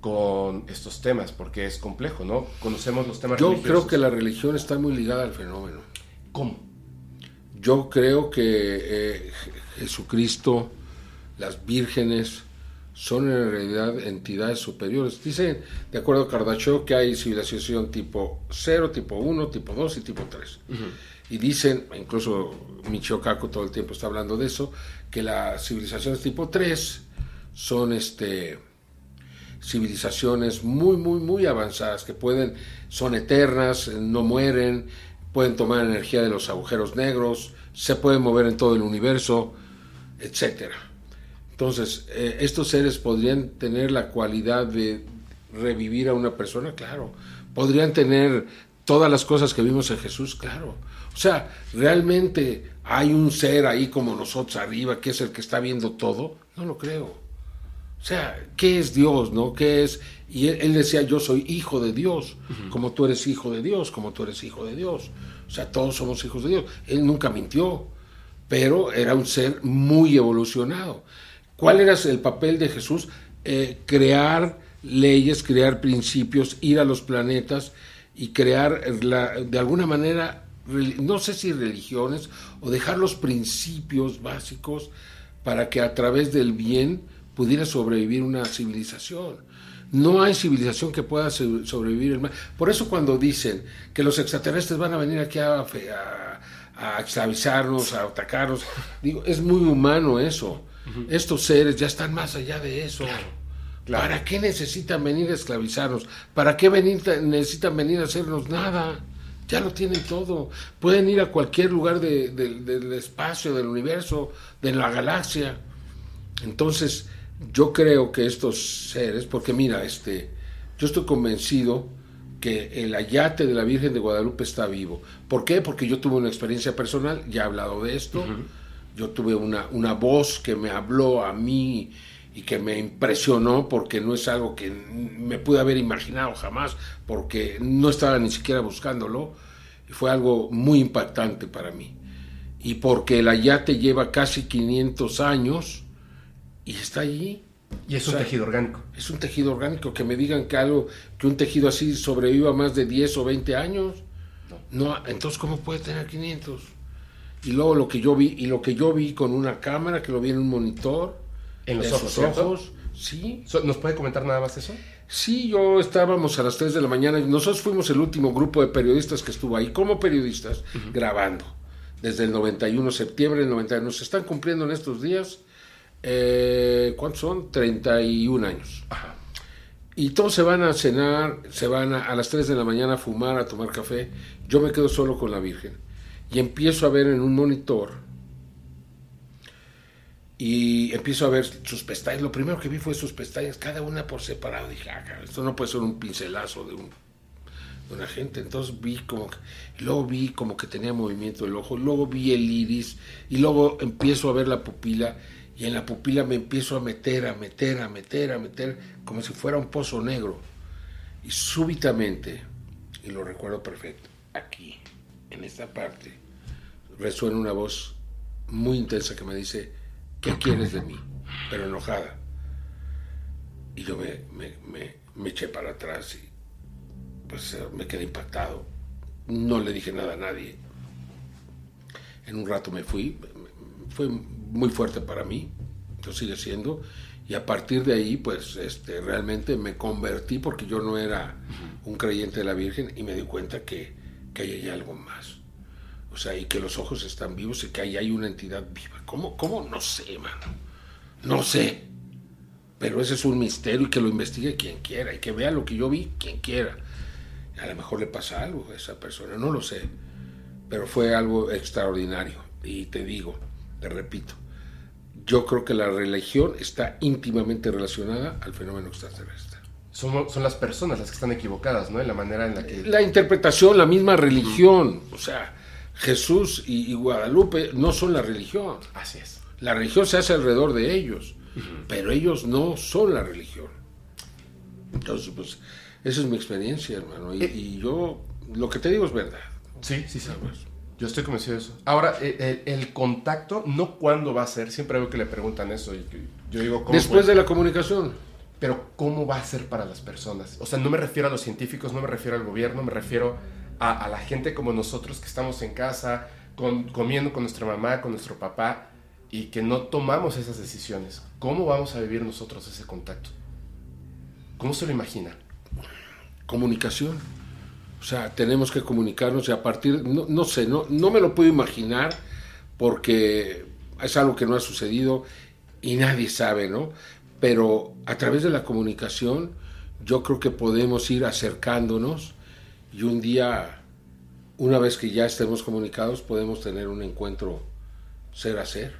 con estos temas, porque es complejo, ¿no? Conocemos los temas Yo creo que la religión está muy ligada al fenómeno. ¿Cómo? Yo creo que eh, Jesucristo, las vírgenes, son en realidad entidades superiores. Dicen, de acuerdo a Kardashev, que hay civilización tipo 0, tipo 1, tipo 2 y tipo 3. Y dicen, incluso Michio Kaku todo el tiempo está hablando de eso, que las civilizaciones tipo 3 son este civilizaciones muy, muy, muy avanzadas, que pueden, son eternas, no mueren, pueden tomar energía de los agujeros negros, se pueden mover en todo el universo, etcétera. Entonces, eh, estos seres podrían tener la cualidad de revivir a una persona, claro. Podrían tener todas las cosas que vimos en Jesús, claro. O sea, realmente hay un ser ahí como nosotros arriba, que es el que está viendo todo. No lo creo. O sea, ¿qué es Dios, no? ¿Qué es? Y él, decía, yo soy hijo de Dios, como tú eres hijo de Dios, como tú eres hijo de Dios. O sea, todos somos hijos de Dios. Él nunca mintió pero era un ser muy evolucionado. ¿Cuál era el papel de Jesús? Eh, crear leyes, crear principios, ir a los planetas y crear de alguna manera, no sé si religiones, o dejar los principios básicos para que a través del bien pudiera sobrevivir una civilización. No hay civilización que pueda sobrevivir el mal. Por eso cuando dicen que los extraterrestres van a venir aquí a, a a esclavizarnos, a atacarnos. Digo, es muy humano eso. Estos seres ya están más allá de eso. ¿Para qué necesitan venir a esclavizarnos? ¿Para qué venir, necesitan venir a hacernos nada? Ya lo tienen todo. Pueden ir a cualquier lugar del espacio, del universo, de la galaxia. Entonces, yo creo que estos seres, porque mira, este, yo estoy convencido que el ayate de la Virgen de Guadalupe está vivo. ¿Por qué? Porque yo tuve una experiencia personal, ya he hablado de esto, yo tuve una, una voz que me habló a mí y que me impresionó porque no es algo que me pude haber imaginado jamás, porque no estaba ni siquiera buscándolo, y fue algo muy impactante para mí. Y porque el ayate lleva casi 500 años y está allí y es un tejido orgánico. Es un tejido orgánico. Que me digan que algo, que un tejido así sobreviva más de 10 o 20 años. No. entonces, ¿cómo puede tener 500? Y luego lo que yo vi, y lo que yo vi con una cámara, que lo vi en un monitor. En los ojos. ojos sí. ¿Nos puede comentar nada más eso? Sí, yo estábamos a las 3 de la mañana. y Nosotros fuimos el último grupo de periodistas que estuvo ahí, como periodistas, grabando. Desde el 91, de septiembre del 91. Se están cumpliendo en estos días eh, ¿cuántos son? 31 años. Y todos se van a cenar, se van a, las 3 de la mañana a fumar, a tomar café. Yo me quedo solo con la Virgen. Y empiezo a ver en un monitor. Y empiezo a ver sus pestañas. Lo primero que vi fue sus pestañas, cada una por separado. Dije, ah, esto no puede ser un pincelazo de, un, de una gente. Entonces vi como que, luego vi como que tenía movimiento el ojo, luego vi el iris, y luego empiezo a ver la pupila y en la pupila me empiezo a meter, a meter, a meter, a meter, como si fuera un pozo negro. Y súbitamente, y lo recuerdo perfecto, aquí, en esta parte, resuena una voz muy intensa que me dice, ¿qué quieres de mí? Pero enojada. Y yo me, me, me, eché para atrás y pues eh, me quedé impactado. No le dije nada a nadie. En un rato me fui. Fue muy fuerte para mí. Lo sigue siendo. Y a partir de ahí, pues este, realmente me convertí porque yo no era un creyente de la Virgen y me di cuenta que, que ahí hay algo más. O sea, y que los ojos están vivos y que ahí hay una entidad viva. ¿Cómo? ¿Cómo? No sé, mano. No sé. Pero ese es un misterio y que lo investigue quien quiera y que vea lo que yo vi quien quiera. A lo mejor le pasa algo a esa persona, no lo sé. Pero fue algo extraordinario. Y te digo, te repito, yo creo que la religión está íntimamente relacionada al fenómeno extraterrestre. Son, son las personas las que están equivocadas, ¿no? En la manera en la que... La interpretación, la misma religión. O sea, Jesús y, Guadalupe no son la religión. Así es. La religión se hace alrededor de ellos, pero ellos no son la religión. Entonces, pues, esa es mi experiencia, hermano. Y, eh. yo, lo que te digo es verdad. Sí, sí, sí. Yo estoy convencido de eso. Ahora, eh, el, contacto, no cuándo va a ser. Siempre veo que le preguntan eso. Y yo digo, ¿cómo Después de la comunicación. Pero, ¿cómo va a ser para las personas? O sea, no me refiero a los científicos, no me refiero al gobierno, me refiero a, la gente como nosotros que estamos en casa, comiendo con nuestra mamá, con nuestro papá, y que no tomamos esas decisiones. ¿Cómo vamos a vivir nosotros ese contacto? ¿Cómo se lo imagina? Comunicación. O sea, tenemos que comunicarnos y a partir, no, no sé, no, no me lo puedo imaginar porque es algo que no ha sucedido y nadie sabe, ¿no? Pero a través de la comunicación yo creo que podemos ir acercándonos y un día, una vez que ya estemos comunicados, podemos tener un encuentro ser a ser,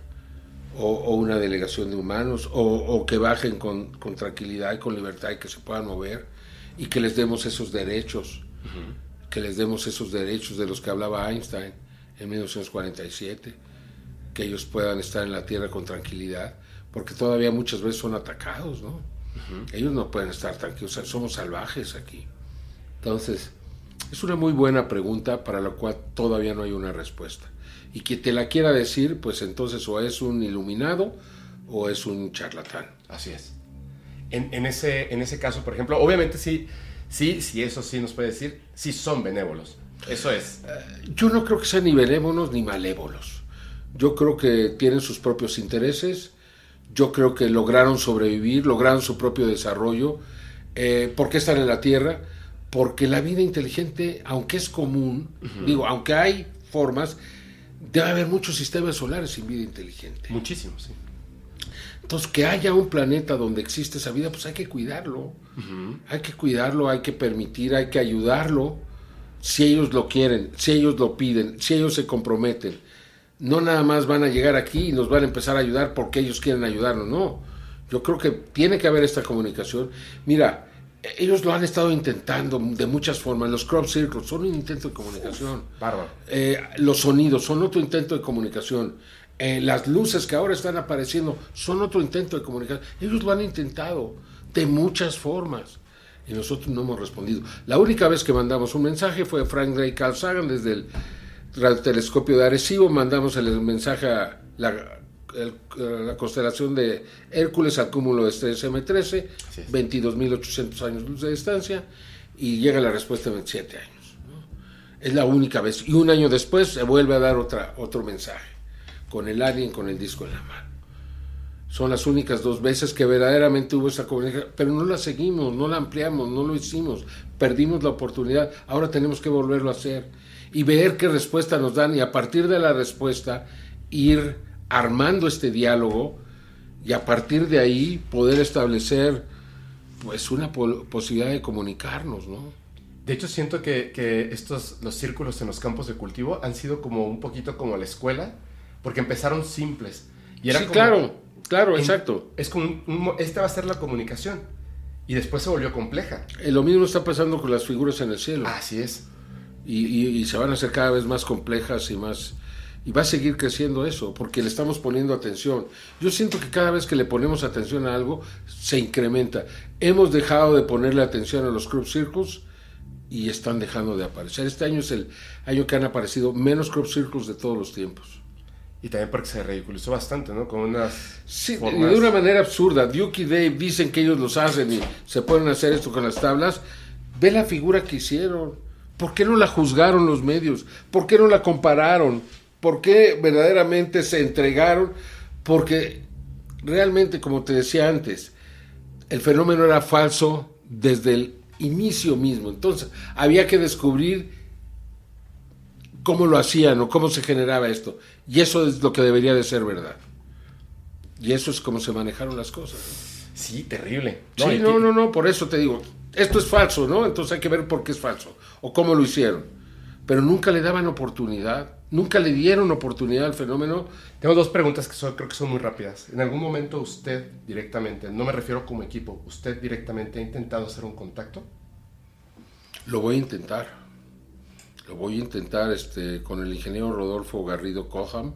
o, una delegación de humanos, o, que bajen con, tranquilidad y con libertad y que se puedan mover, y que les demos esos derechos, que les demos esos derechos de los que hablaba Einstein en 1947, que ellos puedan estar en la tierra con tranquilidad, porque todavía muchas veces son atacados, ¿no? Ellos no pueden estar tranquilos, somos salvajes aquí. Entonces, es una muy buena pregunta para la cual todavía no hay una respuesta. Y quien te la quiera decir, pues entonces o es un iluminado o es un charlatán. Así es. En, ese, en ese caso, por ejemplo, obviamente sí, sí, sí, eso sí nos puede decir, sí son benévolos. Eso es. Eh, yo no creo que sean ni benévolos ni malévolos. Yo creo que tienen sus propios intereses. Yo creo que lograron sobrevivir, lograron su propio desarrollo. Eh, ¿Por qué están en la Tierra? Porque la vida inteligente, aunque es común, digo, aunque hay formas, debe haber muchos sistemas solares sin vida inteligente. Muchísimos, sí. Entonces, que haya un planeta donde existe esa vida, pues hay que cuidarlo. Hay que cuidarlo, hay que permitir, hay que ayudarlo, si ellos lo quieren, si ellos lo piden, si ellos se comprometen. No nada más van a llegar aquí y nos van a empezar a ayudar porque ellos quieren ayudarnos, no. Yo creo que tiene que haber esta comunicación. Mira, ellos lo han estado intentando de muchas formas. Los crop circles son un intento de comunicación. Bárbaro. Eh, los sonidos son otro intento de comunicación. Eh, las luces que ahora están apareciendo son otro intento de comunicación. Ellos lo han intentado de muchas formas y nosotros no hemos respondido. La única vez que mandamos un mensaje fue Frank Drake Carl Sagan desde el telescopio de Arecibo. Mandamos el mensaje a la la constelación de Hércules al cúmulo de este SM13, 22.800 años luz de distancia, y llega la respuesta en 27 años. Es la única vez. Y un año después se vuelve a dar otra, otro mensaje, con el alien, con el disco en la mano. Son las únicas dos veces que verdaderamente hubo esa comunicación, pero no la seguimos, no la ampliamos, no lo hicimos, perdimos la oportunidad, ahora tenemos que volverlo a hacer y ver qué respuesta nos dan y a partir de la respuesta ir armando este diálogo y a partir de ahí poder establecer pues una posibilidad de comunicarnos, ¿no? De hecho, siento que, estos, los círculos en los campos de cultivo han sido como un poquito como la escuela, porque empezaron simples. Y era sí, claro, claro, exacto. Es como, esta va a ser la comunicación. Y después se volvió compleja. Eh, lo mismo está pasando con las figuras en el cielo. Así es. y, se van a hacer cada vez más complejas y más y va a seguir creciendo eso, porque le estamos poniendo atención. Yo siento que cada vez que le ponemos atención a algo, se incrementa. Hemos dejado de ponerle atención a los crop circles y están dejando de aparecer. Este año es el año que han aparecido menos crop circles de todos los tiempos. Y también porque se ridiculizó bastante, ¿no? Con unas. Sí, de una manera absurda. Duke y Dave dicen que ellos los hacen y se pueden hacer esto con las tablas. Ve la figura que hicieron. ¿Por qué no la juzgaron los medios? ¿Por qué no la compararon? ¿Por qué verdaderamente se entregaron? Porque realmente, como te decía antes, el fenómeno era falso desde el inicio mismo. Entonces, había que descubrir cómo lo hacían o cómo se generaba esto. Y eso es lo que debería de ser verdad. Y eso es como se manejaron las cosas. Sí, terrible. sí, no, no, no, por eso te digo, esto es falso, ¿no? Entonces hay que ver por qué es falso o cómo lo hicieron. Pero nunca le daban oportunidad, nunca le dieron oportunidad al fenómeno. Tengo dos preguntas que son, creo que son muy rápidas. ¿En algún momento usted directamente, no me refiero como equipo, usted directamente ha intentado hacer un contacto? Lo voy a intentar. Lo voy a intentar este, con el ingeniero Rodolfo Garrido Coham.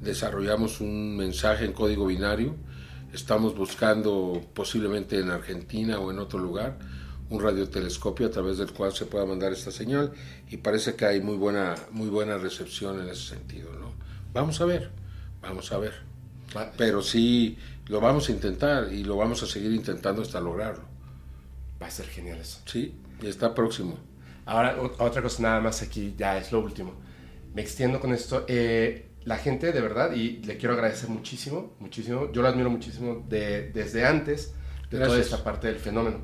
Desarrollamos un mensaje en código binario. Estamos buscando posiblemente en Argentina o en otro lugar un radiotelescopio a través del cual se pueda mandar esta señal y parece que hay muy buena muy buena recepción en ese sentido, ¿no? Vamos a ver, vamos a ver. Pero sí lo vamos a intentar y lo vamos a seguir intentando hasta lograrlo. Va a ser genial eso. Sí, y está próximo. Ahora, otra cosa nada más aquí, ya es lo último. Me extiendo con esto. Eh, la gente, de verdad, y le quiero agradecer muchísimo, muchísimo. Yo lo admiro muchísimo de, desde antes de toda esta parte del fenómeno.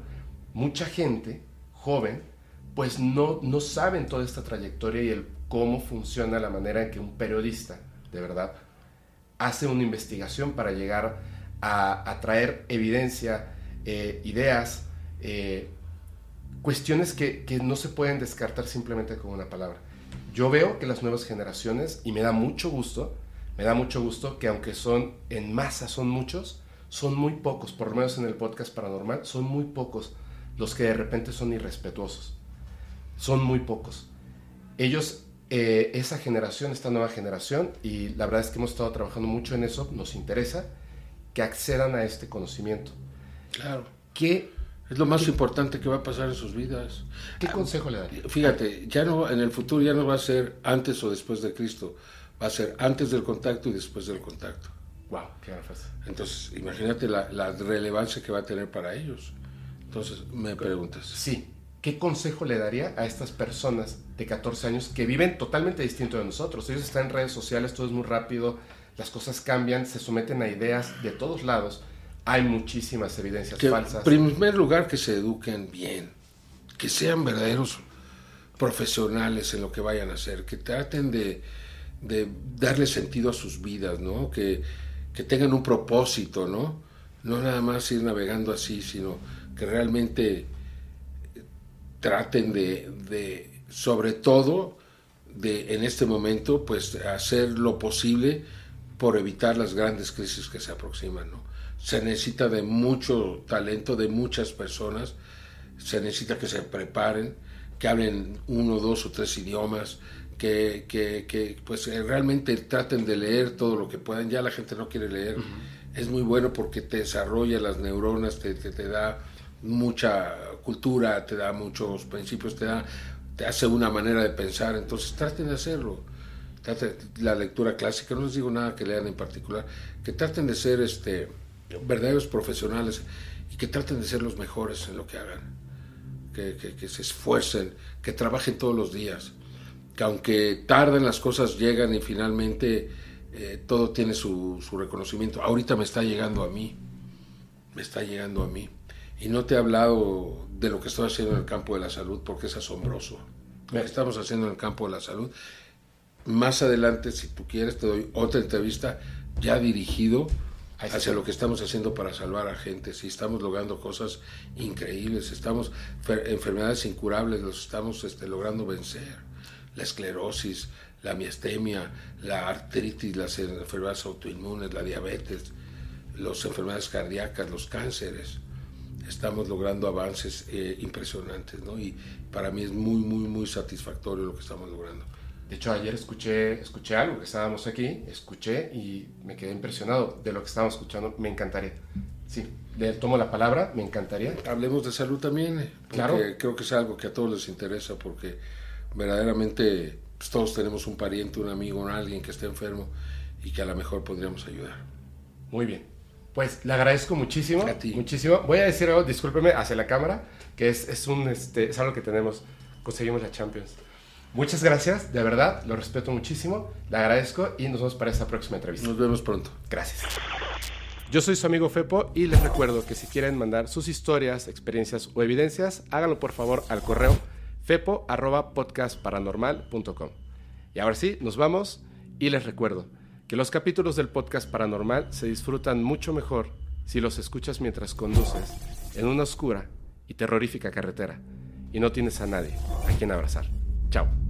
Mucha gente joven, pues no, no saben toda esta trayectoria y el cómo funciona la manera en que un periodista, de verdad, hace una investigación para llegar a, traer evidencia, eh, ideas, eh, cuestiones que, no se pueden descartar simplemente con una palabra. Yo veo que las nuevas generaciones, y me da mucho gusto, me da mucho gusto que aunque son en masa, son muchos, son muy pocos, por lo menos en el podcast paranormal, son muy pocos los que de repente son irrespetuosos. Son muy pocos. Ellos, eh, esa generación, esta nueva generación, y la verdad es que hemos estado trabajando mucho en eso, nos interesa que accedan a este conocimiento. Claro. ¿Qué es lo más importante que va a pasar en sus vidas. ¿Qué consejo le daría? Fíjate, ya no, en el futuro ya no va a ser antes o después de Cristo, va a ser antes del contacto y después del contacto. Wow, qué frase. Entonces, imagínate la, relevancia que va a tener para ellos. Entonces, me preguntas. Sí. ¿Qué consejo le daría a estas personas de 14 años que viven totalmente distinto de nosotros? Ellos están en redes sociales, todo es muy rápido, las cosas cambian, se someten a ideas de todos lados hay muchísimas evidencias falsas. En primer lugar, que se eduquen bien, que sean verdaderos profesionales en lo que vayan a hacer, que traten de, darle sentido a sus vidas, ¿no? Que, tengan un propósito, ¿no? No nada más ir navegando así, sino que realmente traten de, de sobre todo, de en este momento, pues hacer lo posible por evitar las grandes crisis que se aproximan, ¿no? se necesita de mucho talento de muchas personas, se necesita que se preparen, que hablen uno, dos o tres idiomas, que, que, pues eh, realmente traten de leer todo lo que puedan. Ya la gente no quiere leer. Es muy bueno porque te desarrolla las neuronas, te, te, da mucha cultura, te da muchos principios, te da te hace una manera de pensar. Entonces traten de hacerlo. Traten, la lectura clásica, no les digo nada que lean en particular, que traten de ser este verdaderos profesionales y que traten de ser los mejores en lo que hagan, que, que, se esfuercen, que trabajen todos los días, que aunque tarden las cosas llegan y finalmente eh, todo tiene su, su, reconocimiento. Ahorita me está llegando a mí, me está llegando a mí. Y no te he hablado de lo que estoy haciendo en el campo de la salud porque es asombroso. Lo que estamos haciendo en el campo de la salud. Más adelante, si tú quieres, te doy otra entrevista ya dirigido hacia lo que estamos haciendo para salvar a gente. Si estamos logrando cosas increíbles, estamos enfermedades incurables, los estamos este, logrando vencer. La esclerosis, la miastemia, la artritis, las enfermedades autoinmunes, la diabetes, las enfermedades cardíacas, los cánceres. Estamos logrando avances eh, impresionantes, ¿no? Y para mí es muy, muy, muy satisfactorio lo que estamos logrando. De hecho, ayer escuché, escuché algo, que estábamos aquí, escuché y me quedé impresionado de lo que estábamos escuchando. Me encantaría. Sí, le tomo la palabra, me encantaría. Hablemos de salud también, eh, claro. creo que es algo que a todos les interesa, porque verdaderamente pues, todos tenemos un pariente, un amigo, un alguien que esté enfermo y que a lo mejor podríamos ayudar. Muy bien. Pues le agradezco muchísimo. A ti. Muchísimo. Voy a decir algo, discúlpeme, hacia la cámara, que es, es un, este, es algo que tenemos. Conseguimos la Champions. Muchas gracias, de verdad, lo respeto muchísimo, le agradezco y nos vemos para esta próxima entrevista. Nos vemos pronto. Gracias. Yo soy su amigo Fepo y les recuerdo que si quieren mandar sus historias, experiencias o evidencias, háganlo por favor al correo fepo.podcastparanormal.com. Y ahora sí, nos vamos y les recuerdo que los capítulos del podcast paranormal se disfrutan mucho mejor si los escuchas mientras conduces en una oscura y terrorífica carretera y no tienes a nadie a quien abrazar. Chao.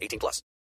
18 plus.